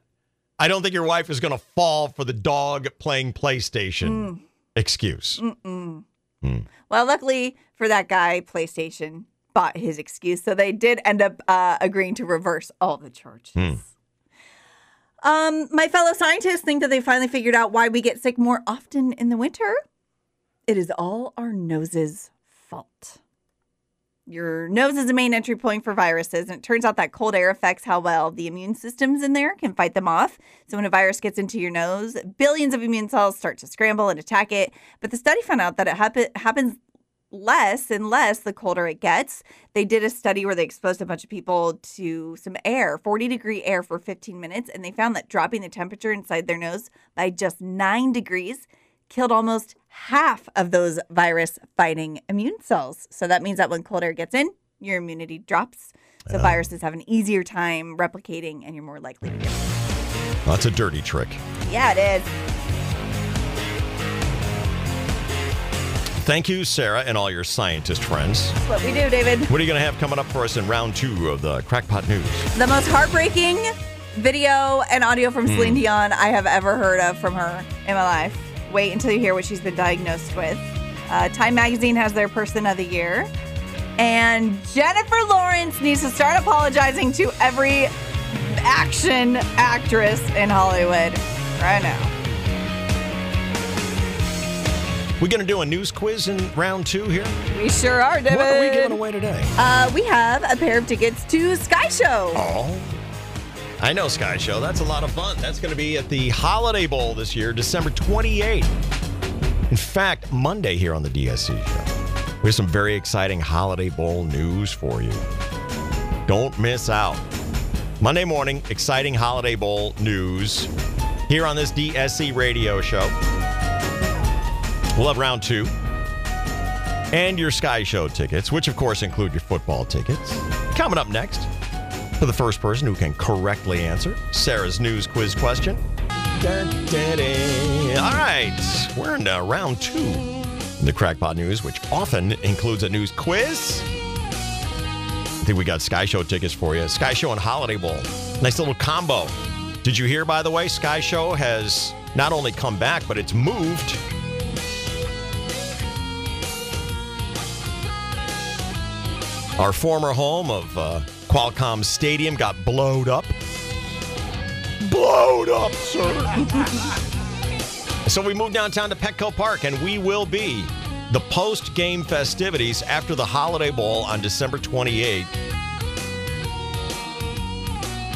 I don't think your wife is going to fall for the dog playing PlayStation Mm. excuse. Mm-mm. Well, luckily for that guy, PlayStation bought his excuse, so they did end up uh, agreeing to reverse all the charges. Hmm. Um, my fellow scientists think that they finally figured out why we get sick more often in the winter. It is all our noses' fault. Your nose is the main entry point for viruses, and it turns out that cold air affects how well the immune systems in there can fight them off. So when a virus gets into your nose, billions of immune cells start to scramble and attack it. But the study found out that it happen- happens less and less the colder it gets. They did a study where they exposed a bunch of people to some air, 40 degree air for 15 minutes, and they found that dropping the temperature inside their nose by just nine degrees killed almost half of those virus fighting immune cells. So that means that when cold air gets in, your immunity drops. So viruses have an easier time replicating and you're more likely to get sick. That's a dirty trick. Yeah, it is. Thank you, Sarah, and all your scientist friends. That's what we do, David. What are you going to have coming up for us in round two of the Crackpot News? The most heartbreaking video and audio from Celine Hmm. Dion I have ever heard of from her in my life. Wait until you hear what she's been diagnosed with. Uh, Time Magazine has their Person of the Year. And Jennifer Lawrence needs to start apologizing to every action actress in Hollywood right now. We're going to do a news quiz in round two here? We sure are, David. What are we giving away today? Uh, we have a pair of tickets to Sky Show. Oh. I know Sky Show. That's a lot of fun. That's going to be at the Holiday Bowl this year, December 28th. In fact, Monday here on the DSC show. We have some very exciting Holiday Bowl news for you. Don't miss out. Monday morning, exciting Holiday Bowl news here on this DSC radio show. We'll have round two and your Sky Show tickets, which of course include your football tickets. Coming up next, for the first person who can correctly answer Sarah's news quiz question. Dun, dun, dun. All right, we're in round two the Crackpot News, which often includes a news quiz. I think we got Sky Show tickets for you. Sky Show and Holiday Bowl. Nice little combo. Did you hear, by the way, Sky Show has not only come back, but it's moved. Our former home of uh, Qualcomm Stadium got blowed up. Blowed up, sir. so we moved downtown to Petco Park, and we will be the post game festivities after the Holiday Bowl on December 28th.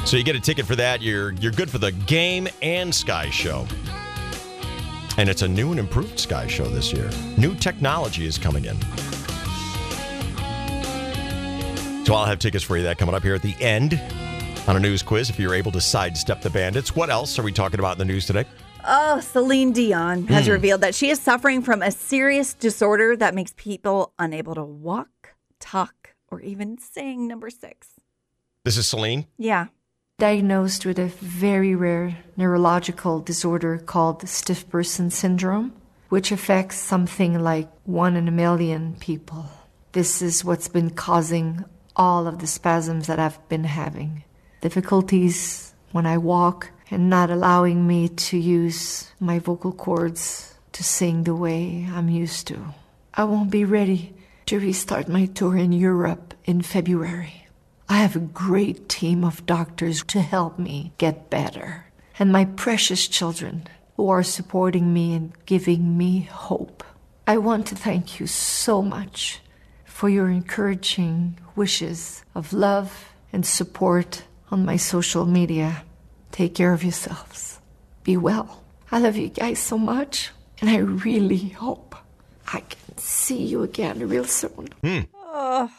So you get a ticket for that. You're you're good for the game and Sky Show. And it's a new and improved Sky Show this year. New technology is coming in. So I'll have tickets for you that coming up here at the end on a news quiz if you're able to sidestep the bandits. What else are we talking about in the news today? Oh, Celine Dion has Hmm. revealed that she is suffering from a serious disorder that makes people unable to walk, talk, or even sing. Number six. This is Celine. Yeah. diagnosed with a very rare neurological disorder called stiff person syndrome, which affects something like one in a million people. This is what's been causing all of the spasms that I've been having. Difficulties when I walk and not allowing me to use my vocal cords to sing the way I'm used to. I won't be ready to restart my tour in Europe in February. I have a great team of doctors to help me get better, and my precious children who are supporting me and giving me hope. I want to thank you so much for your encouraging wishes of love and support on my social media. Take care of yourselves. Be well. I love you guys so much, and I really hope I can see you again real soon. Hmm. Oh.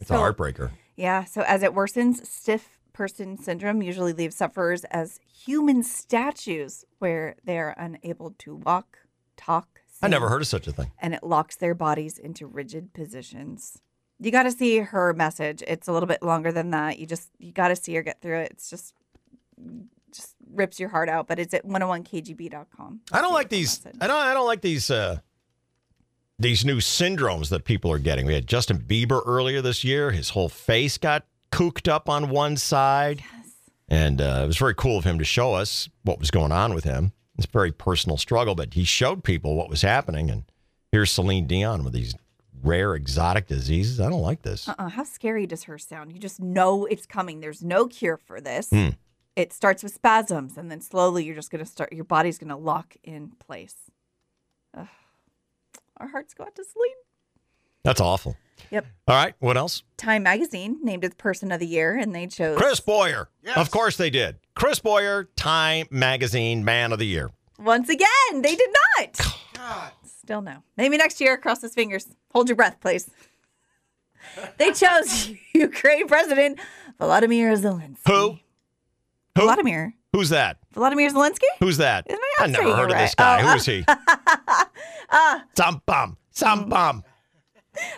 It's a heartbreaker. Yeah. So as it worsens, stiff person syndrome usually leaves sufferers as human statues where they are unable to walk, talk, I never heard of such a thing. and it locks their bodies into rigid positions. You got to see her message. It's a little bit longer than that. You just you got to see her get through it. It's just just rips your heart out. But it's at 101kgb.com. I don't like these. I don't. I don't like these. Uh, these new syndromes that people are getting. We had Justin Bieber earlier this year. His whole face got cooked up on one side, and uh, it was very cool of him to show us what was going on with him. It's a very personal struggle, but he showed people what was happening. And here's Celine Dion with these rare exotic diseases. I don't like this. Uh-uh. How scary does her sound? You just know it's coming. There's no cure for this. Hmm. It starts with spasms, and then slowly you're just going to start. Your body's going to lock in place. Ugh. Our hearts go out to sleep. That's awful. Yep. All right. What else? Time Magazine named its Person of the Year, and they chose Chris Boyer. Of course they did. Chris Boyer, Time Magazine Man of the Year. once again. They did not. Still no. Maybe next year. Cross his fingers. Hold your breath, please. They chose *laughs* Ukraine President Volodymyr Zelensky. Who? Who? Volodymyr. Who's that? Volodymyr Zelensky? Who's that? Isn't I I'm never heard it of this guy. Oh, Who is he? Ah. *laughs* Some bum. Some bum.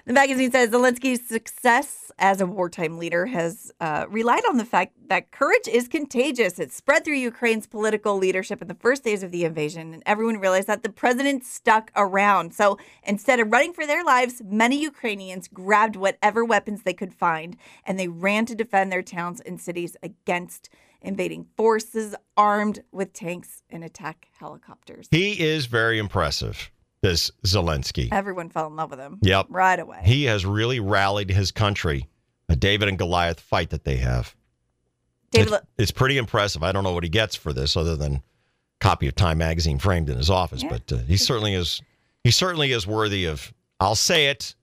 The magazine says Zelensky's success as a wartime leader has uh, relied on the fact that courage is contagious. It spread through Ukraine's political leadership in the first days of the invasion, and everyone realized that the president stuck around. So instead of running for their lives, many Ukrainians grabbed whatever weapons they could find and they ran to defend their towns and cities against invading forces armed with tanks and attack helicopters. He is very impressive, this Zelensky. Everyone fell in love with him Yep. right away. He has really rallied his country. A David and Goliath fight that they have. David, It's, it's pretty impressive. I don't know what he gets for this other than copy of Time magazine framed in his office, Yeah. but uh, he certainly is he certainly is worthy of I'll say it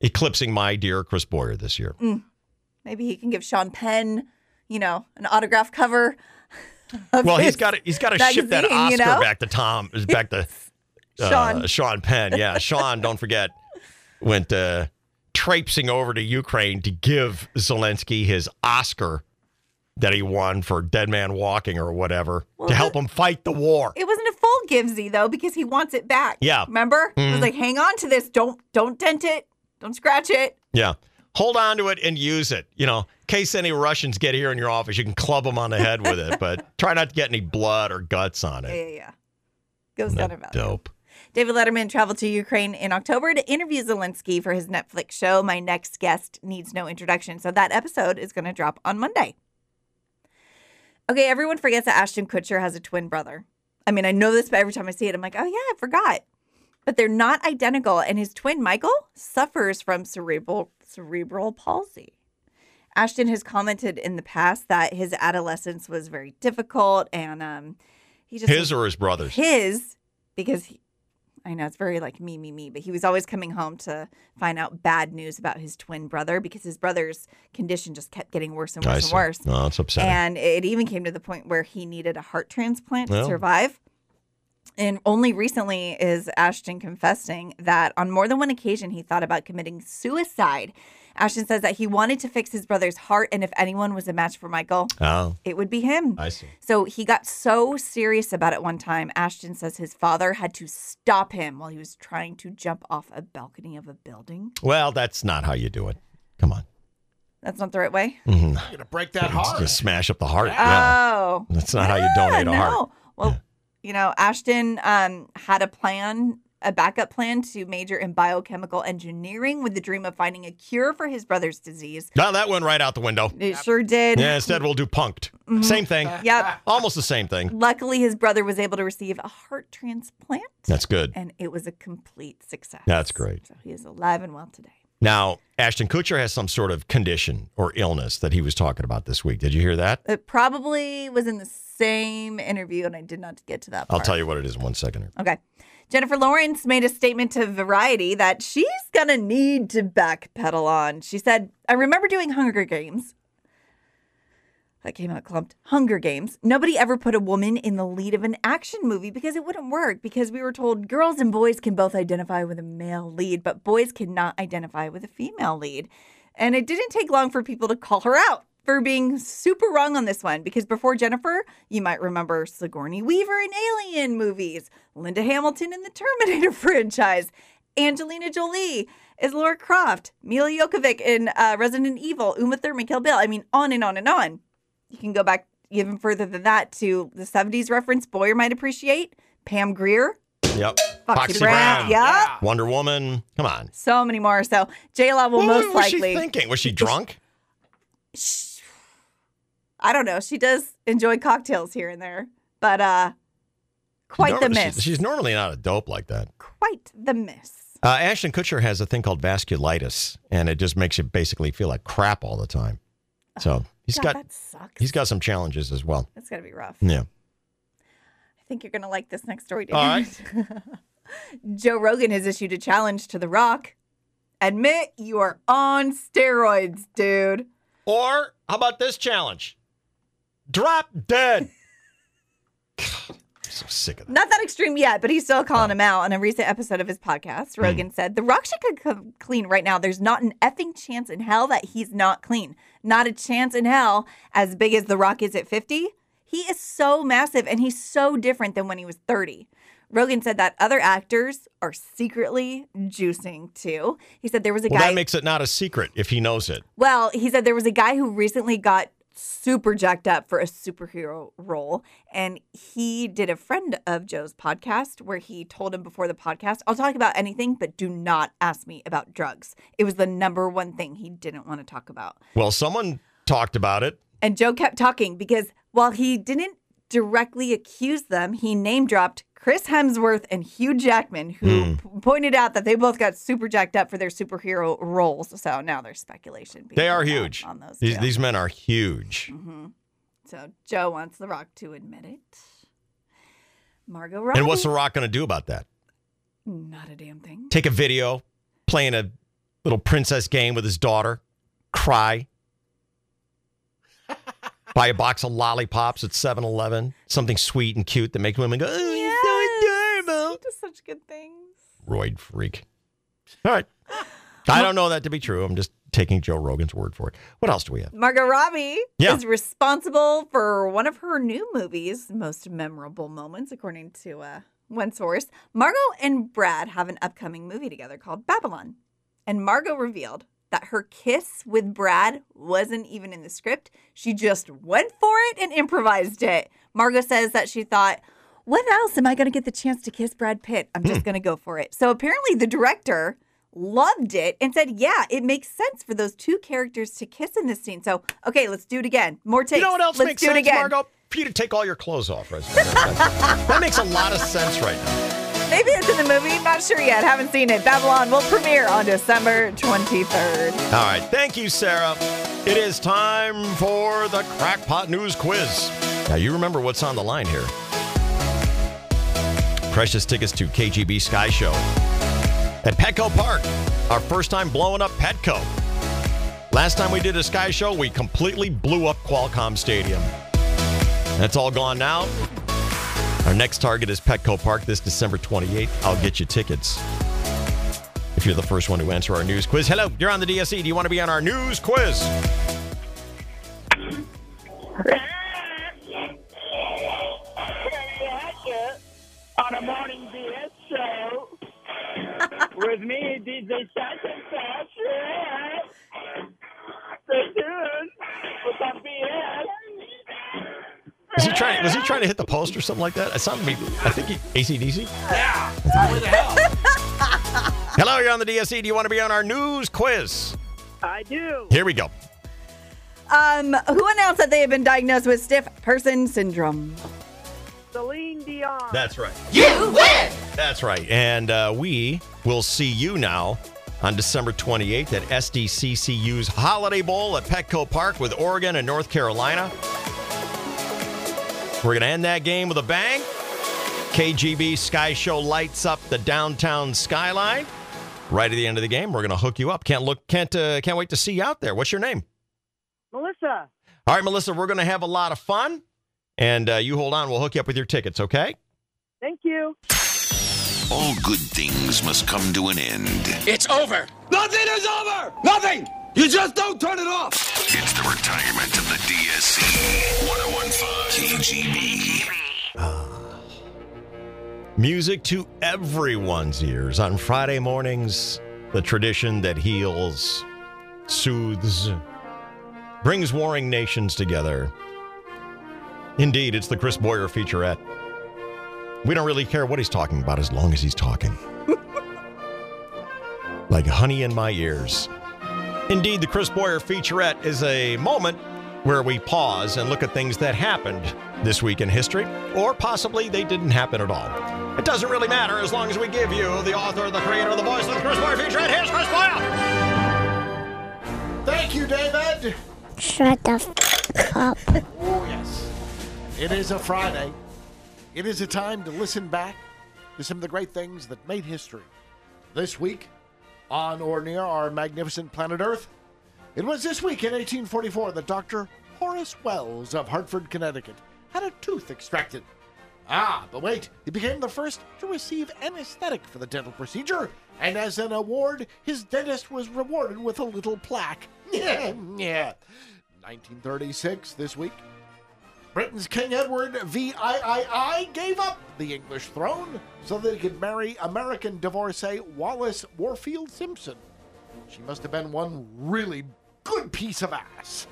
eclipsing my dear Chris Boyer this year. Mm. Maybe he can give Sean Penn, you know, an autograph cover. *laughs* Well, he's got to he's got to ship that Oscar you know? back to Tom back to *laughs* uh, Sean. Sean Penn. Yeah, *laughs* Sean, don't forget went uh, traipsing over to Ukraine to give Zelensky his Oscar that he won for Dead Man Walking or whatever to help him fight the war. It wasn't a full givesy though because he wants it back. Yeah. Remember? It Mhm. was like, hang on to this. Don't don't dent it. Don't scratch it. Yeah. Hold on to it and use it. You know, in case any Russians get here in your office, you can club them on the head with it, but *laughs* try not to get any blood or guts on it. yeah, yeah. Goes down about Dope. David Letterman traveled to Ukraine in October to interview Zelensky for his Netflix show. My next guest needs no introduction. So that episode is going to drop on Monday. Okay, everyone forgets that Ashton Kutcher has a twin brother. I mean, I know this, but every time I see it, I'm like, oh, yeah, I forgot. But they're not identical. And his twin, Michael, suffers from cerebral, cerebral palsy. Ashton has commented in the past that his adolescence was very difficult and um, he just His or his brother's? his because he, I know it's very like me, me, me, but he was always coming home to find out bad news about his twin brother because his brother's condition just kept getting worse and worse and worse. Oh, that's upsetting. And it even came to the point where he needed a heart transplant Well. to survive. And only recently is Ashton confessing that on more than one occasion he thought about committing suicide. Ashton says that he wanted to fix his brother's heart, and if anyone was a match for Michael, Oh, it would be him. I see. So he got so serious about it one time. Ashton says his father had to stop him while he was trying to jump off a balcony of a building. Well, that's not how you do it. Come on. That's not the right way. Mhm. You're gonna break that It's heart. Just smash up the heart. Yeah. Oh, That's not how you donate a no. heart. Well, you know, Ashton um, had a plan, a backup plan to major in biochemical engineering with the dream of finding a cure for his brother's disease. No, that went right out the window. It sure did. Yeah, instead we'll do punked. Mhm. Same thing. *laughs* Yep. Almost the same thing. Luckily, his brother was able to receive a heart transplant, That's good. and it was a complete success. That's great. So he is alive and well today. Now, Ashton Kutcher has some sort of condition or illness that he was talking about this week. Did you hear that? It probably was in the same interview, and I did not get to that Part. I'll tell you what it is in one second. Okay. Jennifer Lawrence made a statement to Variety that she's going to need to backpedal on. She said, I remember doing Hunger Games. That came out clumped. Hunger Games. Nobody ever put a woman in the lead of an action movie because it wouldn't work because we were told girls and boys can both identify with a male lead, but boys cannot identify with a female lead. And it didn't take long for people to call her out for being super wrong on this one because before Jennifer, you might remember Sigourney Weaver in Alien movies, Linda Hamilton in the Terminator *laughs* franchise, Angelina Jolie is Lara Croft, Milla Jovovich in uh, Resident Evil, Uma Thurman, Kill Bill. I mean, on and on and on. You can go back even further than that to the 70s reference Boyer might appreciate, Pam Grier, Yep. Foxy Brown. Yeah. Wonder Woman. Come on. so many more. So JLo will What most was she likely. thinking? Was she drunk? I don't know. She does enjoy cocktails here and there, but uh, quite the miss. She's, she's normally not a dope like that. quite the miss. Uh, Ashton Kutcher has a thing called vasculitis, and it just makes you basically feel like crap all the time. So he's God, got that sucks. he's got some challenges as well. That's gotta be rough. Yeah. I think you're gonna like this next story, Dan. All right. *laughs* Joe Rogan has issued a challenge to The Rock. Admit you are on steroids, dude. Or how about this challenge? Drop dead. I'm so sick of that. Not that extreme yet, but he's still calling him out. On a recent episode of his podcast, Hmm. Rogan said, The Rock should come clean right now. There's not an effing chance in hell that he's not clean. Not a chance in hell, as big as The Rock is at 50. He is so massive and he's so different than when he was 30. Rogan said that other actors are secretly juicing too. He said there was a Well, guy. that makes it not a secret if he knows it. Well, he said there was a guy who recently got super jacked up for a superhero role. And he did a friend of Joe's podcast where he told him before the podcast, I'll talk about anything, but do not ask me about drugs. It was the number one thing he didn't want to talk about. Well, someone talked about it. And Joe kept talking because while he didn't directly accused them, he name dropped Chris Hemsworth and Hugh Jackman, who Hmm. pointed out that they both got super jacked up for their superhero roles. So now there's speculation. being They are huge. On those These, these men are huge. hmm So Joe wants The Rock to admit it. Margot Robbie. And what's The Rock going to do about that? Not a damn thing. Take a video, playing a little princess game with his daughter, cry, buy a box of lollipops at 7 Eleven, something sweet and cute that makes women go, oh, you're so adorable. Just such good things. Roid freak. All right. I don't know that to be true. I'm just taking Joe Rogan's word for it. What else do we have? Margot Robbie Yeah. is responsible for one of her new movies' most memorable moments, according to uh, one source. Margot and Brad have an upcoming movie together called Babylon. And Margot revealed that her kiss with Brad wasn't even in the script. She just went for it and improvised it. Margot says that she thought, when else am I going to get the chance to kiss Brad Pitt? I'm just hmm. going to go for it. So apparently the director loved it and said, yeah, it makes sense for those two characters to kiss in this scene. So, okay, let's do it again. More takes. You know what else let's makes do sense, it again. You to take all your clothes off right *laughs* that makes a lot of sense right now. Maybe it's in the movie. Not sure yet. Haven't seen it. Babylon will premiere on December 23rd. All right. Thank you, Sarah. It is time for the Crackpot News Quiz. Now, you remember what's on the line here. precious tickets to KGB Sky Show at Petco Park. Our first time blowing up Petco. Last time we did a Sky Show, we completely blew up Qualcomm Stadium. That's all gone now. Our next target is Petco Park this December 28th. I'll get you tickets if you're the first one to answer our news quiz. Hello, you're on the DSC. Do you want to be on our news quiz? on a morning BS show with me, DJ Stay tuned with some BS. Is he trying? Was he trying to hit the post or something like that? It sounded to me. I think he ACDC. Yeah. Where the hell? Hello, you're on the DSC. Do you want to be on our news quiz? I do. Here we go. Um, who announced that they have been diagnosed with stiff person syndrome? Celine Dion. That's right. You win. That's right. And uh, we will see you now on December 28th at SDCCU's Holiday Bowl at Petco Park with Oregon and North Carolina. We're going to end that game with a bang. KGB Sky Show lights up the downtown skyline. Right at the end of the game, we're going to hook you up. Can't look, can't, uh, can't wait to see you out there. What's your name? Melissa. All right, Melissa, we're going to have a lot of fun. And uh, you hold on, we'll hook you up with your tickets, okay? Thank you. All good things must come to an end. It's over. Nothing is over. Nothing. You just don't turn it off. It's the retirement of the DSC 1015 KGB. Ah. Music to everyone's ears on Friday mornings. The tradition that heals, soothes, brings warring nations together. Indeed, it's the Chris Boyer featurette. We don't really care what he's talking about as long as he's talking. *laughs* like honey in my ears. Indeed, the Chris Boyer featurette is a moment where we pause and look at things that happened this week in history, or possibly they didn't happen at all. It doesn't really matter as long as we give you the author, the creator, the voice of the Chris Boyer featurette. Here's Chris Boyer! Thank you, David. Shut the f- up. Oh, yes. It is a Friday. It is a time to listen back to some of the great things that made history. This week, on or near our magnificent planet Earth, it was this week in 1844 that Dr. Horace Wells of Hartford, Connecticut, had a tooth extracted. Ah, but wait, he became the first to receive anesthetic for the dental procedure, and as an award, his dentist was rewarded with a little plaque. *laughs* yeah. 1936, this week, Britain's King Edward VIII gave up the English throne so that he could marry American divorcee Wallis Warfield Simpson. She must have been one really good piece of ass.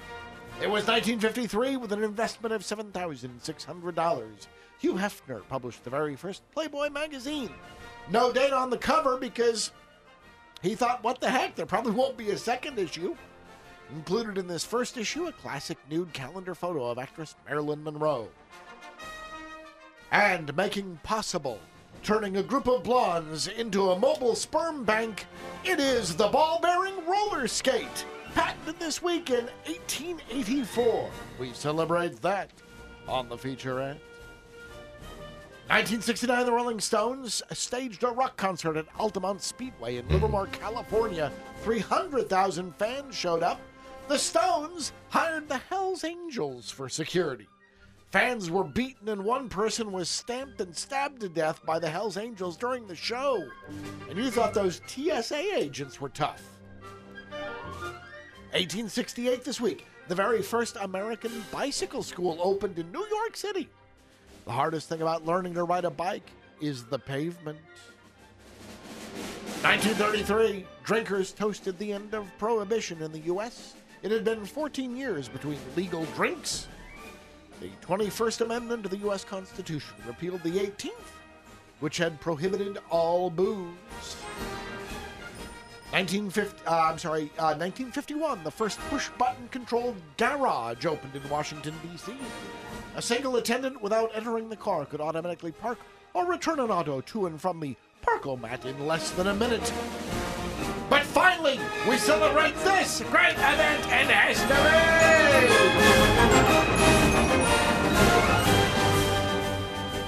It was 1953 with an investment of $7,600. Hugh Hefner published the very first Playboy magazine. No date on the cover because he thought, what the heck, there probably won't be a second issue. Included in this first issue, a classic nude calendar photo of actress Marilyn Monroe. And making possible turning a group of blondes into a mobile sperm bank, it is the ball bearing roller skate. Patented this week in 1884. We celebrate that on the featurette. 1969, the Rolling Stones staged a rock concert at Altamont Speedway in Livermore, California. 300,000 fans showed up. The Stones hired the Hells Angels for security. Fans were beaten, and one person was stamped and stabbed to death by the Hells Angels during the show. And you thought those TSA agents were tough. 1868 this week, the very first American bicycle school opened in New York City. The hardest thing about learning to ride a bike is the pavement. 1933, drinkers toasted the end of prohibition in the U.S. It had been 14 years between legal drinks. The 21st Amendment to the U.S. Constitution repealed the 18th, which had prohibited all booze. 1950, uh, I'm sorry, uh, 1951, the first push-button controlled garage opened in Washington, D.C. A single attendant without entering the car could automatically park or return an auto to and from the parkomat in less than a minute. But finally, we celebrate this great event in history!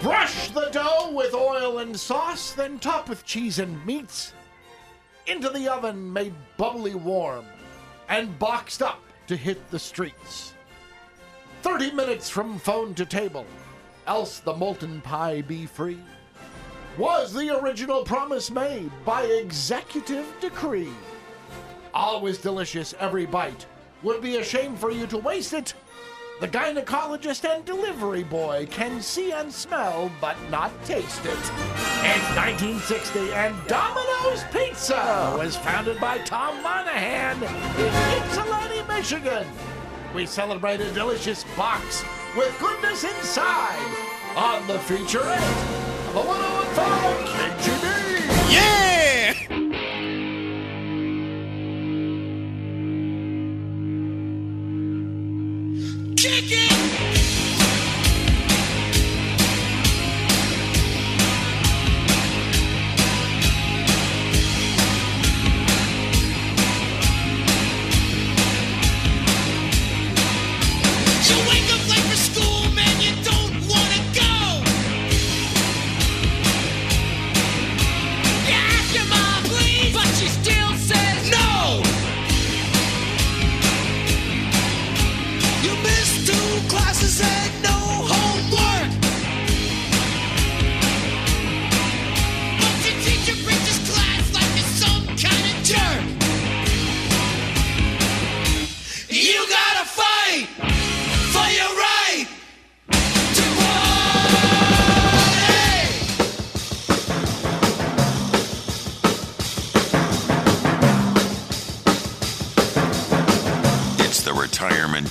Brush the dough with oil and sauce, then top with cheese and meats. Into the oven made bubbly warm and boxed up to hit the streets. 30 minutes from phone to table, else the molten pie be free. Was the original promise made by executive decree. Always delicious every bite. Would be a shame for you to waste it. The gynecologist and delivery boy can see and smell, but not taste it. It's 1960, and Domino's Pizza was founded by Tom Monaghan in Ypsilanti, Michigan. We celebrate a delicious box with goodness inside on the featurette of the 1015 KGB. Yeah!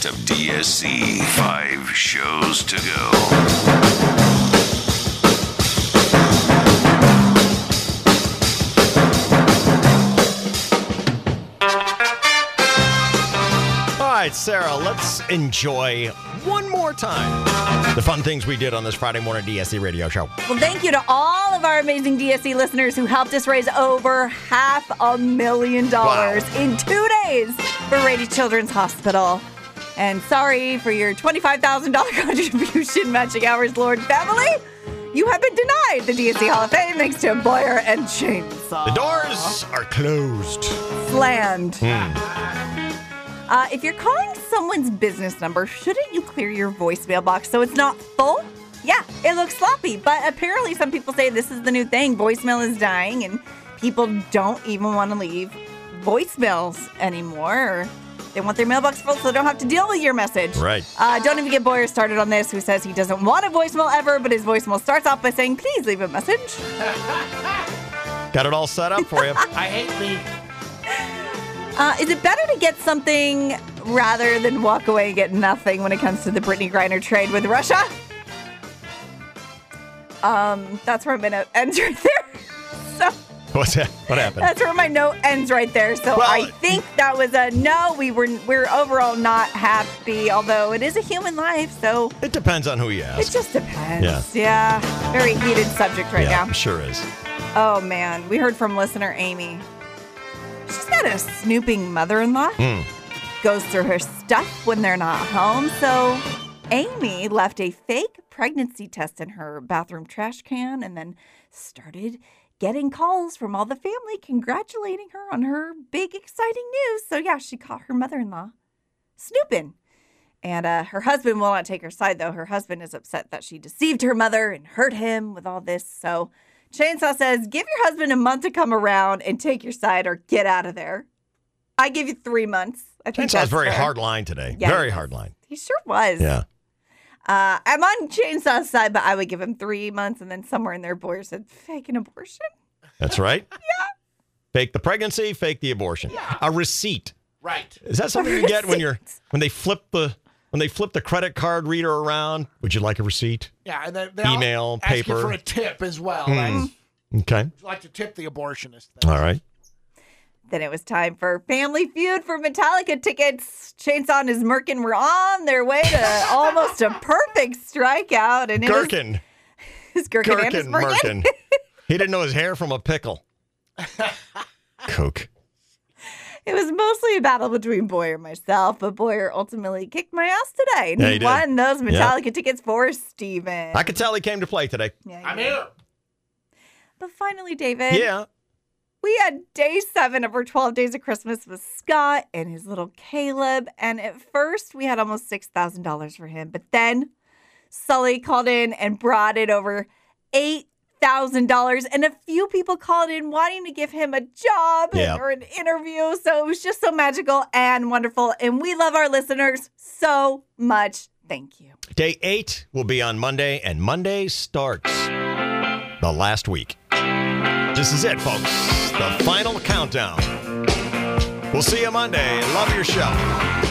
Retirement of DSC. Five shows to go. All right, Sarah, let's enjoy one more time the fun things we did on this Friday morning DSC radio show. Well, thank you to all of our amazing DSC listeners who helped us raise over half a million dollars in two days for Rady Children's Hospital. And sorry for your $25,000 *laughs* contribution matching hours, Lord family. You have been denied the DSC Hall of Fame thanks to Boyer and Chainsaw. The doors are closed. Slammed. Hmm. Uh, if you're calling someone's business number, shouldn't you clear your voicemail box so it's not full? Yeah, it looks sloppy, but apparently some people say this is the new thing. Voicemail is dying, and people don't even want to leave voicemails anymore. Or they want their mailbox full so they don't have to deal with your message. Right. Uh, don't even get Boyer started on this, who says he doesn't want a voicemail ever, but his voicemail starts off by saying, please leave a message. *laughs* Got it all set up for you. *laughs* I hate me. Uh, is it better to get something rather than walk away and get nothing when it comes to the Brittney Griner trade with Russia? Um, that's where I'm gonna end right there. *laughs* So *laughs* What's that? What happened? that's where my note ends right there. So Well- I think that was a no. We were we're overall not happy, although it is a human life. So It depends on who you ask. it just depends. Yeah. Yeah. Very heated subject right yeah, now. sure is. Oh man, we heard from listener Amy. She's got a snooping mother-in-law Hmm. goes through her stuff when they're not home. So Amy left a fake pregnancy test in her bathroom trash can and then started getting calls from all the family congratulating her on her big exciting news. So yeah, she caught her mother-in-law snooping. And uh, her husband will not take her side, though. Her husband is upset that she deceived her mother and hurt him with all this. So Chainsaw says, Give your husband a month to come around and take your side or get out of there. I give you three months. I think Chainsaw's that's very fair. hard line today. Yeah, very hard line. He sure was. Yeah. Uh, I'm on Chainsaw's side, but I would give him three months. And then somewhere in there, Boyer said, Fake an abortion? That's right. *laughs* yeah. Fake the pregnancy, fake the abortion. Yeah. A receipt. Right. Is that something you get when you're when they flip the when they flip the credit card reader around? Would you like a receipt? Yeah, and they, they Email, all ask you paper. for a tip as well. That's- Okay. Would you like to tip the abortionist? All right. Then it was time for Family Feud for Metallica tickets. Chainsaw and his Merkin were on their way to *laughs* almost a perfect strikeout. And it Gherkin. *laughs* his Gherkin, and his Merkin. Merkin. *laughs* he didn't know his hair from a pickle. Coke. It was mostly a battle between Boyer and myself, but Boyer ultimately kicked my ass today. And Yeah, he, he did. won those Yeah. Metallica tickets for Steven. I could tell he came to play today. I'm here. But finally, David. Yeah. We had day seven of our 12 days of Christmas with Scott and his little Caleb. And at first, we had almost $6,000 for him. But then Sully called in and brought it over $8,000. And a few people called in wanting to give him a job Yeah. or an interview. So it was just so magical and wonderful. And we love our listeners so much. Thank you. Day eight will be on Monday, and Monday starts the last week. This is it, folks. The final countdown. We'll see you Monday. Love your show.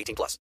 18 plus.